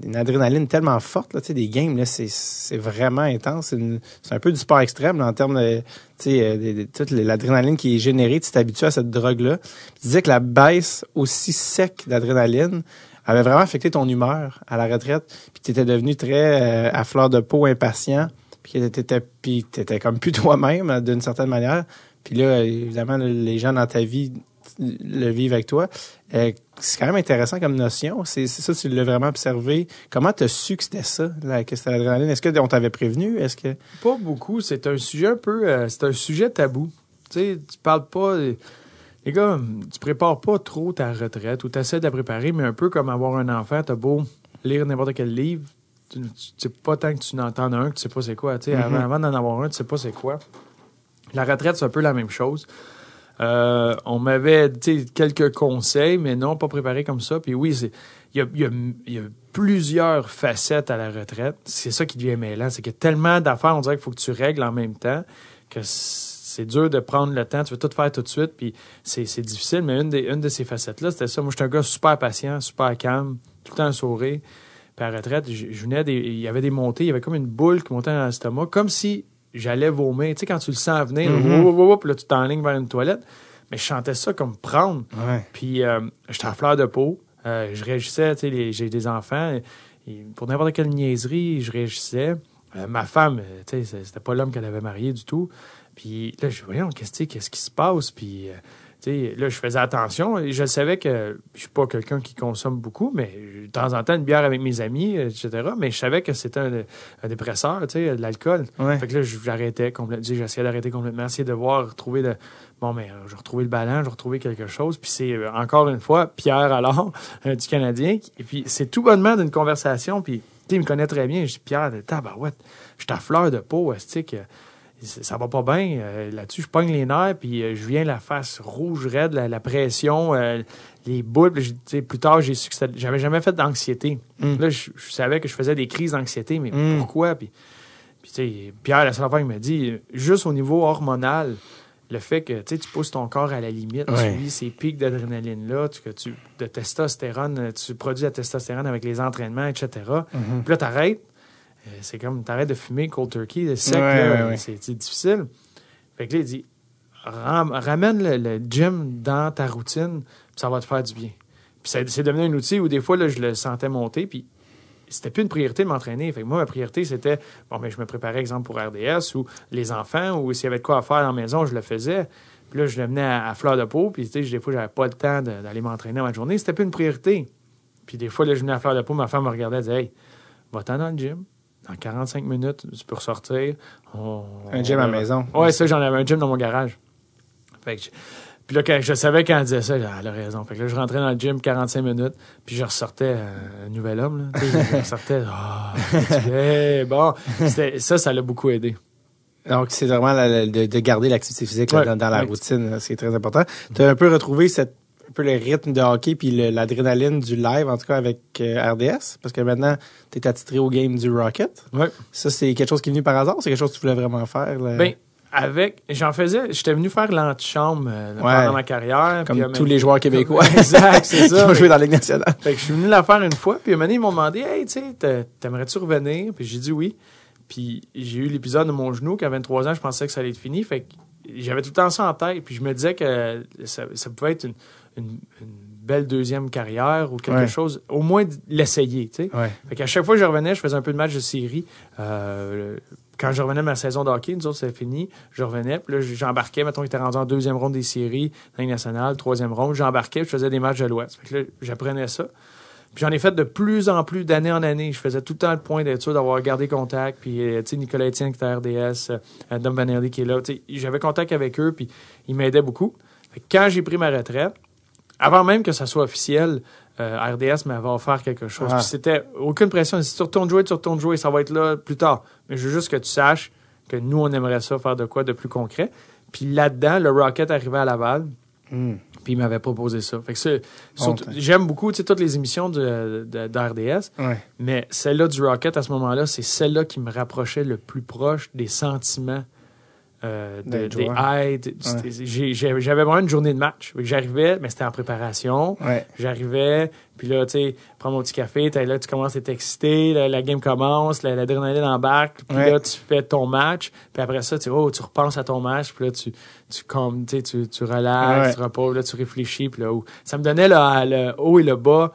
une adrénaline tellement forte là, tu des games là, c'est vraiment intense, c'est un peu du sport extrême en termes de tu sais euh, toute l'adrénaline qui est générée, tu t'habitues à cette drogue là. Tu disais que la baisse aussi sec d'adrénaline avait vraiment affecté ton humeur à la retraite, puis tu étais devenu très euh, à fleur de peau impatient, puis puis t'étais comme plus toi-même d'une certaine manière. Puis là évidemment les gens dans ta vie le vivre avec toi. Euh, c'est quand même intéressant comme notion. C'est ça, tu l'as vraiment observé. Comment tu as su que c'était ça, la, que c'était l'adrénaline? Est-ce qu'on t'avait prévenu? Est-ce que. Pas beaucoup. C'est un sujet un peu. Euh, c'est un sujet tabou. Tu sais, tu parles pas. Les gars, tu prépares pas trop ta retraite ou tu essaies de la préparer, mais un peu comme avoir un enfant, t'as beau lire n'importe quel livre, tu, sais pas tant que tu n'entends un que tu sais pas c'est quoi. Tu sais, mm-hmm. Avant, d'en avoir un, tu sais pas c'est quoi. La retraite, c'est un peu la même chose. Euh, on m'avait quelques conseils, mais non, pas préparé comme ça. Puis oui, il y a, plusieurs facettes à la retraite. C'est ça qui devient mêlant. C'est qu'il y a tellement d'affaires, on dirait qu'il faut que tu règles en même temps, que c'est dur de prendre le temps. Tu veux tout faire tout de suite, puis c'est difficile. Mais une, de ces facettes-là, c'était ça. Moi, j'étais un gars super patient, super calme, tout le temps sourire. Puis à la retraite, venais il y avait des montées, il y avait comme une boule qui montait dans l'estomac, comme si j'allais vomir. Tu sais, quand tu le sens venir, mm là, tu t'enlignes vers une toilette. Mais je chantais ça comme prendre. Puis euh, j'étais à fleur de peau. Euh, je réagissais, tu sais, j'ai des enfants. Et, pour n'importe quelle niaiserie, je réagissais. Euh, ma femme, tu sais, c'était pas l'homme qu'elle avait marié du tout. Puis là, je voyais, qu'est-ce qui se passe? Puis là, je faisais attention. Je savais que je suis pas quelqu'un qui consomme beaucoup, mais de temps en temps, une bière avec mes amis, etc. Mais je savais que c'était un, dépresseur, tu sais, de l'alcool. Fait que là, j'arrêtais complètement. J'essayais d'arrêter complètement, essayer de voir, trouver de. Bon, mais je retrouvé le ballon, je retrouvé quelque chose. Puis c'est, euh, encore une fois, Pierre alors, euh, du Canadien. Et puis c'est tout bonnement d'une conversation. Puis, tu il me connaît très bien. Je dis, Pierre, tabarouette, je suis à fleur de peau, que ça va pas bien. Euh, là-dessus, je pogne les nerfs, puis euh, je viens la face rouge, raide, la, pression, euh, les boules. plus tard, j'ai su que j'avais jamais fait d'anxiété. Mm. Là, je, savais que je faisais des crises d'anxiété, mais mm. pourquoi? Puis, puis Pierre, la seule fois, il m'a dit, juste au niveau hormonal, le fait que tu pousses ton corps à la limite, tu vis ces pics d'adrénaline-là, que tu, de testostérone, tu produis la testostérone avec les entraînements, etc. Mm-hmm. Puis là, tu arrêtes c'est comme, t'arrêtes de fumer cold turkey, sec, c'est difficile. Fait que là, il dit, ramène le, gym dans ta routine, puis ça va te faire du bien. Puis c'est devenu un outil où des fois, là, je le sentais monter, puis c'était plus une priorité de m'entraîner. Fait que moi, ma priorité, c'était, bon, mais je me préparais, exemple, pour RDS, ou les enfants, ou s'il y avait de quoi à faire dans la maison, je le faisais. Puis là, je le menais à, fleur de peau, puis tu sais, des fois, j'avais pas le temps d'aller m'entraîner ma journée. C'était plus une priorité. Puis des fois, là, je venais à fleur de peau, ma femme me regardait et disait, hey, va-t'en dans le gym en 45 minutes, tu peux ressortir. un gym à la maison. Ouais, ça, j'en avais un gym dans mon garage. Fait que puis là, quand je savais quand elle disait ça, elle a raison. Fait que là, je rentrais dans le gym 45 minutes, puis je ressortais euh, un nouvel homme. Là. je ressortais, oh, bon. Ça, ça l'a beaucoup aidé. Donc, c'est vraiment de, garder l'activité physique dans, la routine. C'est très important. Tu as un peu retrouvé cette un peu le rythme de hockey puis l'adrénaline du live, en tout cas avec euh, RDS, parce que maintenant, tu es attitré au game du Rocket. Ouais. Ça, c'est quelque chose qui est venu par hasard c'est quelque chose que tu voulais vraiment faire? Ben, avec, j'en faisais, j'étais venu faire l'antichambre euh, pendant ma carrière. Comme tous les joueurs québécois. exact, c'est ça. qui ont joué dans la Ligue nationale. Fait que je suis venu la faire une fois, puis un moment ils m'ont demandé, hey, tu sais, t'aimerais-tu revenir? Puis j'ai dit oui. Puis j'ai eu l'épisode de mon genou, qu'à 23 ans, je pensais que ça allait être fini. Fait que j'avais tout le temps ça en tête, puis je me disais que ça, ça pouvait être une, une, belle deuxième carrière ou quelque chose, au moins l'essayer, tu sais. Fait qu'à chaque fois que je revenais, je faisais un peu de match de série. Euh, quand je revenais de ma saison de hockey, nous autres, c'était fini, je revenais, puis là, j'embarquais, mettons, il était rendu en deuxième ronde des séries, dans nationale, troisième ronde, j'embarquais, je faisais des matchs de l'Ouest. Fait que là, j'apprenais ça. Puis j'en ai fait de plus en plus d'année en année. Je faisais tout le temps le point d'être sûr d'avoir gardé contact. Puis, euh, tu sais, Nicolas Etienne qui était RDS, euh, Dom Vanerdi qui est là. Tu sais, j'avais contact avec eux, puis ils m'aidaient beaucoup. Fait que quand j'ai pris ma retraite, avant même que ça soit officiel, euh, RDS m'avait offert quelque chose. Ah. Puis c'était aucune pression. Si tu retournes jouer, tu retournes jouer, ça va être là plus tard. Mais je veux juste que tu saches que nous, on aimerait ça faire de quoi de plus concret. Puis là-dedans, le Rocket arrivait à Laval. Hmm. Puis il m'avait proposé ça. Fait que Bon j'aime beaucoup toutes les émissions de, Ouais. mais celle-là du Rocket à ce moment-là, c'est celle-là qui me rapprochait le plus proche des sentiments. Euh, de- des aides. J'avais vraiment une journée de match. J'arrivais, mais c'était en préparation. Ouais. J'arrivais, puis là, tu sais, prends mon petit café, là, tu commences à t'exciter, la, la game commence, la- l'adrénaline embarque, puis Ouais. là, tu fais ton match, puis après ça, tu, oh, tu repenses à ton match, puis là, tu, tu, comme, tu, tu, relaxes, tu reposes, là, tu réfléchis, puis là, oh, ça me donnait le, le haut et le bas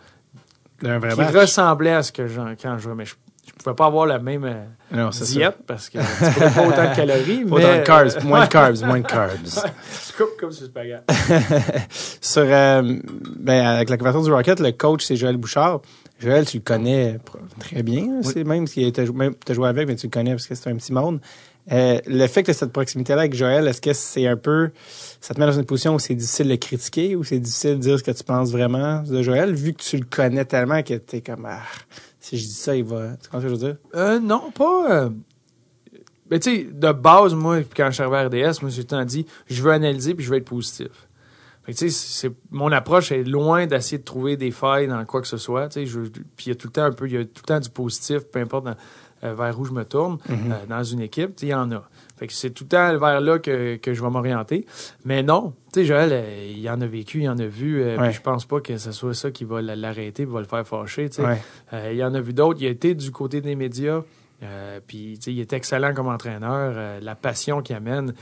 qui match. ressemblait à ce que j'en, quand je jouais, mais je, je pouvais pas avoir la même euh, Non, c'est ça. diète, parce que tu prenais pas autant de calories, Pas mais... dans le carbs, moins de carbs, moins de carbs. Je coupe comme sur spaghetti. Sur, euh, ben, avec la conversion du Rocket, le coach, c'est Joël Bouchard. Joël, tu le connais très bien. C'est même si tu as joué avec, mais tu le connais parce que c'est un petit monde. Euh, le fait que tu cette proximité-là avec Joël, est-ce que c'est un peu. Ça te met dans une position où c'est difficile de le critiquer ou c'est difficile de dire ce que tu penses vraiment de Joël, vu que tu le connais tellement que tu es comme. Ah, si je dis ça, il va. Tu comprends ce que je veux dire? Euh, non, pas. euh, Mais tu sais, de base, moi, quand je suis arrivé à RDS, moi, j'ai temps dit, je veux analyser puis je veux être positif. Fait que tu sais, mon approche est loin d'essayer de trouver des failles dans quoi que ce soit. Tu sais, puis il y a tout le temps un peu, il y a tout le temps du positif, peu importe dans- euh, vers où je me tourne euh, dans une équipe. Tu sais, il y en a. Fait que c'est tout le temps vers là que, que je vais m'orienter. Mais non, tu sais, Joël, euh, il en a vécu, il en a vu. euh, Ouais. Je pense pas que ce soit ça qui va l'arrêter, va le faire fâcher. Ouais. Euh, il y en a vu d'autres. Il a été du côté des médias. Euh, puis, tu sais, il est excellent comme entraîneur. Euh, la passion qu'il amène,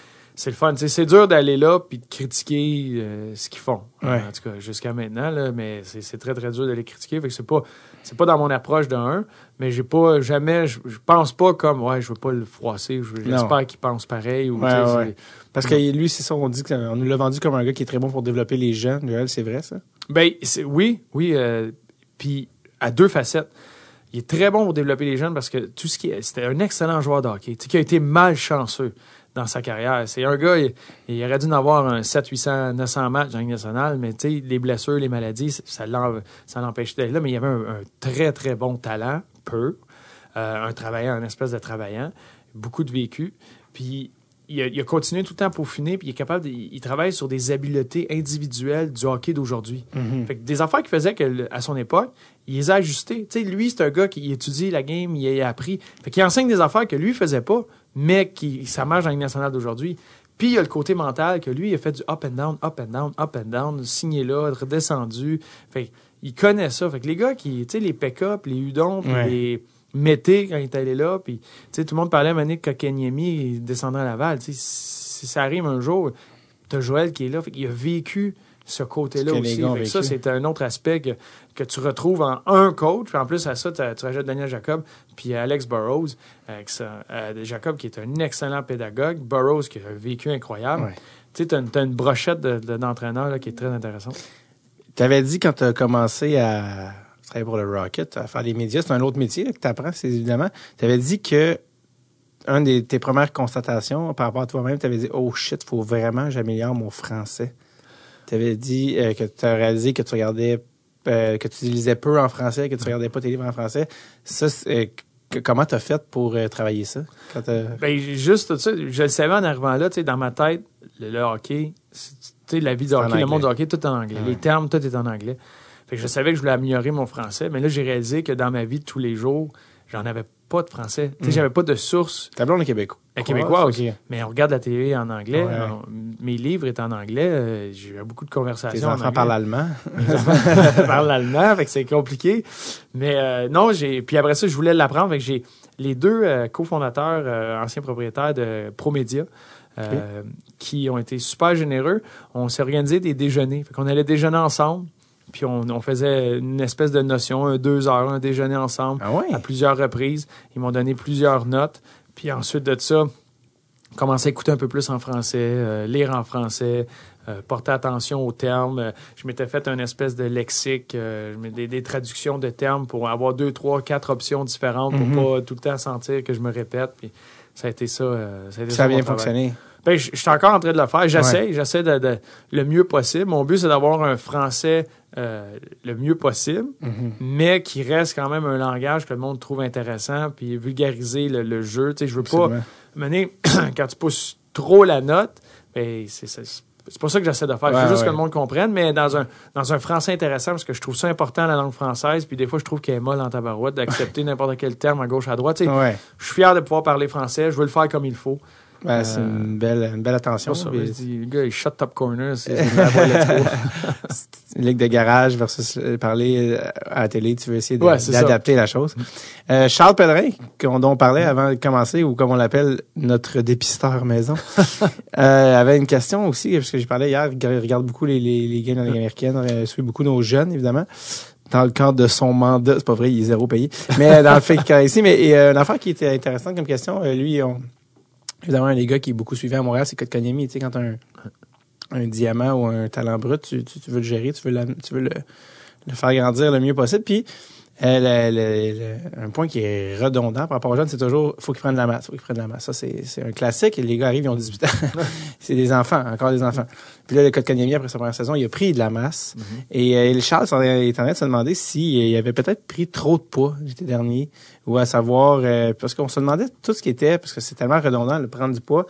c'est le fun. C'est dur d'aller là puis de critiquer euh, ce qu'ils font. Ouais. En tout cas, jusqu'à maintenant, là, mais c'est très, très dur de les critiquer. Fait que c'est pas, c'est pas dans mon approche d'un, mais j'ai pas jamais, je pense pas comme, ouais, je veux pas le froisser. J'espère qu'il pense pareil. Ou, Ouais, ouais. Parce que lui, c'est ça, on dit qu'on nous l'a vendu comme un gars qui est très bon pour développer les jeunes. Joël, c'est vrai, ça? Ben, oui, oui. euh, puis à deux facettes. Il est très bon pour développer les jeunes parce que tout ce qui est, c'était un excellent joueur de hockey, qui a été malchanceux dans sa carrière. C'est un gars, il, il aurait dû en avoir un 7, 800, 900 matchs dans la Ligue nationale, mais tu sais, les blessures, les maladies, ça ça l'empêchait d'être là, mais il avait un, un très, très bon talent, peu, euh, un travaillant, un espèce de travaillant, beaucoup de vécu, puis il a, il a continué tout le temps à peaufiner, puis il est capable, de- il, il travaille sur des habiletés individuelles du hockey d'aujourd'hui. Fait que des affaires qu'il faisait que, à son époque, il les a ajustées. Tu sais, lui, c'est un gars qui étudie la game, il a appris. Fait qu'il enseigne des affaires que lui faisait pas, mais qui ça marche dans la Ligue nationale d'aujourd'hui. Puis il y a le côté mental que lui, il a fait du up and down, up and down, up and down, signé là, redescendu. Fait il connaît ça. Fait que les gars qui, tu sais, les pick-up, les udons, Ouais. les mété quand il est allé là, puis tu sais, tout le monde parlait à Manik Kokeniemi descendant à Laval. Tu sais, si ça arrive un jour, t'as Joël qui est là, fait qu'il a vécu ce côté-là aussi. Fait que ça, c'est un autre aspect que, que tu retrouves en un coach. Puis en plus, à ça, tu rajoutes Daniel Jacob, puis Alex Burrows, avec ça, euh, Jacob qui est un excellent pédagogue, Burrows qui a un vécu incroyable. Ouais. Tu sais, une, t'as une brochette de- de- d'entraîneurs là, qui est très intéressante. Tu avais dit quand tu as commencé à travailler pour le Rocket, à faire les médias, c'est un autre métier là, que tu apprends, c'est évidemment. Tu avais dit que un de tes premières constatations par rapport à toi-même, tu avais dit Oh shit, faut vraiment que j'améliore mon français. Tu avais dit euh, que tu as réalisé que tu regardais euh, que tu lisais peu en français, que tu regardais pas tes livres en français. Ça, c'est- euh, que- comment tu as fait pour euh, travailler ça? Quand t'as- Ben, juste tout ça, je le savais en arrivant là, tu sais, dans ma tête, le, le hockey, tu sais, la vie en hockey, le monde du hockey, tout est en anglais. Ouais. Les termes, tout est en anglais. Fait que je savais que je voulais améliorer mon français, mais là, j'ai réalisé que dans ma vie de tous les jours, j'en avais pas de français. Tu sais, Mm. j'avais pas de source Ta blonde est québécois. à québécois ok. aussi. Mais on regarde la télé en anglais. Ouais, ouais. on- mes livres étaient en anglais. euh, j'ai eu beaucoup de Tes conversations en enfants anglais. parlent allemand. parle l'allemand, fait que c'est compliqué. Mais euh, non, j'ai. Puis après ça, je voulais l'apprendre. Fait que j'ai les deux euh, cofondateurs, anciens propriétaires de Promédia, euh, qui ont été super généreux. On s'est organisé des déjeuners. Fait qu'on allait déjeuner ensemble. Puis on, on faisait une espèce de notion, un deux heures, un déjeuner ensemble Ah à plusieurs reprises. Ils m'ont donné plusieurs notes. Puis ensuite de ça, commencer à écouter un peu plus en français, euh, lire en français, euh, porter attention aux termes. Euh, je m'étais fait un espèce de lexique, des, des traductions de termes pour avoir deux, trois, quatre options différentes Mhm. pour pas tout le temps sentir que je me répète. Puis ça a été ça. ça a été Ça a mon bien travail. fonctionné. Ben, je suis encore en train de le faire. J'essaie, j'essaie de, de- le mieux possible. Mon but, c'est d'avoir un français euh, le mieux possible, Mhm. mais qui reste quand même un langage que le monde trouve intéressant, puis vulgariser le, le jeu. Tu sais, je veux pas mener quand tu pousses trop la note, ben, c'est pas ça que j'essaie de faire. je Ouais, veux juste ouais. que le monde comprenne, mais dans un, dans un français intéressant, parce que je trouve ça important, la langue française, puis des fois, je trouve qu'elle est molle en tabarouette d'accepter n'importe quel terme à gauche, à droite. Ouais. Je suis fier de pouvoir parler français, je veux le faire comme il faut. Ben, c'est une belle, une belle attention. Ça, Puis- dis, le gars, il shut top corner, c'est une ligue de garage versus parler euh, à la télé, tu veux essayer Ouais, d'adapter la chose. Euh, Charles Pellerin, dont on parlait avant de commencer, ou comme on l'appelle, notre dépisteur maison, euh, avait une question aussi, parce que j'ai parlé hier, il regarde beaucoup les, les, les games dans la Ligue américaine, euh, suit beaucoup nos jeunes, évidemment. Dans le cadre de son mandat, c'est pas vrai, il est zéro payé. Mais dans le fait qu'il ici, mais et, euh, une affaire qui était intéressante comme question, euh, lui, on, évidemment, un des gars qui est beaucoup suivi à Montréal, c'est Kotkaniemi. Tu sais, quand un, un diamant ou un talent brut, tu, tu, tu veux le gérer, tu veux, tu veux le, le faire grandir le mieux possible. Puis, euh, le- le- le- un point qui est redondant par rapport aux jeunes, c'est toujours faut qu'ils prennent de la masse, faut qu'ils prennent de la masse. Ça, c'est un classique. Et les gars arrivent, ils ont 18 ans. c'est des enfants, encore des enfants. Puis là, le Kotkaniemi, après sa première saison, il a pris de la masse. Et euh, le Charles est en train de se demander s'il avait peut-être pris trop de poids l'été dernier, ou à savoir, euh, parce qu'on se demandait tout ce qui était, parce que c'est tellement redondant de prendre du poids.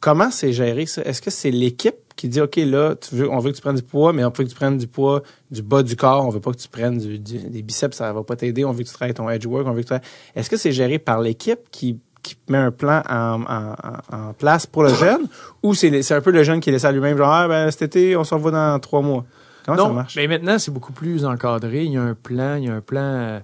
Comment c'est géré ça? Est-ce que c'est l'équipe qui dit, OK, là, tu veux, on veut que tu prennes du poids, mais on veut que tu prennes du poids du bas du corps, on veut pas que tu prennes du, du- des biceps, ça va pas t'aider, on veut que tu travailles ton edge work, on veut que tu travailles- Est-ce que c'est géré par l'équipe qui, qui met un plan en, en, en- place pour le jeune, ou c'est c'est un peu le jeune qui laisse à lui-même, genre, ah, ben, cet été, on s'en va dans trois mois? Comment ça non, marche? mais maintenant, c'est beaucoup plus encadré. Il y a un plan, il y a un plan euh,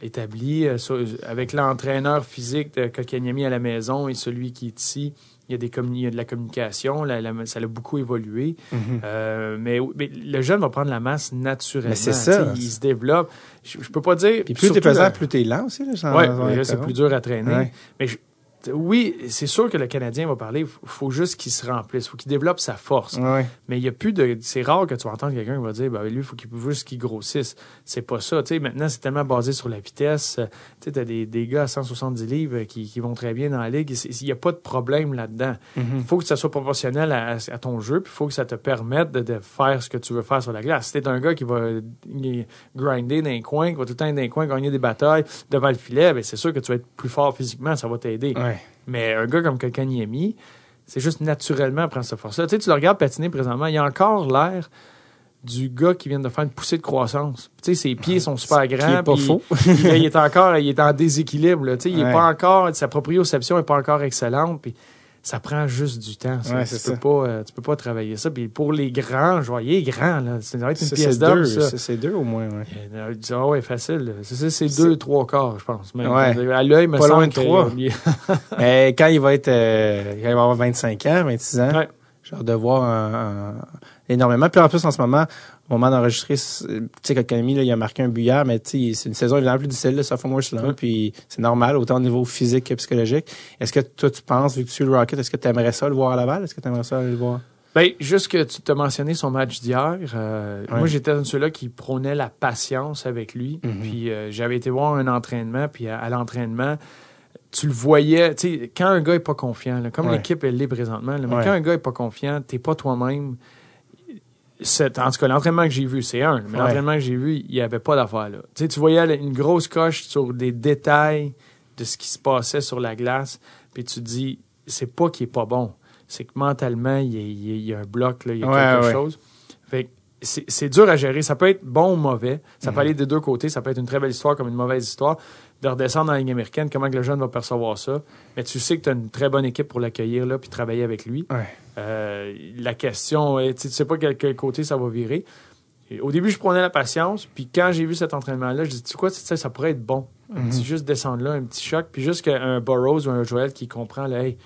établi euh, sur- avec l'entraîneur physique de Kotkaniemi à la maison et celui qui est ici. Il y a, des communi- il y a de la communication, la- la- ça a beaucoup évolué. Mhm. Euh, mais, mais le jeune va prendre la masse naturellement. Mais c'est ça. Il se développe. Je, je peux pas dire. Puis plus t'es pesant, le- plus t'es lent aussi, là, c'est interrompre. plus dur à traîner. Ouais. Mais je- t- oui, c'est sûr que le Canadien va parler. Il faut juste qu'il se remplisse. Il faut qu'il développe sa force. Ouais. Mais il y a plus de. C'est rare que tu vas entendre quelqu'un qui va dire, ben, lui, il faut juste qu'il grossisse. C'est pas ça. Tu sais, maintenant, c'est tellement basé sur la vitesse. Euh, Tu sais, t'as des, des gars à 170 livres qui, qui vont très bien dans la ligue. Il n'y a pas de problème là-dedans. Il Mhm. faut que ça soit proportionnel à, à ton jeu, puis il faut que ça te permette de, de faire ce que tu veux faire sur la glace. Si t'es un gars qui va euh, grinder dans les coins, qui va tout le temps être dans les coins, gagner des batailles devant le filet, ben c'est sûr que tu vas être plus fort physiquement, ça va t'aider. Ouais. Mais un gars comme Kokaniemi, c'est juste naturellement prendre cette force-là. Tu sais, tu le regardes patiner présentement, il a encore l'air du gars qui vient de faire une poussée de croissance. Tu sais, ses pieds sont super grands. est pas faux. il, il est encore, il est en déséquilibre. Là. Tu sais, il est pas encore, sa proprioception est pas encore excellente. Puis ça prend juste du temps. Ça. Ouais, tu peux ça. pas, euh, tu peux pas travailler ça. Puis pour les grands, je est grand là. Ça doit être une pièce ça, c'est deux au moins, ouais. Euh, Ah ouais, facile. C'est deux, trois quarts, je pense. même. Ouais. À l'œil, me Pas semble loin de trois. Mais quand il va être, euh, quand il va avoir 25 ans, 26 ans, hâte de voir un- un- énormément. Puis en plus, en ce moment, au moment d'enregistrer, tu sais, là, il a marqué un billard, mais tu sais, c'est une saison évidemment plus difficile, le sophomore Ouais. puis c'est normal, autant au niveau physique que psychologique. Est-ce que toi, tu penses, vu que tu suis le Rocket, est-ce que tu aimerais ça le voir à Laval? Est-ce que tu aimerais ça aller le voir? Ben, juste que tu t'as mentionné son match d'hier. euh. Moi, j'étais un de ceux-là qui prônait la patience avec lui. Mhm. Puis euh, j'avais été voir un entraînement, puis à, à l'entraînement, tu le voyais. Tu sais, quand un gars est pas confiant, là, comme l'équipe elle l'est présentement, là, mais quand un gars est pas confiant, t'es pas toi-même. En tout cas, l'entraînement que j'ai vu, c'est un. Mais Ouais. l'entraînement que j'ai vu, il n'y avait pas d'affaire là. Tu sais, tu voyais une grosse coche sur des détails de ce qui se passait sur la glace, puis tu te dis, c'est pas qu'il est pas bon, c'est que mentalement, il y a, un bloc, là, il y a Ouais, quelque ouais. chose. Fait que c'est dur à gérer. Ça peut être bon ou mauvais. Ça Mhm. peut aller des deux côtés. Ça peut être une très belle histoire comme une mauvaise histoire. De redescendre dans la ligne américaine, comment que le jeune va percevoir ça. Mais tu sais que tu as une très bonne équipe pour l'accueillir là puis travailler avec lui. Ouais. Euh, la question, est, tu sais- pas quel, quel côté ça va virer. Et au début, je prenais la patience, puis quand j'ai vu cet entraînement-là, je dis, tu sais quoi, ça pourrait être bon. Un Mhm. petit juste descendre là, un petit choc, puis juste qu'un Burroughs ou un Joel qui comprend, là, hey,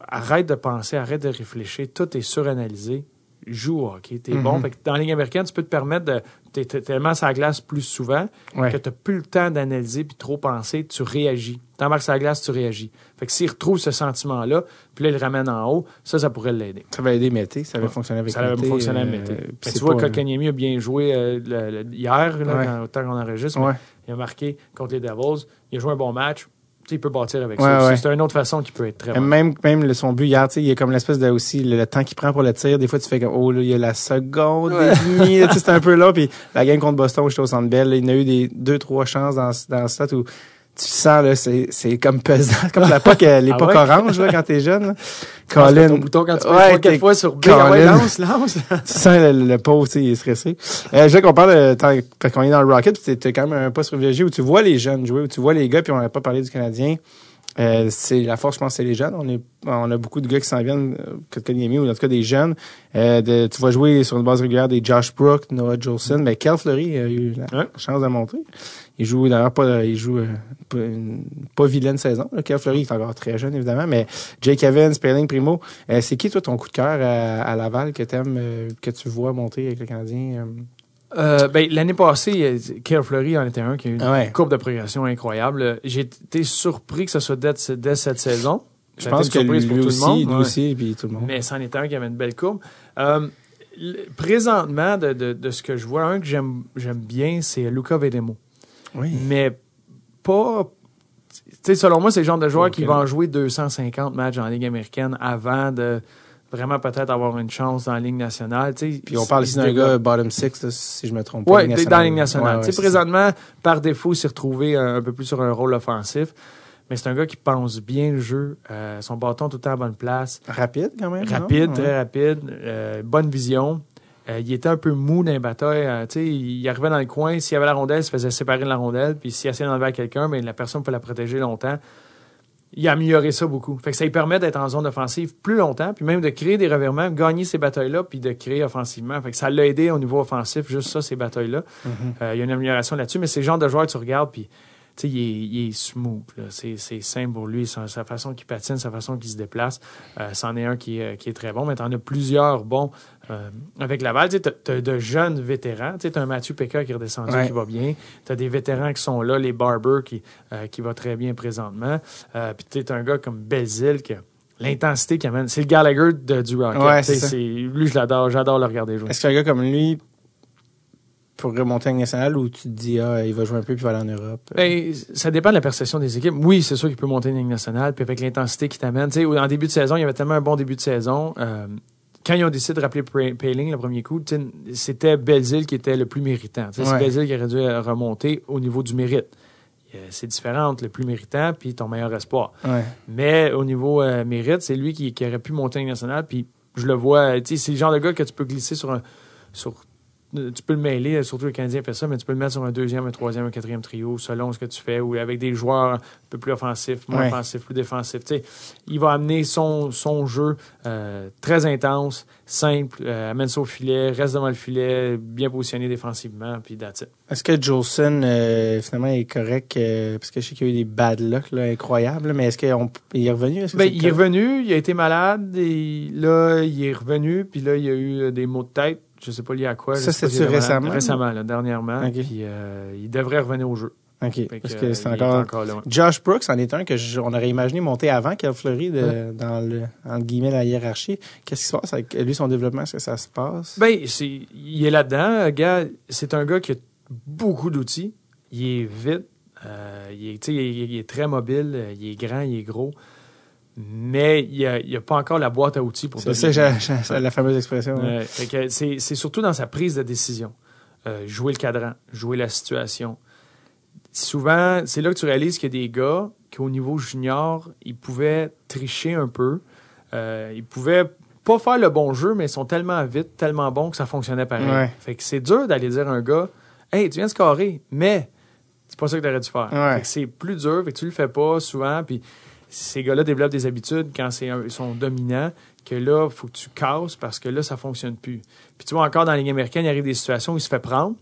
arrête de penser, arrête de réfléchir, tout est suranalysé. Joue au hockey, t'es Mhm. bon. Fait que dans la ligne américaine, tu peux te permettre de. T'es tellement sur la glace plus souvent Ouais. que t'as plus le temps d'analyser puis trop penser, tu réagis. T'embarques sur la glace, tu réagis. Fait que s'il retrouve ce sentiment-là, puis là, il le ramène en haut, ça, ça pourrait l'aider. Ça va aider Mété, ça va Ouais. fonctionner avec Ça fonctionné à euh, Mété. c'est tu vois, pas, Kotkaniemi a bien joué euh, le- le- hier, là, Ouais. quand, autant qu'on enregistre. Il a marqué contre les Devils. Il a joué un bon match. Il peut bâtir avec Ouais, ça. ouais. C'est une autre façon qui peut être très bon. Même, même le- son but hier, tu sais, il y a comme l'espèce de aussi le, le temps qu'il prend pour le tir. Des fois, tu fais comme, oh, là, il y a la seconde et demie. c'est un peu là. Puis la game contre Boston, j'étais au Centre Bell. là, Il y a eu des deux, trois chances dans, dans le stat où tu sens, là, c'est, c'est comme pesant. Comme la POC, euh, l'époque Ah ouais? orange, là, quand t'es jeune. là. Colin. Colin. Ton bouton quand tu Ouais, ouais, trois, t'es- quatre fois sur B, ah ouais, lance, lance. tu sens le, le pauvre, tu il est stressé. Euh, je veux qu'on parle de, tant- parce qu'on est dans le Rocket, puis t'es quand même un poste privilégié où tu vois les jeunes jouer, où tu vois les gars, puis on n'a pas parlé du Canadien. Euh, c'est la force, je pense, c'est les jeunes. On est, on a beaucoup de gars qui s'en viennent, euh, connais mieux, ou en tout cas des jeunes. Euh, de- tu vas jouer sur une base régulière des Josh Brook, Noah Jolson, mais Kel Fleury a eu la Ouais. chance de montrer. Il joue d'ailleurs pas, il joue euh, pas, une pas vilaine saison. là. Kel Fleury est encore très jeune évidemment, mais Jake Evans, Sperling, Primo, euh, c'est qui toi ton coup de cœur à, à Laval que t'aimes, euh, que tu vois monter avec le Canadien? euh? Euh, ben, l'année passée, euh, Kerr Fleury en était un qui a eu une ouais. courbe de progression incroyable. J'ai été surpris que ce soit dès, dès cette saison. Je pense que lui, surprise pour tout aussi, le monde. lui Ouais. aussi, puis tout le monde. Mais c'en était un qui avait une belle courbe. Euh, le- présentement, de, de, de ce que je vois, un que j'aime j'aime bien, c'est Luca Vedemo. Oui. Mais pas. Tu sais, selon moi, c'est le genre de joueur qui va en jouer 250 matchs en Ligue américaine avant de vraiment peut-être avoir une chance dans la Ligue nationale. Tu sais, Puis on parle ici d'un gars bottom six, là, si je me trompe pas. Oui, dans la Ligue nationale. Ouais, Tu ouais, ça. présentement, par défaut, il s'est retrouvé un, un peu plus sur un rôle offensif. Mais c'est un gars qui pense bien le jeu. Euh, son bâton tout le temps à bonne place. Rapide quand même. Rapide, très rapide. euh, bonne vision. Euh, il était un peu mou dans les batailles. euh, tu sais, il arrivait dans le coin. S'il y avait la rondelle, il se faisait séparer de la rondelle. Puis s'il essayait d'enlever à quelqu'un, mais la personne peut la protéger longtemps. Il a amélioré ça beaucoup. Fait que ça lui permet d'être en zone offensive plus longtemps, puis même de créer des revirements, gagner ces batailles-là, puis de créer offensivement. Fait que ça l'a aidé au niveau offensif, juste ça, ces batailles-là. Mhm. Euh, il y a une amélioration là-dessus, mais c'est le genre de joueur que tu regardes, puis tu sais, il, est- il est smooth. C'est, simple pour lui, sa, sa façon qu'il patine, sa façon qu'il se déplace. Euh, c'en est un qui, est- qui est très bon, mais tu en as plusieurs bons euh, avec Laval. Tu as de jeunes vétérans. Tu as un Mathieu Péca qui est redescendu, Ouais. qui va bien. Tu as des vétérans qui sont là, les Barber qui, euh, qui va très bien présentement. Euh, Puis tu un gars comme Belzile qui a l'intensité qu'il amène. C'est le Gallagher de, du Rocket. Ouais, c'est lui, je l'adore. J'adore le regarder jouer. Est-ce qu'un gars comme lui pourrait monter en nationale ou tu te dis, ah, il va jouer un peu puis il va aller en Europe? Ben, ça dépend de la perception des équipes. Oui, c'est sûr qu'il peut monter une ligne nationale, puis avec l'intensité qu'il t'amène. En début de saison, il y avait tellement un bon début de saison. euh, quand ils ont décidé de rappeler Payling le premier coup, c'était Belzile qui était le plus méritant. C'est. Belzile qui aurait dû remonter au niveau du mérite. Euh, C'est différent entre le plus méritant puis ton meilleur espoir. Ouais. Mais au niveau euh, mérite, c'est lui qui, qui aurait pu monter nationale. Puis je le vois, c'est le genre de gars que tu peux glisser sur un. Sur, tu peux le mêler, surtout le Canadien fait ça, mais tu peux le mettre sur un deuxième, un troisième, un quatrième trio, selon ce que tu fais, ou avec des joueurs un peu plus offensifs, moins Ouais. offensifs, plus défensifs. Il va amener son, son jeu euh, très intense, simple, euh, amène ça au filet, reste devant le filet, bien positionné défensivement, puis that's. Est-ce que Jolson, euh, finalement, est correct? euh, parce que je sais qu'il y a eu des bad luck là, incroyables, mais est-ce qu'il est revenu? Ben, il est revenu, il a été malade, et là, il est revenu, puis là, il y a eu euh, des maux de tête. Je sais pas lié à quoi. Ça, je sais pas c'est-tu s'il est malade. récemment? Récemment, là, dernièrement. Puis euh, il devrait revenir au jeu. OK. Fait Parce que, que c'est encore... encore là. ouais. Josh Brooks en est un que je- on aurait imaginé monter avant Kel Fleury de, dans le, entre guillemets, la hiérarchie. Qu'est-ce qui se passe avec lui, son développement? Est-ce que ça se passe? Ben, c'est, il est là-dedans. Gars, c'est un gars qui a beaucoup d'outils. Il est vite. euh, il, est, tu sais, il, est, il est très mobile. Il est grand, il est gros. Mais il n'y a, a pas encore la boîte à outils pour c'est ça, la fameuse expression. Ouais, que c'est, surtout dans sa prise de décision. Euh, jouer le cadran, jouer la situation. Souvent, c'est là que tu réalises qu'il y a des gars qui, au niveau junior, ils pouvaient tricher un peu. Euh, ils pouvaient pas faire le bon jeu, mais ils sont tellement vite, tellement bons que ça fonctionnait pareil. Ouais. Fait que c'est dur d'aller dire à un gars Hey, tu viens de scorer, mais c'est pas ça que tu aurais dû faire. Ouais. Fait que c'est plus dur, fait que tu le fais pas souvent, puis ces gars-là développent des habitudes quand c'est ils sont dominants, que là, il faut que tu casses parce que là, ça fonctionne plus. Puis tu vois, encore dans la Ligue américaine, il arrive des situations où il se fait prendre,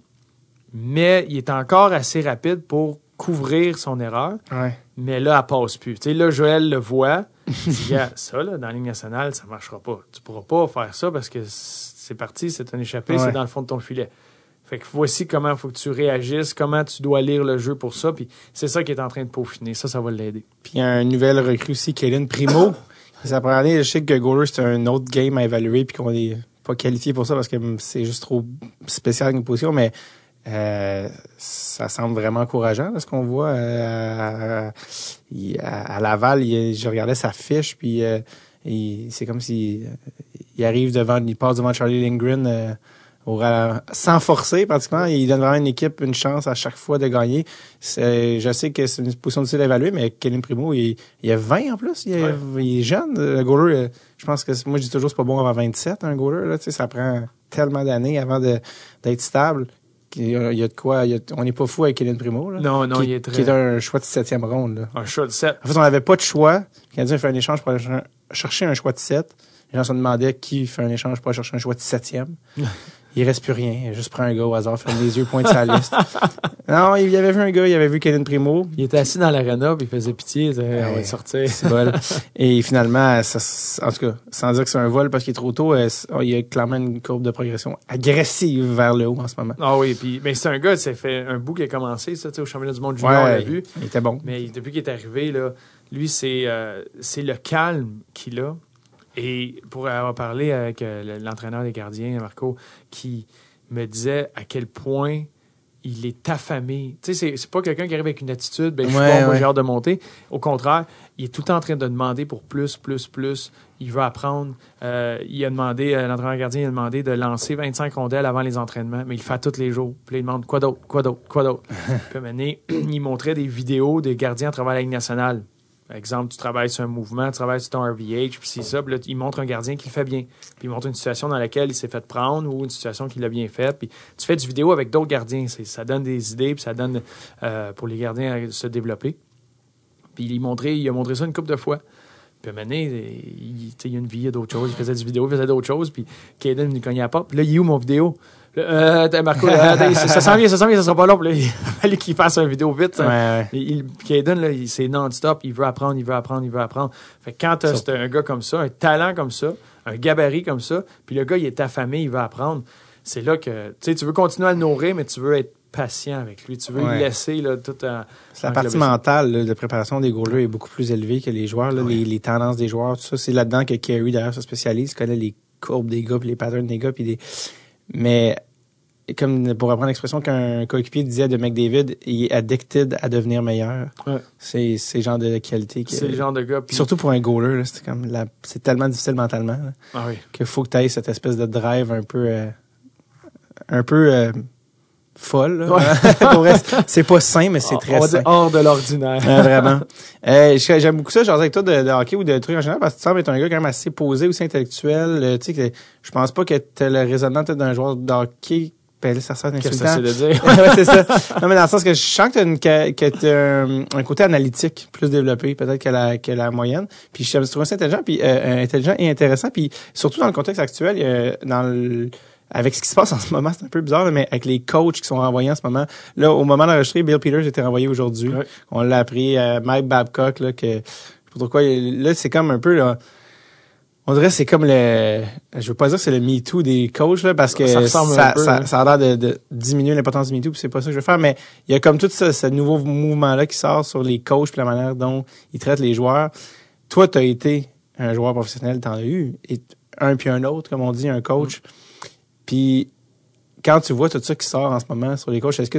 mais il est encore assez rapide pour couvrir son erreur, Ouais. mais là, elle passe plus. Tu sais, là, Joël le voit, il dit, ça, là, dans la Ligue nationale, ça marchera pas. Tu pourras pas faire ça parce que c'est parti, c'est un échappé, Ouais. c'est dans le fond de ton filet. Fait que voici comment il faut que tu réagisses, comment tu dois lire le jeu pour ça, puis c'est ça qui est en train de peaufiner. Ça, ça va l'aider. Puis il y a un nouvel recrue aussi, Kellen Primo. La première année, je sais que Goaler, c'est un autre game à évaluer puis qu'on est pas qualifié pour ça parce que c'est juste trop spécial une position, mais Euh, ça semble vraiment encourageant, ce qu'on voit. Euh, à, Laval, je regardais sa fiche, puis euh, c'est comme s'il il arrive devant, il passe devant Charlie Lindgren sans forcer pratiquement. Il donne vraiment une équipe une chance à chaque fois de gagner. Je sais que c'est une position difficile à évaluer, mais Kevin Primo, il, il a 20 en plus. Il, est, jeune. Le goaler, je pense que moi je dis toujours c'est pas bon avant 27, un goaler. Là, ça prend tellement d'années avant d'être stable. Il y, a, de quoi. on n'est pas fou avec Kevin Primo. Là, non, non, qui, il est très. Qui est un choix de septième ronde. Là. Un choix de 7. En fait, on n'avait pas de choix. a fait un échange pour chercher un choix de 7. Les gens se demandaient qui fait un échange pour aller chercher un choix de septième. il reste plus rien. Il juste pris un gars au hasard, ferme les yeux, pointe sa liste. Non, il avait vu un gars, il avait vu Kevin Primo. Il était assis dans l'arena, puis il faisait pitié, il disait, on va sortir. Vol. Et finalement, ça, en tout cas, sans dire que c'est un vol parce qu'il est trop tôt, euh, il y a clairement une courbe de progression agressive vers le haut en ce moment. Ah oui, puis mais c'est un gars, ça fait un bout qui a commencé, ça, au championnat du monde junior, on l'a vu. Il était bon. Mais depuis qu'il est arrivé, là, lui, c'est euh, c'est le calme qu'il a. Et pour avoir parlé avec euh, l'entraîneur des gardiens, Marco, qui me disait à quel point il est affamé. Tu sais, c'est pas quelqu'un qui arrive avec une attitude, ben, je suis bon, j'ai hâte de monter. Au contraire, il est tout le temps en train de demander pour plus, plus, plus. Il veut apprendre. Euh, il a demandé, euh, l'entraîneur gardien a demandé de lancer 25 rondelles avant les entraînements, mais il le fait tous les jours. Puis il demande quoi d'autre, quoi d'autre, quoi d'autre? puis il montrait des vidéos des gardiens à travers la Ligue nationale. Exemple, tu travailles sur un mouvement, tu travailles sur ton RVH, puis c'est ça, puis là, il montre un gardien qui le fait bien. Puis il montre une situation dans laquelle il s'est fait prendre ou une situation qu'il a bien faite. Puis tu fais du vidéo avec d'autres gardiens. Ça donne des idées, puis ça donne euh, pour les gardiens à se développer. Puis il, montré, il a montré ça une couple de fois. Puis à un moment donné, il, y a une vie, il y a d'autres choses. Il faisait du vidéo, il faisait d'autres choses. Puis Kaden, il cognait à pas. Puis là, il est où mon vidéo? Euh, Marco, ça s'en vient, ça s'en vient, ça sera pas long. Là, il fallait qu'il fasse une vidéo vite. Ouais, ouais. Il, Kaden, là, c'est non-stop. Il veut apprendre, il veut apprendre, il veut apprendre. Fait que quand t'as un gars comme ça, un talent comme ça, un gabarit comme ça, puis le gars, il est affamé, il veut apprendre, c'est là que, tu veux continuer à le nourrir, mais tu veux être patient avec lui. Tu veux le laisser là, tout en, La partie mentale de préparation des goalers est beaucoup plus élevée que les joueurs. Là, les, les, tendances des joueurs, tout ça. C'est là-dedans que Kerry, d'ailleurs, se spécialise, connaît les courbes des gars, puis les patterns des gars, puis des mais comme pour reprendre l'expression qu'un coéquipier disait de McDavid, il est addicted à devenir meilleur. C'est ce genre de qualité. C'est le genre de gars. Surtout pour un goaler, c'est comme c'est tellement difficile mentalement ah qu'il faut que tu aies cette espèce de drive un peu euh, un peu euh, folle. c'est pas sain, mais c'est très sain. hors de l'ordinaire. vraiment. Euh, j'aime beaucoup ça, genre avec toi de, hockey ou de trucs en général, parce que tu sembles être un gars quand même assez posé, aussi intellectuel. Euh, tu sais, je pense pas que tu le raisonnement d'un joueur de hockey ben, ça sert Qu'est-ce que c'est de dire? ouais, c'est ça. Non, mais dans le sens que je sens que tu as, un, côté analytique plus développé, peut-être que la, que la moyenne. Puis je trouve ça intelligent, puis euh, intelligent et intéressant. Puis surtout dans le contexte actuel, dans le avec ce qui se passe en ce moment, c'est un peu bizarre, mais avec les coachs qui sont renvoyés en ce moment. Là, au moment d'enregistrer, Bill Peters était renvoyé aujourd'hui. On l'a appris, à Mike Babcock, là, que, je sais pas pourquoi, là, c'est comme un peu, là, on dirait que c'est comme le, je veux pas dire que c'est le MeToo des coachs, là, parce que ça, ça, ça, ça, a l'air de, diminuer l'importance du MeToo, puis c'est pas ça que je veux faire, mais il y a comme tout ce, ce nouveau mouvement-là qui sort sur les coachs puis la manière dont ils traitent les joueurs. Toi, tu as été un joueur professionnel, t'en as eu, et un puis un autre, comme on dit, un coach. Puis quand tu vois tout ça qui sort en ce moment sur les coachs, est-ce que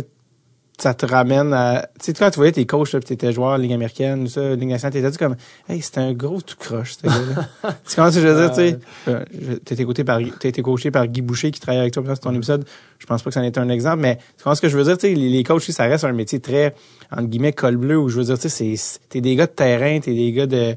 ça te ramène à. Tu sais, quand tu voyais tes coachs, tu étais joueur Ligue américaine, ça, Ligue nationale, t'étais comme, hey, c'était un gros tout croche, ce gars-là? tu comprends ce que je veux dire, tu sais? Euh, t'as été, coaché par, t'as été coaché par Guy Boucher qui travaille avec toi dans ton épisode. Je pense pas que ça en était un exemple, mais tu comprends ce que je veux dire, tu sais? Les, les coachs, ça reste un métier très, entre guillemets, col bleu, où je veux dire, tu sais, t'es des gars de terrain, t'es des gars de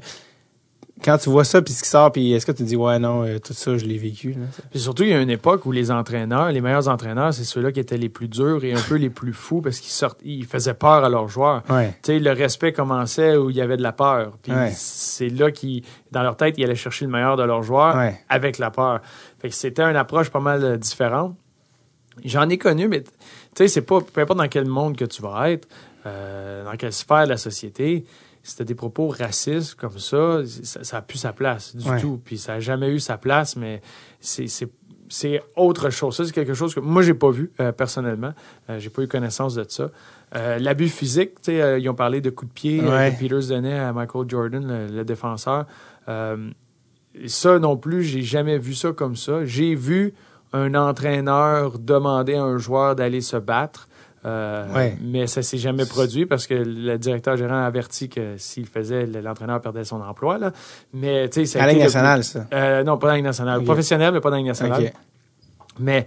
quand tu vois ça puis ce qui sort puis est-ce que tu dis ouais non euh, tout ça je l'ai vécu là. Puis surtout il y a une époque où les entraîneurs, les meilleurs entraîneurs, c'est ceux-là qui étaient les plus durs et un peu les plus fous parce qu'ils sortent ils faisaient peur à leurs joueurs. Tu sais le respect commençait où il y avait de la peur. Puis c'est là qui dans leur tête ils allaient chercher le meilleur de leurs joueurs avec la peur. Fait que c'était une approche pas mal euh, différente. J'en ai connu mais tu sais c'est pas peu importe dans quel monde que tu vas être, euh, dans quelle sphère de la société, c'était des propos racistes comme ça, ça, ça a plus sa place du tout. Puis ça a jamais eu sa place, mais c'est autre chose. Ça, c'est quelque chose que moi, j'ai pas vu euh, personnellement. Euh, j'ai pas eu connaissance de ça. Euh, l'abus physique, tu sais, ils ont parlé de coups de pied que Peters donnait à Michael Jordan, le, défenseur. ça non plus, j'ai jamais vu ça comme ça. J'ai vu un entraîneur demander à un joueur d'aller se battre. Euh, mais ça s'est jamais produit parce que le directeur gérant a averti que s'il faisait, l'entraîneur perdait son emploi. Là. Mais, tu sais, à la nationale, ça? Euh, non, pas dans la nationale. Professionnel, mais pas dans la nationale. Mais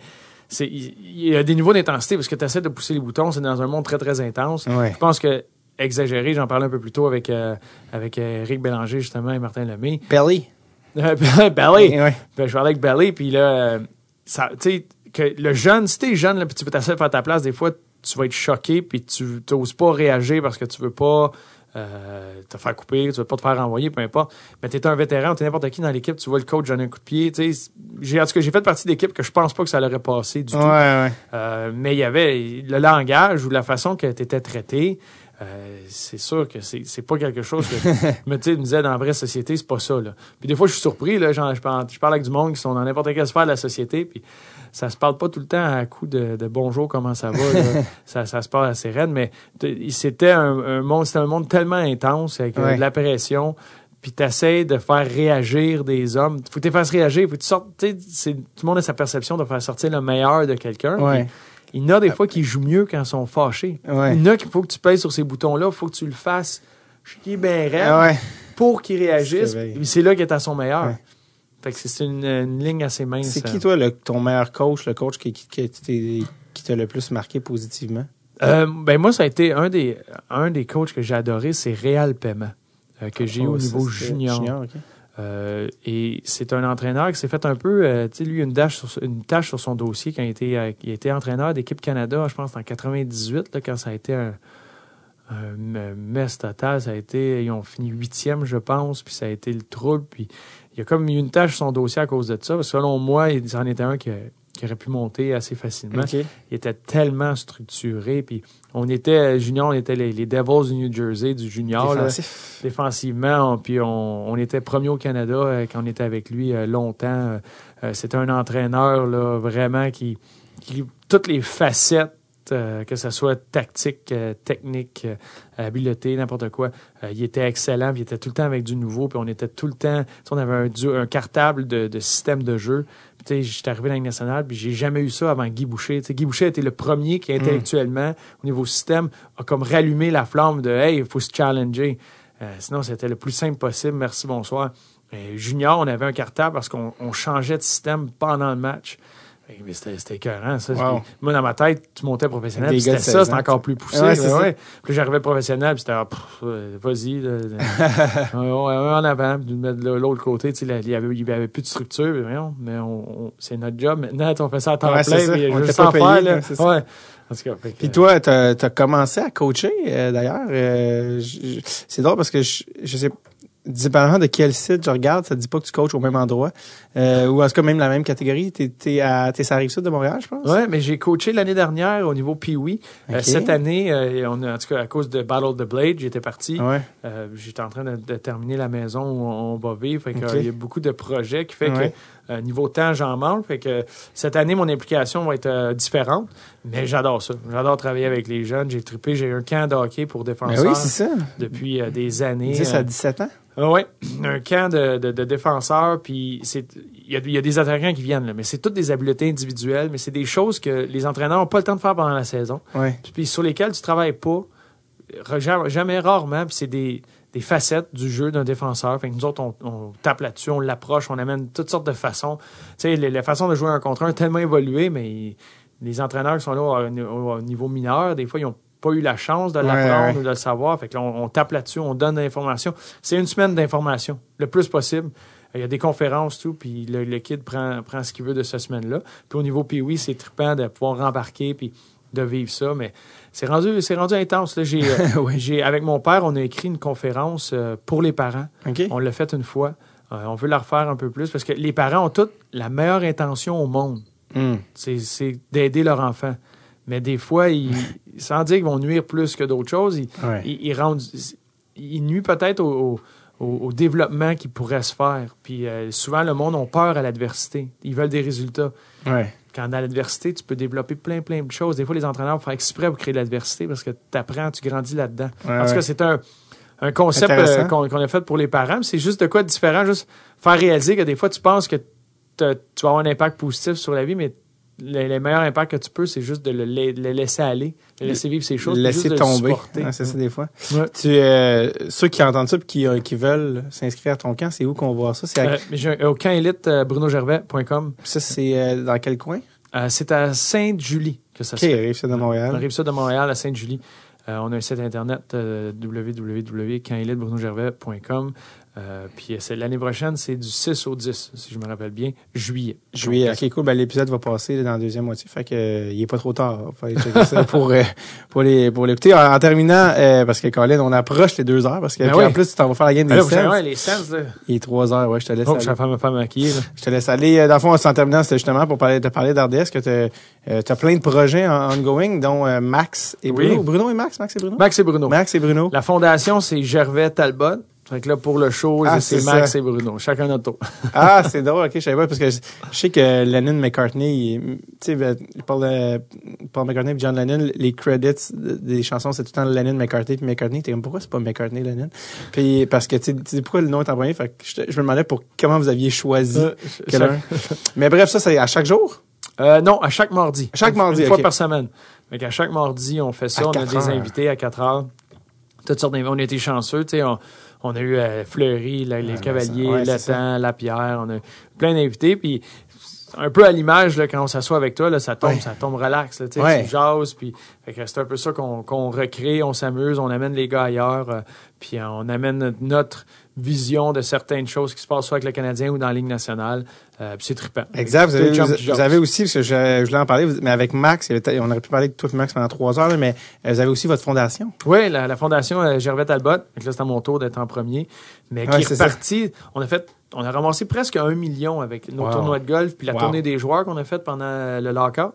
il y a des niveaux d'intensité parce que tu essaies de pousser les boutons, c'est dans un monde très, très intense. Je pense que exagéré, j'en parlais un peu plus tôt avec, euh, avec Eric Bélanger, justement, et Martin Lemay. Belly. Belly. Ben, je parlais avec Belly, puis là, tu sais, que le jeune, si t'es jeune, là, puis tu veux t'asseoir faire ta place, des fois, tu vas être choqué, puis tu n'oses pas réagir parce que tu veux pas euh, te faire couper, tu veux pas te faire renvoyer, peu importe. Mais tu es un vétéran, tu es n'importe qui dans l'équipe, tu vois le coach donner un coup de pied. J'ai, en tout cas, j'ai fait partie d'équipe que je pense pas que ça l'aurait passé du tout. Euh, mais il y avait le langage ou la façon que tu étais traité. Euh, c'est sûr que c'est, c'est pas quelque chose que me, me disait dans la vraie société, c'est pas ça. Là. Puis des fois, je suis surpris, là, je, parle, je parle avec du monde qui sont dans n'importe quelle sphère de la société, puis ça se parle pas tout le temps à coup de, bonjour, comment ça va. ça, ça, se parle assez raide, mais c'était un, monde, c'était un monde tellement intense avec euh, de la pression. Puis t'essayes de faire réagir des hommes. Faut que tu fasses réagir. Faut que tu sortes. Tout le monde a sa perception de faire sortir le meilleur de quelqu'un. Il y en a des fois qui jouent mieux quand ils sont fâchés. Il y en a qu'il faut que tu pèses sur ces boutons-là. Il faut que tu le fasses chier bien raide pour qu'il réagisse. C'est là qu'il est à son meilleur. Fait que c'est une, ligne assez mince. C'est qui, toi, le, ton meilleur coach, le coach qui, qui, t'a le plus marqué positivement? Euh, ben moi, ça a été un des, un des coachs que j'ai adoré, c'est Réal Paiement, euh, que j'ai eu au oh, niveau junior. Euh, et c'est un entraîneur qui s'est fait un peu, tu sais, lui, une tâche, sur, une tâche sur son dossier quand il était, il était entraîneur d'équipe Canada, je pense, en 98, là, quand ça a été un, un mess total. Ça a été, ils ont fini huitième, je pense, puis ça a été le trouble. Puis il y a comme une tâche sur son dossier à cause de ça. Selon moi, il en était un qui, aurait pu monter assez facilement. Il était tellement structuré. Puis on était, junior, on était les, Devils du New Jersey, du junior. défensivement. puis on, était premier au Canada euh, quand on était avec lui euh, longtemps. Euh, c'était un entraîneur là, vraiment qui, qui toutes les facettes euh, que ce soit tactique, euh, technique, euh, habileté, n'importe quoi. il était excellent, puis il était tout le temps avec du nouveau, puis on était tout le temps, on avait un, un cartable de, système de jeu. Puis j'étais arrivé dans la nationale, puis j'ai jamais eu ça avant Guy Boucher. Guy Boucher était le premier qui, intellectuellement, au niveau système, a comme rallumé la flamme de « Hey, il faut se challenger ». sinon, c'était le plus simple possible. Merci, bonsoir. junior, on avait un cartable parce qu'on changeait de système pendant le match. Mais c'était écœurant, ça. Moi, dans ma tête, tu montais professionnel, c'était ça, c'était encore plus poussé. Ouais, Puis j'arrivais professionnel, puis c'était, ah, vas-y, en avant, puis de l'autre côté, tu sais, il y avait, plus de structure, mais, on, c'est notre job. Maintenant, on fait ça à temps plein, puis juste sans faire, là. Ouais. Puis toi, tu as, commencé à coacher, euh, d'ailleurs. Euh, c'est drôle parce que je, je sais dépendamment de quel site je regarde, ça ne dit pas que tu coaches au même endroit. Euh, ou en tout cas, même la même catégorie. Tu es, à t'es rive sud de Montréal, je pense? Oui, mais j'ai coaché l'année dernière au niveau Pee-Wee. Euh, cette année, euh, on en tout cas, à cause de Battle of the Blade, j'étais parti. Ouais. j'étais en train de, terminer la maison où on, va vivre. Fait il y a beaucoup de projets qui fait que niveau temps, j'en manque. Fait que cette année, mon implication va être différente. Mais j'adore ça. J'adore travailler avec les jeunes. J'ai trippé. J'ai un camp de hockey pour ben défenseurs. oui, c'est ça. Depuis des années. 10 à 17 ans? Ah oui, un camp de, de, défenseurs, puis il y a, des attaquants qui viennent, là, mais c'est toutes des habiletés individuelles, mais c'est des choses que les entraîneurs n'ont pas le temps de faire pendant la saison, puis, sur lesquelles tu travailles pas, jamais, rarement, puis c'est des, des facettes du jeu d'un défenseur. Fait que nous autres, on, tape là-dessus, on l'approche, on amène toutes sortes de façons. Tu sais, les, façons de jouer un contre un tellement évolué, mais les entraîneurs qui sont là au, niveau mineur, des fois, ils ont pas eu la chance de l'apprendre ou de le savoir. Fait que on, tape là-dessus, on donne l'information. C'est une semaine d'information, le plus possible. Il y a des conférences, tout, puis le, kid prend, prend ce qu'il veut de cette semaine-là. Puis au niveau oui, c'est trippant de pouvoir rembarquer puis de vivre ça, mais c'est rendu, c'est rendu intense. Là. J'ai, euh, j'ai, avec mon père, on a écrit une conférence euh, pour les parents. On l'a fait une fois. Euh, on veut la refaire un peu plus parce que les parents ont toutes la meilleure intention au monde. Hmm. C'est, c'est d'aider leur enfant. Mais des fois, ils, sans dire qu'ils vont nuire plus que d'autres choses, ils, rendent, ils nuisent peut-être au, développement qui pourrait se faire. Puis euh, souvent, le monde a peur à l'adversité. Ils veulent des résultats. Quand dans l'adversité, tu peux développer plein, plein de choses. Des fois, les entraîneurs font exprès pour créer de l'adversité parce que tu apprends, tu grandis là-dedans. en tout cas, c'est un, concept euh, qu'on a fait pour les parents. C'est juste de quoi de différent, juste faire réaliser que des fois, tu penses que tu vas avoir un impact positif sur la vie, mais le, le meilleur impact que tu peux, c'est juste de le, la- le laisser aller, de laisser vivre ses choses, Laisser juste de le tomber. c'est ça des fois. Ouais. Tu, euh, ceux qui entendent ça et qui, euh, qui veulent s'inscrire à ton camp, c'est où qu'on voit ça? C'est à- Euh, au camp élite euh, brunogervais.com. ça, c'est dans quel coin? C'est à Sainte-Julie que ça se fait. rive ça de On Montréal. arrive ça de Montréal à Sainte-Julie. On a un site internet www.camélitebrunogervais.com. Euh, puis euh, c'est- l'année prochaine, c'est du 6 au 10, si je me rappelle bien, juillet. Juillet. Donc, Ok, cool. Ben, l'épisode va passer là, dans la deuxième moitié. Fait que, euh, il est pas trop tard. Ça pour, euh, pour les, pour l'écouter. En, en terminant, euh, parce que Colin, on approche les deux heures parce que, Ben oui. en plus, tu t'en vas faire la game Ah des Sens. ouais, les sens, là. Il est trois heures, ouais, je te laisse Oh, aller. je vais me faire maquiller, là. Je te laisse aller. Dans le fond, en terminant, c'était justement pour parler, te parler d'RDS, que tu as plein de projets en ongoing, dont euh, Max et Oui. Bruno. Bruno et Max? Max et Bruno? Max et Bruno. Max et Bruno. La fondation, c'est Gervais Talbot. Fait que là, pour le show, Ah, c'est Max ça. et Bruno. Chacun notre tour. Ah, c'est drôle, ok, je savais pas, parce que je, je sais que Lennon McCartney, tu sais, ben, Paul, Paul McCartney et John Lennon, les credits des chansons, c'est tout le temps Lennon, McCartney, puis McCartney, t'es comme, pourquoi c'est pas McCartney, Lennon? Puis, parce que, tu sais, pourquoi le nom est employé, fait que je, me demandais pour comment vous aviez choisi Euh, quel un. Mais bref, ça, c'est à chaque jour? Euh, non, à chaque mardi. À chaque Une- mardi, Une fois par semaine. Fait qu'à chaque mardi, on fait ça. À on a des heures. invités à 4 heures. Toutes sortes d'invités. On été chanceux, tu sais. On, a eu euh, Fleury, la- les Cavaliers, ouais, ça. Letang, Lapierre. On a eu plein d'invités. Puis un peu à l'image, là, quand on s'assoit avec toi, là, ça tombe, Ouais. ça tombe relax. Là, tu sais, Ouais. Tu jases. Puis c'est un peu ça qu'on qu'on recrée. On s'amuse. On amène les gars ailleurs. euh, puis euh, on amène notre- vision de certaines choses qui se passent soit avec le Canadien ou dans la Ligue nationale. Euh, puis c'est trippant. Exact. Vous avez, vous, vous aussi, parce que je, je voulais en parler, mais avec Max, on aurait pu parler de toi et Max pendant trois heures, mais euh, vous avez aussi votre fondation. Oui, la, la fondation Gervais Talbot. Donc là, c'est à mon tour d'être en premier. Mais Ouais, qui c'est est reparti. On a fait, on a ramassé presque un million avec nos Wow. tournois de golf puis la Wow. tournée des joueurs qu'on a faite pendant le lockout.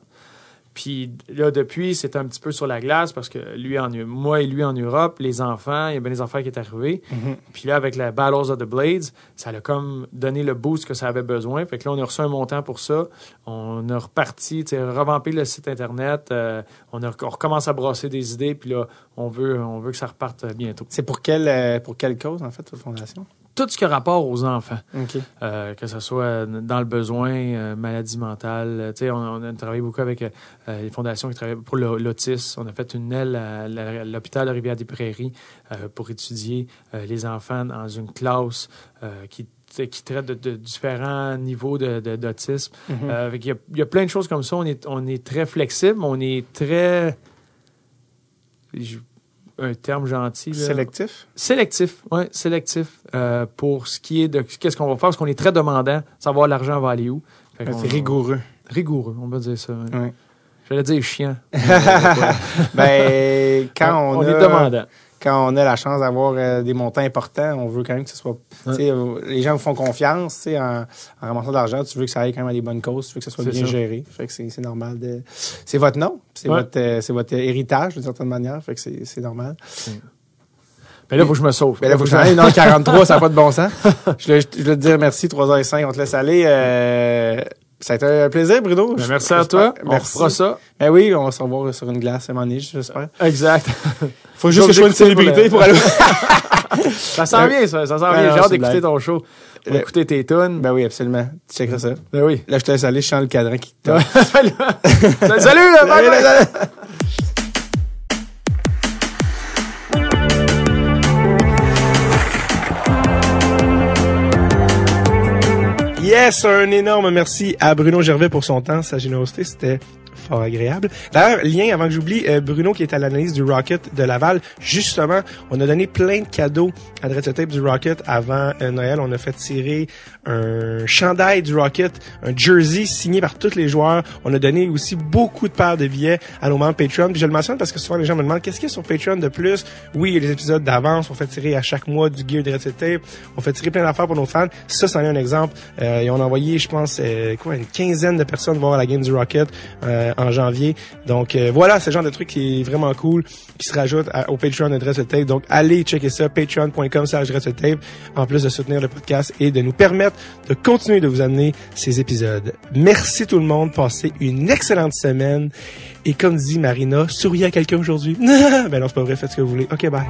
Puis là, depuis, c'est un petit peu sur la glace parce que lui en moi et lui en Europe, les enfants, il y a bien des affaires qui est arrivé. Puis là, avec la Battles of the Blades, ça a comme donné le boost que ça avait besoin. Fait que là, on a reçu un montant pour ça. On a reparti, tu sais, revampé le site Internet. euh, on, a, on recommence à brasser des idées. Puis là, on veut, on veut que ça reparte bientôt. C'est pour quelle, euh, pour quelle cause, en fait, votre fondation? Tout ce qui a rapport aux enfants, euh, que ce soit dans le besoin, euh, maladie mentale. euh, tu sais, on, on a travaillé beaucoup avec euh, les fondations qui travaillent pour l'autisme. On a fait une aile à, l'hôpital de Rivière-des-Prairies pour étudier les enfants dans une classe qui qui traite de, de différents niveaux de- de- d'autisme. Mhm. Euh, y a- il y, a plein de choses comme ça. On est, on est très flexible, on est très... je- Un terme gentil. là. Sélectif? Sélectif, oui, sélectif euh, pour ce qui est de qu'est-ce qu'on va faire, parce qu'on est très demandant, savoir l'argent va aller où. Qu'on- C'est rigoureux. Rigoureux, on va dire ça. ouais. Ouais. J'allais dire chiant. ben, quand on, on a, est demandant. Quand on a la chance d'avoir euh, des montants importants, on veut quand même que ce soit, euh, les gens vous font confiance, en, en ramassant de l'argent, tu veux que ça aille quand même à des bonnes causes, tu veux que ça soit bien ça. géré. Fait que c'est normal de, c'est votre nom, c'est Ouais. votre, euh, votre héritage d'une certaine manière, fait que c'est normal. Mais là, il faut que je me sauve. Ben là, faut que j'en aille 1h43, ça n'a pas de bon sens. Je voulais, je voulais te dire merci, 3h05, on te laisse aller. Euh, ça a été un plaisir, Bruno. Ben, merci à toi. On Merci. fera ça. Ben oui, on va se revoir sur une glace à un moment j'espère. Exact. Faut juste que je sois une pour célébrité le- pour aller. ça sent bien, ça. Ça sent Ben bien. J'ai hâte d'écouter ton show. On va Euh, écouter tes tunes. ben oui, absolument. Tu checkeras ça. Ben oui. Là, je te laisse aller, je sens le cadran qui te Salut, là, bye, bye. Yes, un énorme merci à Bruno Gervais pour son temps, sa générosité, c'était fort agréable. D'ailleurs, lien avant que j'oublie, euh, Bruno qui est à l'analyse du Rocket de Laval, justement, on a donné plein de cadeaux à Dread Tape du Rocket avant euh, Noël. On a fait tirer un chandail du Rocket, un jersey signé par tous les joueurs. On a donné aussi beaucoup de paires de billets à nos membres Patreon. Puis je le mentionne parce que souvent les gens me demandent qu'est-ce qu'il y a sur Patreon de plus? Oui, il y a les épisodes d'avance. On fait tirer à chaque mois du gear Dread Tape. On fait tirer plein d'affaires pour nos fans. Ça, c'en est un exemple. Euh, et on a envoyé, je pense, euh, quoi, une quinzaine de personnes voir la game du Rocket euh, en janvier. Donc euh, voilà, c'est le genre de truc qui est vraiment cool, qui se rajoute au Patreon de Dress Tape. Donc allez checker ça, patreon.com slash Tape, en plus de soutenir le podcast et de nous permettre de continuer de vous amener ces épisodes. Merci tout le monde, passez une excellente semaine. Et comme dit Marina, souriez à quelqu'un aujourd'hui. ben non, c'est pas vrai, faites ce que vous voulez. Ok, bye.